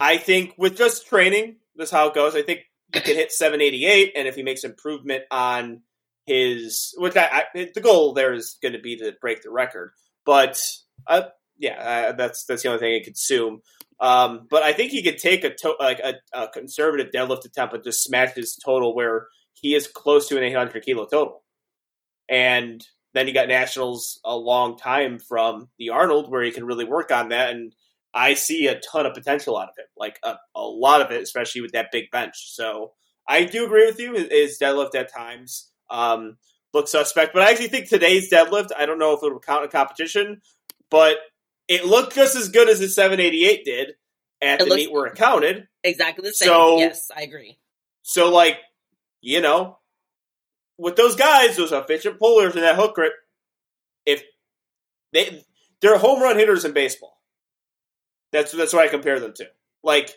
A: I think with just training, that's how it goes. I think he can hit 788, and if he makes improvement on his, which I, I the goal there is going to be to break the record. But uh, yeah, uh, that's that's the only thing I could assume. Um, but I think he could take a to- like a, a conservative deadlift attempt and just smash his total where he is close to an 800 kilo total. And then he got nationals a long time from the Arnold where he can really work on that. And I see a ton of potential out of him, like a, a lot of it, especially with that big bench. So I do agree with you. His deadlift at times um, looks suspect, but I actually think today's deadlift. I don't know if it will count in competition, but it looked just as good as the 788 did at
C: It
A: the meet where it counted.
C: exactly the same.
A: So-
C: yes, I agree.
A: So, like, you know, with those guys, those efficient pullers and that hook grip, if they they're home run hitters in baseball. That's that's what I compare them to. Like,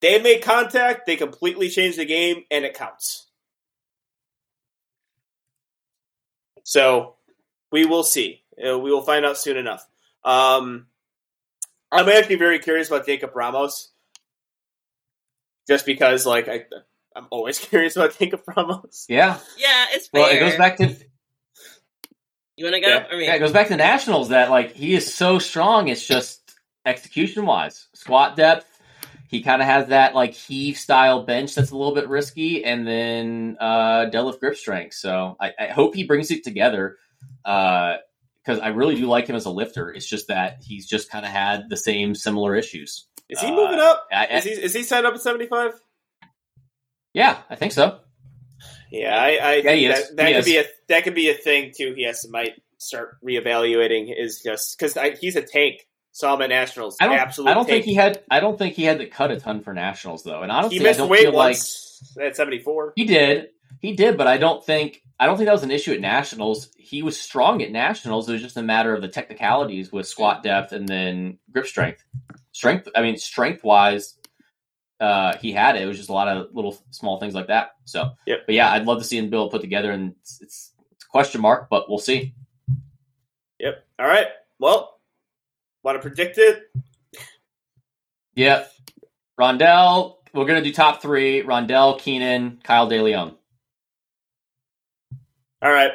A: they make contact, they completely change the game, and it counts. So, we will see. Uh, we will find out soon enough. Um, I'm actually very curious about Jacob Ramos, just because, like, I, I'm always (laughs) curious about Jacob Ramos.
D: Yeah.
C: Yeah, it's fair.
D: Well, it goes back to
C: You want to go?
A: Yeah.
C: I mean,
D: yeah, it goes back to nationals that like he is so strong. It's just execution wise, squat depth. He kind of has that like heave style bench that's a little bit risky, and then uh, deadlift grip strength. So I, I hope he brings it together because I really do like him as a lifter. It's just that he's just kind of had the same similar issues.
A: Is he
D: Uh,
A: moving up?
D: I, I-
A: Is he is he signed up at 75?
D: yeah, I think so.
A: Yeah, I, I
D: Yeah,
A: that, that could
D: is.
A: be a that could be a thing too. He has to might start reevaluating is just because he's a tank. Saw him at nationals.
D: I don't.
A: Absolute
D: I don't
A: tank.
D: think he had. I don't think he had to cut a ton for nationals though. And honestly,
A: he
D: I
A: missed
D: don't
A: weight
D: feel like
A: once at 74.
D: He did. He did, but I don't think I don't think that was an issue at nationals. He was strong at nationals. It was just a matter of the technicalities with squat depth and then grip strength. Strength. I mean, strength wise, uh, he had it. It was just a lot of little small things like that. So,
A: Yep.
D: but yeah, I'd love to see him build put together, and it's, it's, it's a question mark, but we'll see.
A: Yep. All right. Well, want to predict it?
D: Yeah, Rondell. We're gonna do top three: Rondell, Keenan, Kyle DeLeon.
A: All right.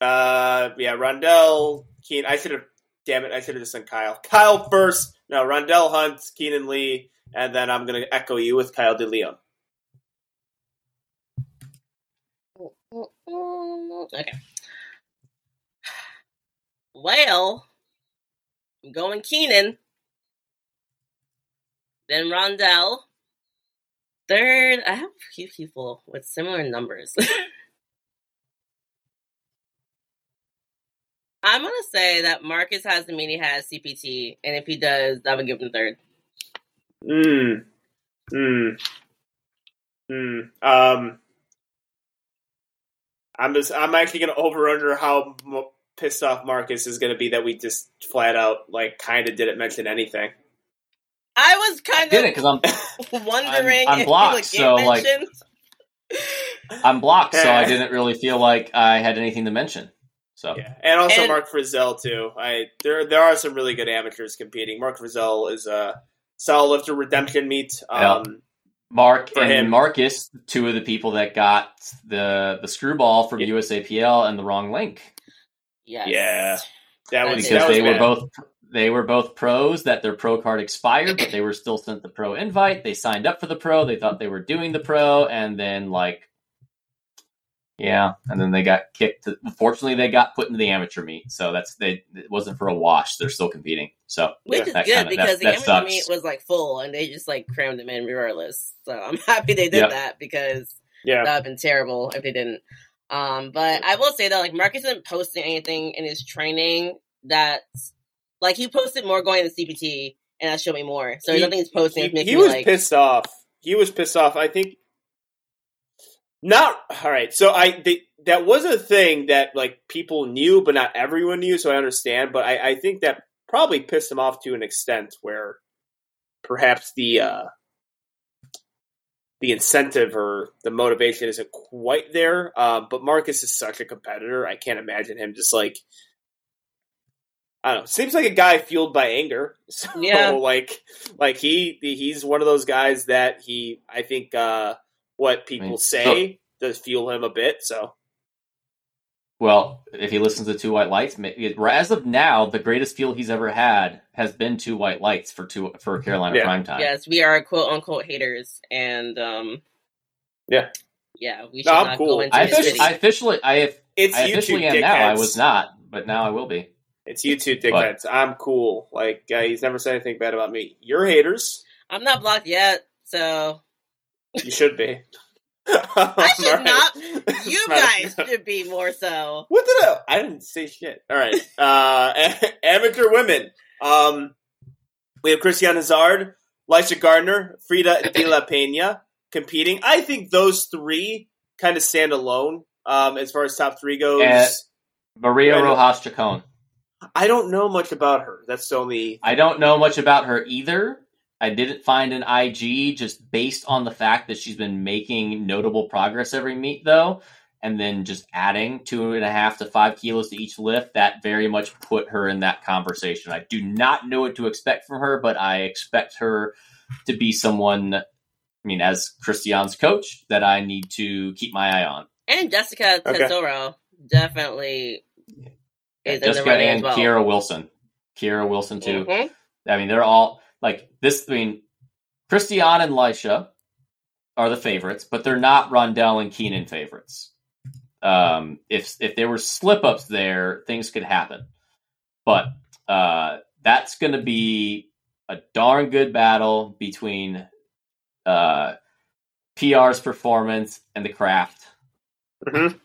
A: Uh, yeah, Rondell, Keen. I should have. Damn it! I should have just done Kyle. Kyle first. No, Rondell Hunt, Keenan Lee, and then I'm gonna echo you with Kyle DeLeon.
C: Okay. Well, I'm going Keenan. Then Rondell. Third, I have a few people with similar numbers. (laughs) I'm gonna say that Marcus has the mean he has CPT, and if he does, I would give him third.
A: Hmm. Hmm. Hmm. Um. I'm just. I'm actually going to over under how m- pissed off Marcus is going to be that we just flat out like kind of didn't mention anything.
C: I was
D: I
C: kind
D: did it because I'm (laughs)
C: wondering
D: I'm
C: if
D: blocked,
C: he would get
D: so, like- I'm blocked, so I didn't really feel like I had anything to mention. So
A: Yeah, and also
C: And-
A: Mark Frizzell too. I there there are some really good amateurs competing. Mark Frizzell is a solid lifter redemption meet. Um,
D: Mark and
A: him.
D: Marcus, two of the people that got the the screwball from
A: Yeah.
D: USAPL and the wrong link
C: yes.
A: Yeah. That was
C: Because
D: because
A: that was
D: they were
A: bad.
D: both they were both pros that their pro card expired, but they were still sent the pro invite. They signed up for the pro. They thought they were doing the pro, and then like, yeah, and then they got kicked. Fortunately, they got put into the amateur meet, so that's they. It wasn't for a wash. They're still competing. So
C: Which
A: Yeah,
C: is
D: that
C: good
D: kinda-
C: because
D: that-
C: the
D: that
C: amateur
D: sucks.
C: meet was like full and they just like crammed them in regardless. So I'm (laughs) happy they did
D: Yep.
C: that because
A: yeah.
C: that would have been terrible if they didn't. Um, but I will say that like Marcus isn't posting anything in his training that's Like he posted more going to CPT, and that showed me more. So
A: He-
C: nothing he's posting
A: he, he was
C: like.
A: pissed off. He was pissed off. I think not all right. So I they, that was a thing that like people knew, but not everyone knew. So I understand, but I, I think that probably pissed him off to an extent where perhaps the uh, the incentive or the motivation isn't quite there. Um, but Marcus is such a competitor. I can't imagine him just like. I don't know. Seems like a guy fueled by anger. (laughs) So
C: Yeah.
A: like like he he's one of those guys that he I think uh what people
D: mean,
A: say does fuel him a bit. So
D: Well, if he listens to Two White Lights, as of now, the greatest fuel he's ever had has been Two White Lights for two for Carolina
A: Yeah.
D: Primetime.
C: Yes, we are quote unquote haters, and um,
A: Yeah.
C: yeah, we should
A: No, I'm
C: not
A: cool.
C: go into
D: I,
C: this
D: officially. I officially, I,
A: it's
D: I
A: YouTube
D: officially am
A: dickheads.
D: now. I was not, but now I will be.
A: It's YouTube
D: But-
A: dickheads. I'm cool. Like uh, he's never said anything bad about me. You're haters.
C: I'm not blocked yet, so
A: You should be. (laughs)
C: I should
A: Alright.
C: not. (laughs) You guys should be more so.
A: What did I? I didn't say shit. All right. Uh, (laughs) amateur women. Um, we have Christian Hazard, Lisha Gardner, Frida De La Pena competing. I think those three kind of stand alone um, as far as top three goes.
D: Uh, Maria Rojas Chacon.
A: I don't know much about her. That's the only.
D: I don't know much about her either. I didn't find an IG just based on the fact that she's been making notable progress every meet, though, and then just adding two and a half to five kilos to each lift. That very much put her in that conversation. I do not know what to expect from her, but I expect her to be someone. I mean, as Christian's coach, that I need to keep my eye on.
C: And Jessica
A: Okay.
C: Tesoro definitely is in the
D: Jessica
C: running as
D: and
C: well.
D: Kiera Wilson. Kiera Wilson too.
C: Mhm.
D: I mean, they're all like this. I mean, Christian and Lisha are the favorites, but they're not Rondell and Keenan favorites. Um, if if there were slip ups there, things could happen. But uh, that's going to be a darn good battle between uh, PR's performance and the craft.
A: Mhm.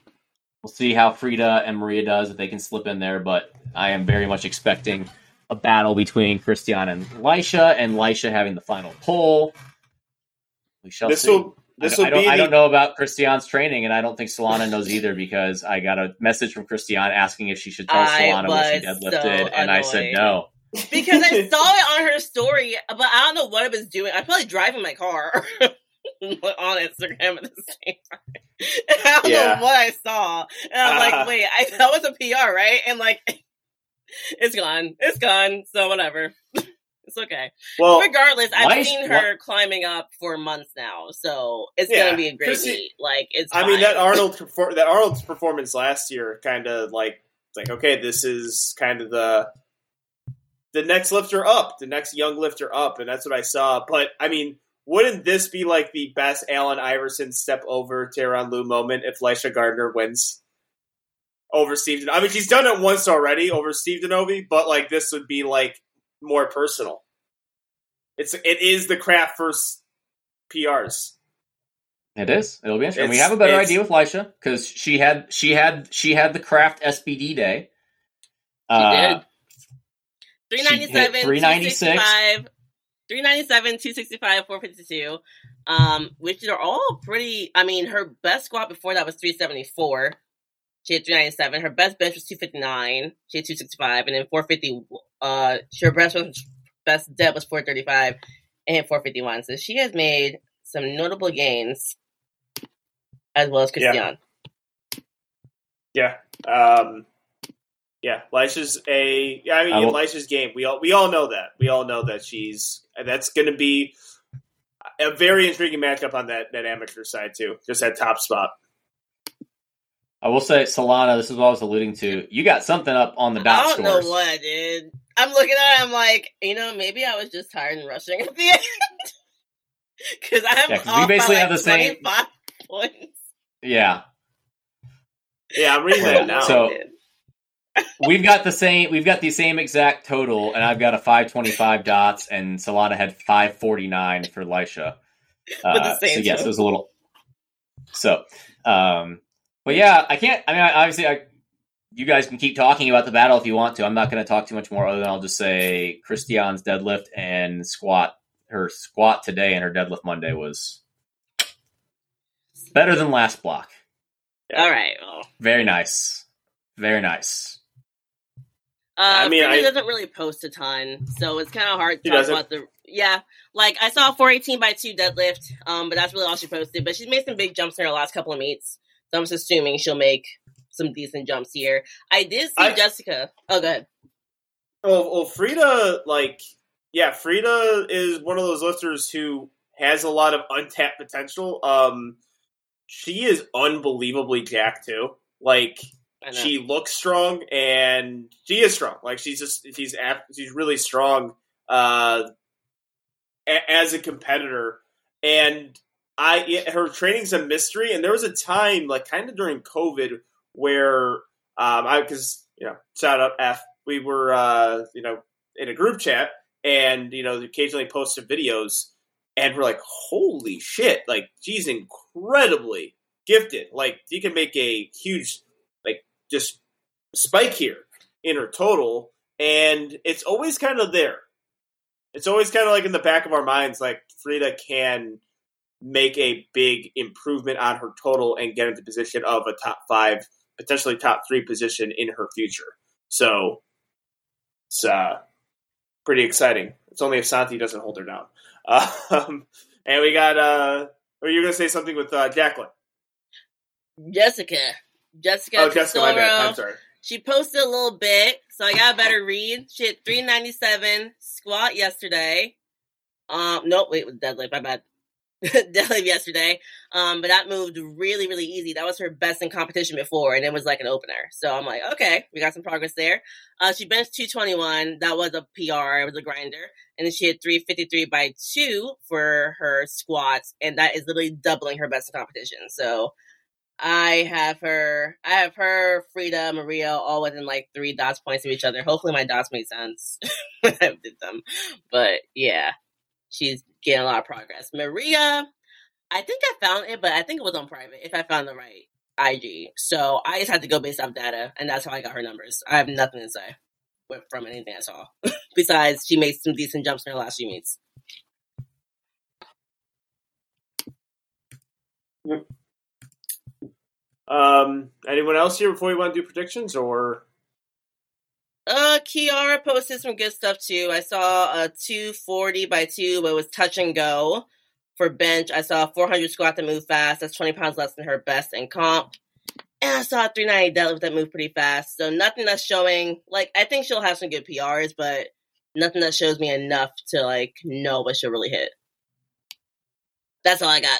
D: We'll see how Frida and Maria does if they can slip in there, but I am very much expecting a battle between Christian and Lisha, and Lisha having the final pull. We shall
A: This
D: see.
A: will. This
D: I,
A: will
D: I don't,
A: be.
D: I
A: the-
D: don't know about Christian's training, and I don't think Solana knows either because I got a message from Christian asking if she should tell
C: I
D: Solana what she deadlifted,
C: so
D: and I said no.
C: because I (laughs) saw it on her story, but I don't know what it was doing. I probably driving my car (laughs) on Instagram at the same time. And (laughs) I don't
A: Yeah.
C: know what I saw, and I'm
A: Uh.
C: like, wait, I, that was a PR, right? And like, (laughs) it's gone, it's gone. So whatever, (laughs) it's okay.
A: well,
C: Regardless, I've seen her climbing up for months now, so it's
A: Yeah,
C: gonna be a great meet. Like, it's.
A: I mean that Arnold that Arnold's performance last year kind of like it's like okay, this is kind of the the next lifter up, the next young lifter up, and that's what I saw. But I mean, wouldn't this be like the best Allen Iverson step over Tyronn Lue moment if Lisha Gardner wins over Steve? Den- I mean, she's done it once already over Steve Denovi, but like this would be like more personal. It's it is the craft first PRs.
D: It is. It'll be interesting. we have a better idea with Lisha because she had she had she had the craft SBD day.
C: She
D: Uh,
C: did. 397,
D: 396.
C: 265, 397, 265, 452, um, which are all pretty. I mean, her best squat before that was 374. She had 397. Her best bench was 259. She had 265. And then 450, uh, her best, best dead was 435 and 451. So she has made some notable gains as well as
A: Yeah.
C: Christian.
A: Yeah. Um, yeah, Lisha's a. Yeah, I mean,
D: I will-
A: Lisha's game. We all we all know that. We all know that she's. That's going to be a very intriguing matchup on that that amateur side too. Just that top spot.
D: I will say, Solana. This is what I was alluding to. You got something up on the
C: I
D: dot
C: don't
D: scores.
C: know what dude. I'm looking at it, I'm like, you know, maybe I was just tired and rushing at the end. (laughs) Because I'm
D: Yeah, 'cause we basically
C: by
D: have
C: like
D: the same-
C: points.
D: Yeah,
A: Yeah, I'm reading it now.
D: so- (laughs) we've got the same. We've got the same exact total, and I've got a five twenty five dots, and Solana had five forty nine for Lisha. Uh, (laughs)
C: With the same
D: so yes,
C: total.
D: it was a little. So, um, but yeah, I can't. I mean, I, obviously, I you guys can keep talking about the battle if you want to. I'm not going to talk too much more other than I'll just say Christian's deadlift and squat. Her squat today and her deadlift Monday was better than last block.
C: All right. Well,
D: Very nice. Very nice.
C: uh,
A: I mean,
C: Freeman
A: I-
C: doesn't really post a ton, so it's kind of hard to talk
A: doesn't?
C: about the. Yeah, like I saw 418 by two deadlift, um, but that's really all she posted. But she's made some big jumps in her last couple of meets, so I'm just assuming she'll make some decent jumps here. I did see
A: I-
C: Jessica. Oh, good.
A: Oh, well, Frida, like, yeah, Frida is one of those lifters who has a lot of untapped potential. Um, she is unbelievably jacked too. Like, she looks strong and she is strong. Like, she's just she's she's really strong uh, a- as a competitor. And I her training's a mystery. And there was a time, like, kind of during COVID, where um, I because you know, shout out F. We were uh, you know in a group chat, and you know occasionally posted videos, and we're like, holy shit! Like she's incredibly gifted. Like you can make a huge like just spike here in her total, and it's always kind of there. It's always kind of like in the back of our minds, like Frida can make a big improvement on her total and get into position of a top five, potentially top three position in her future. So it's uh, pretty exciting. It's only if Santi doesn't hold her down. (laughs) Um, and we got, uh, or you're going to say something with uh, Jacqueline.
C: Jessica. Jessica.
A: Oh, Jessica, my bad. I'm sorry.
C: She posted a little bit, so I got a better read. She hit 397 squat yesterday. Um, nope, wait, it was deadlift. My bad. (laughs) deadlift yesterday. Um, but that moved really, really easy. That was her best in competition before, and it was like an opener. So I'm like, okay, we got some progress there. Uh, she benched 221. That was a PR. It was a grinder. And then she had 353 by two for her squats, and that is literally doubling her best in competition. So I have her, I have her, Frida, Maria, all within like three dots points of each other. Hopefully, my dots made sense (laughs) I did them. But yeah, she's getting a lot of progress. Maria, I think I found it, but I think it was on private. If I found the right IG, so I just had to go based off data, and that's how I got her numbers. I have nothing to say from anything I saw. (laughs) Besides, she made some decent jumps in her last few meets.
A: Um, anyone else here before we want to do predictions or?
C: Uh, Kiara posted some good stuff too. I saw a 240 by 2, but it was touch and go. For bench, I saw a 400 squat that moved fast. That's 20 pounds less than her best in comp. And I saw a 390 deadlift that moved pretty fast. So nothing that's showing, like, I think she'll have some good PRs, but nothing that shows me enough to, like, know what she'll really hit. That's all I got.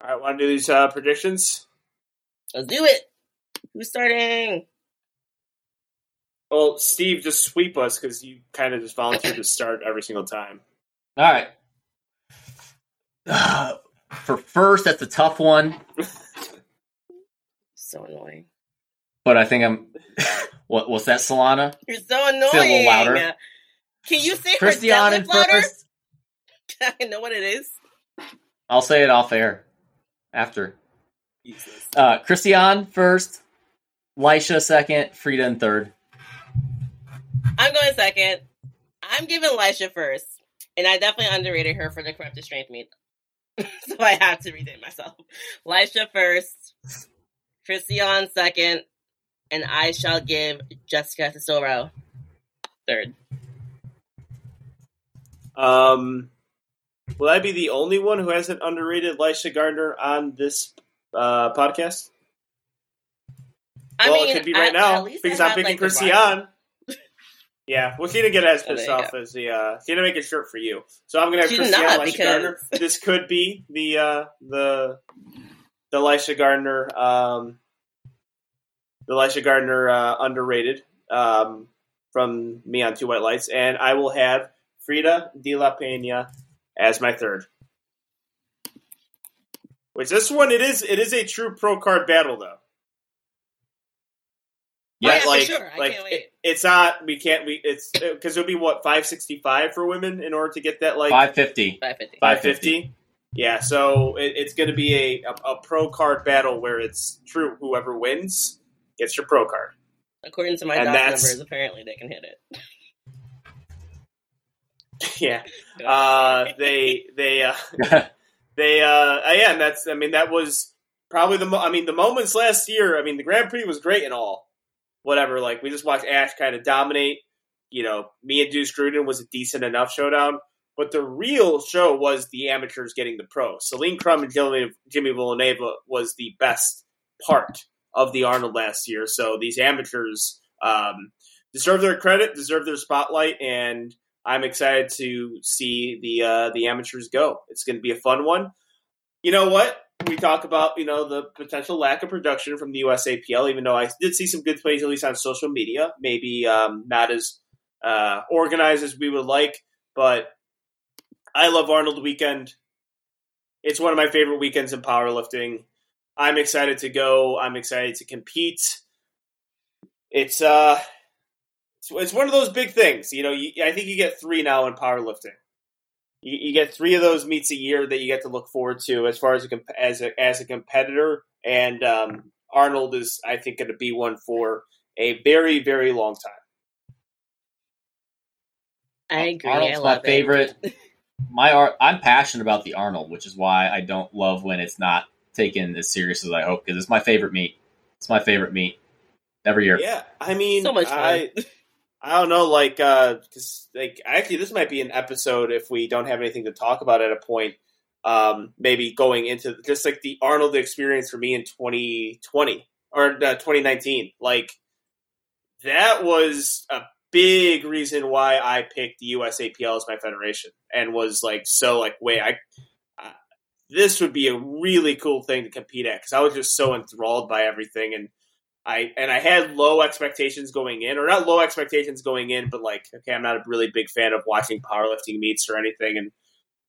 A: All right, want to do these uh, predictions?
C: Let's do it. Who's starting?
A: Well, Steve, just sweep us because you kind of just volunteered to start every single time.
D: All right. (sighs) For first, that's a tough one,
C: So annoying.
D: but I think I'm. (laughs) what was that, Solana?
C: You're so annoying.
D: Say a little louder.
C: Can you say her
D: Christian
C: deadlift
D: in
C: louder?
D: first. (laughs)
C: I know what it is.
D: I'll say it off air after. Uh, Christian first, Lisha second, Frida in third.
C: I'm going second. I'm giving Lisha first. And I definitely underrated her for the corrupted strength meet. (laughs) so I have to redeem myself. Lisha first, Christian second, and I shall give Jessica Tesoro third.
A: Um, will I be the only one who hasn't underrated Lisha Gardner on this uh, podcast?
C: I
A: well,
C: mean,
A: it could be right
C: at-
A: now because
C: I
A: I'm picking
C: like,
A: Christian. yeah, well, she didn't get as
C: Oh,
A: pissed
C: you
A: off as the. Uh, she didn't make a shirt for you, so I'm gonna have
C: She
A: Christian
C: not,
A: Lisha
C: because-
A: Gardner. This could be the uh, the the Lisha Gardner um, the Lisha Gardner uh, underrated um, from me on Two White Lights, and I will have Frida De La Pena as my third. Which this one it is it is a true pro card battle though.
C: Oh, yeah, for
A: like
C: sure. I
A: like
C: can't wait.
A: it- it's not we can't we it's because it'll be what five sixty five for women in order to get that like
D: Five fifty.
C: 550.
A: five fifty. Yeah, so it, it's going to be a, a, a pro card battle where it's true. Whoever wins gets your pro card.
C: According to my
A: And
C: doc numbers, apparently they can hit it. (laughs)
A: yeah, (laughs) uh, they they uh, (laughs) they uh, uh, yeah, and that's I mean that was probably the mo- I mean the moments last year. I mean the Grand Prix was great and all, whatever. Like we just watched Ash kind of dominate. You know, me and Deuce Gruden was a decent enough showdown, but the real show was the amateurs getting the pros. Celine Crum and Jimmy, Jimmy Villanova was the best part of the Arnold last year. So these amateurs um, deserve their credit, deserve their spotlight, and I'm excited to see the uh, the amateurs go. It's going to be a fun one. You know what? We talk about you know the potential lack of production from the USAPL, even though I did see some good plays at least on social media. Maybe um, not as uh, organized as we would like, but I love Arnold Weekend. It's one of my favorite weekends in powerlifting. I'm excited to go. I'm excited to compete. It's uh, it's, it's one of those big things. You know, you, I think you get three now in powerlifting. You, you get three of those meets a year that you get to look forward to as far as a comp- as a as a competitor. And um, Arnold is, I think, going to be one for a very very long time.
C: I agree.
D: Arnold's
C: I
D: my
C: love
D: favorite. My art, I'm passionate about the Arnold, which is why I don't love when it's not taken as serious as I hope because it's my favorite meet. It's my favorite meet every year.
A: Yeah, I mean,
C: So much fun.
A: I, I don't know, like, uh, like actually, this might be an episode if we don't have anything to talk about at a point. Um, maybe going into just like the Arnold experience for me in 2020 or uh, 2019, like that was a big reason why I picked the USAPL as my federation and was like so like wait I. This would be a really cool thing to compete at because I was just so enthralled by everything and I and I had low expectations going in, or not low expectations going in, but like, okay, I'm not a really big fan of watching powerlifting meets or anything. And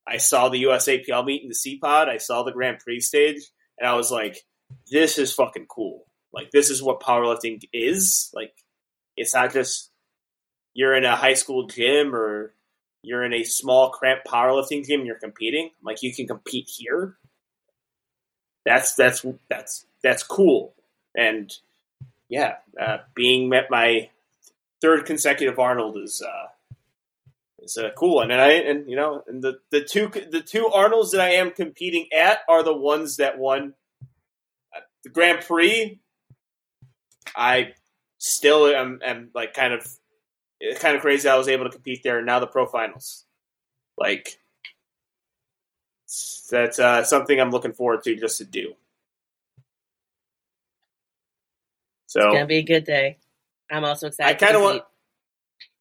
A: I saw the USAPL meet in the C Pod, I saw the Grand Prix stage, and I was like, this is fucking cool. Like, this is what powerlifting is. Like, it's not just you're in a high school gym or you're in a small cramped powerlifting gym and you're competing. Like, you can compete here. That's that's that's that's cool. And yeah, uh, being at my third consecutive Arnold is uh, is a cool one, and I and you know, and the the two the two Arnolds that I am competing at are the ones that won uh, the Grand Prix. I still am, am like kind of kind of crazy I was able to compete there, and now the pro finals, like that's uh, something I'm looking forward to just to do. So
C: It's gonna be a good day. I'm also excited.
A: I
C: to
A: kind of
C: compete.
A: want.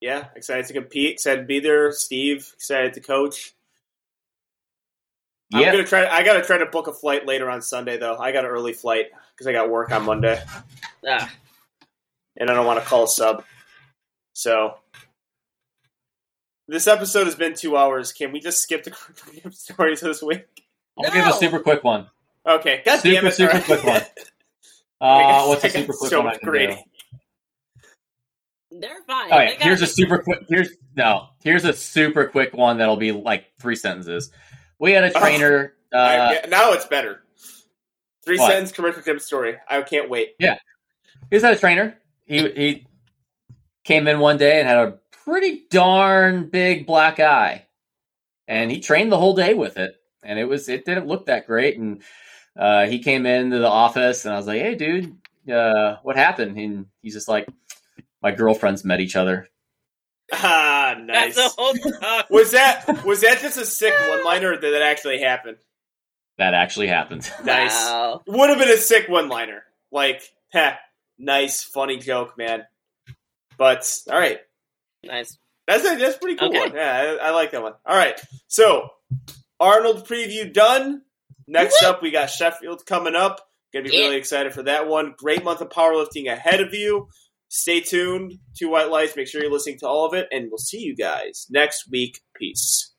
A: Yeah, excited to compete. Excited to be there. Steve, excited to coach. Yeah. I'm
D: Yeah.
A: gonna try. I gotta try to book a flight later on Sunday though. I got an early flight because I got work on Monday,
C: Ah,
A: and I don't want to call a sub. So this episode has been two hours. Can we just skip the (laughs) stories this week?
D: I'll give a super quick one.
A: Okay, God
D: Super,
A: damn it!
D: super
A: All right.
D: quick one. (laughs) (laughs)
A: I
D: Uh,
A: got-
D: what's
A: I
D: a
A: got
D: super quick
A: so
D: one I can do?
C: they're fine.
D: All
C: They
D: here's a super quick. Here's no. Here's a super quick one that'll be like three sentences. We had a (laughs)
A: Oh.
D: trainer.
A: I-
D: Uh,
A: yeah, now it's better. Three
D: What?
A: sentence commercial tip story. I can't wait.
D: Yeah, he was at a trainer. He he came in one day and had a pretty darn big black eye, and he trained the whole day with it, and it was it didn't look that great. And uh, he came into the office, and I was like, "Hey, dude, uh, what happened?" And he's just like, "My girlfriends met each other." (laughs)
A: Ah, nice.
C: That's whole. (laughs)
A: Was that was that just a sick one liner, or did that actually happened?
D: That actually happened. (laughs)
A: Nice.
C: Wow.
A: Would have been a sick one liner. Like, heh, nice, funny joke, man. But all right,
C: Nice.
A: that's a, that's a pretty cool
C: Okay.
A: one. Yeah, I, I like that one. All right, so Arnold preview done. Next up, we got Sheffield coming up. Gonna be
C: Yeah.
A: really excited for that one. Great month of powerlifting ahead of you. Stay tuned to White Lights. Make sure you're listening to all of it, and we'll see you guys next week. Peace.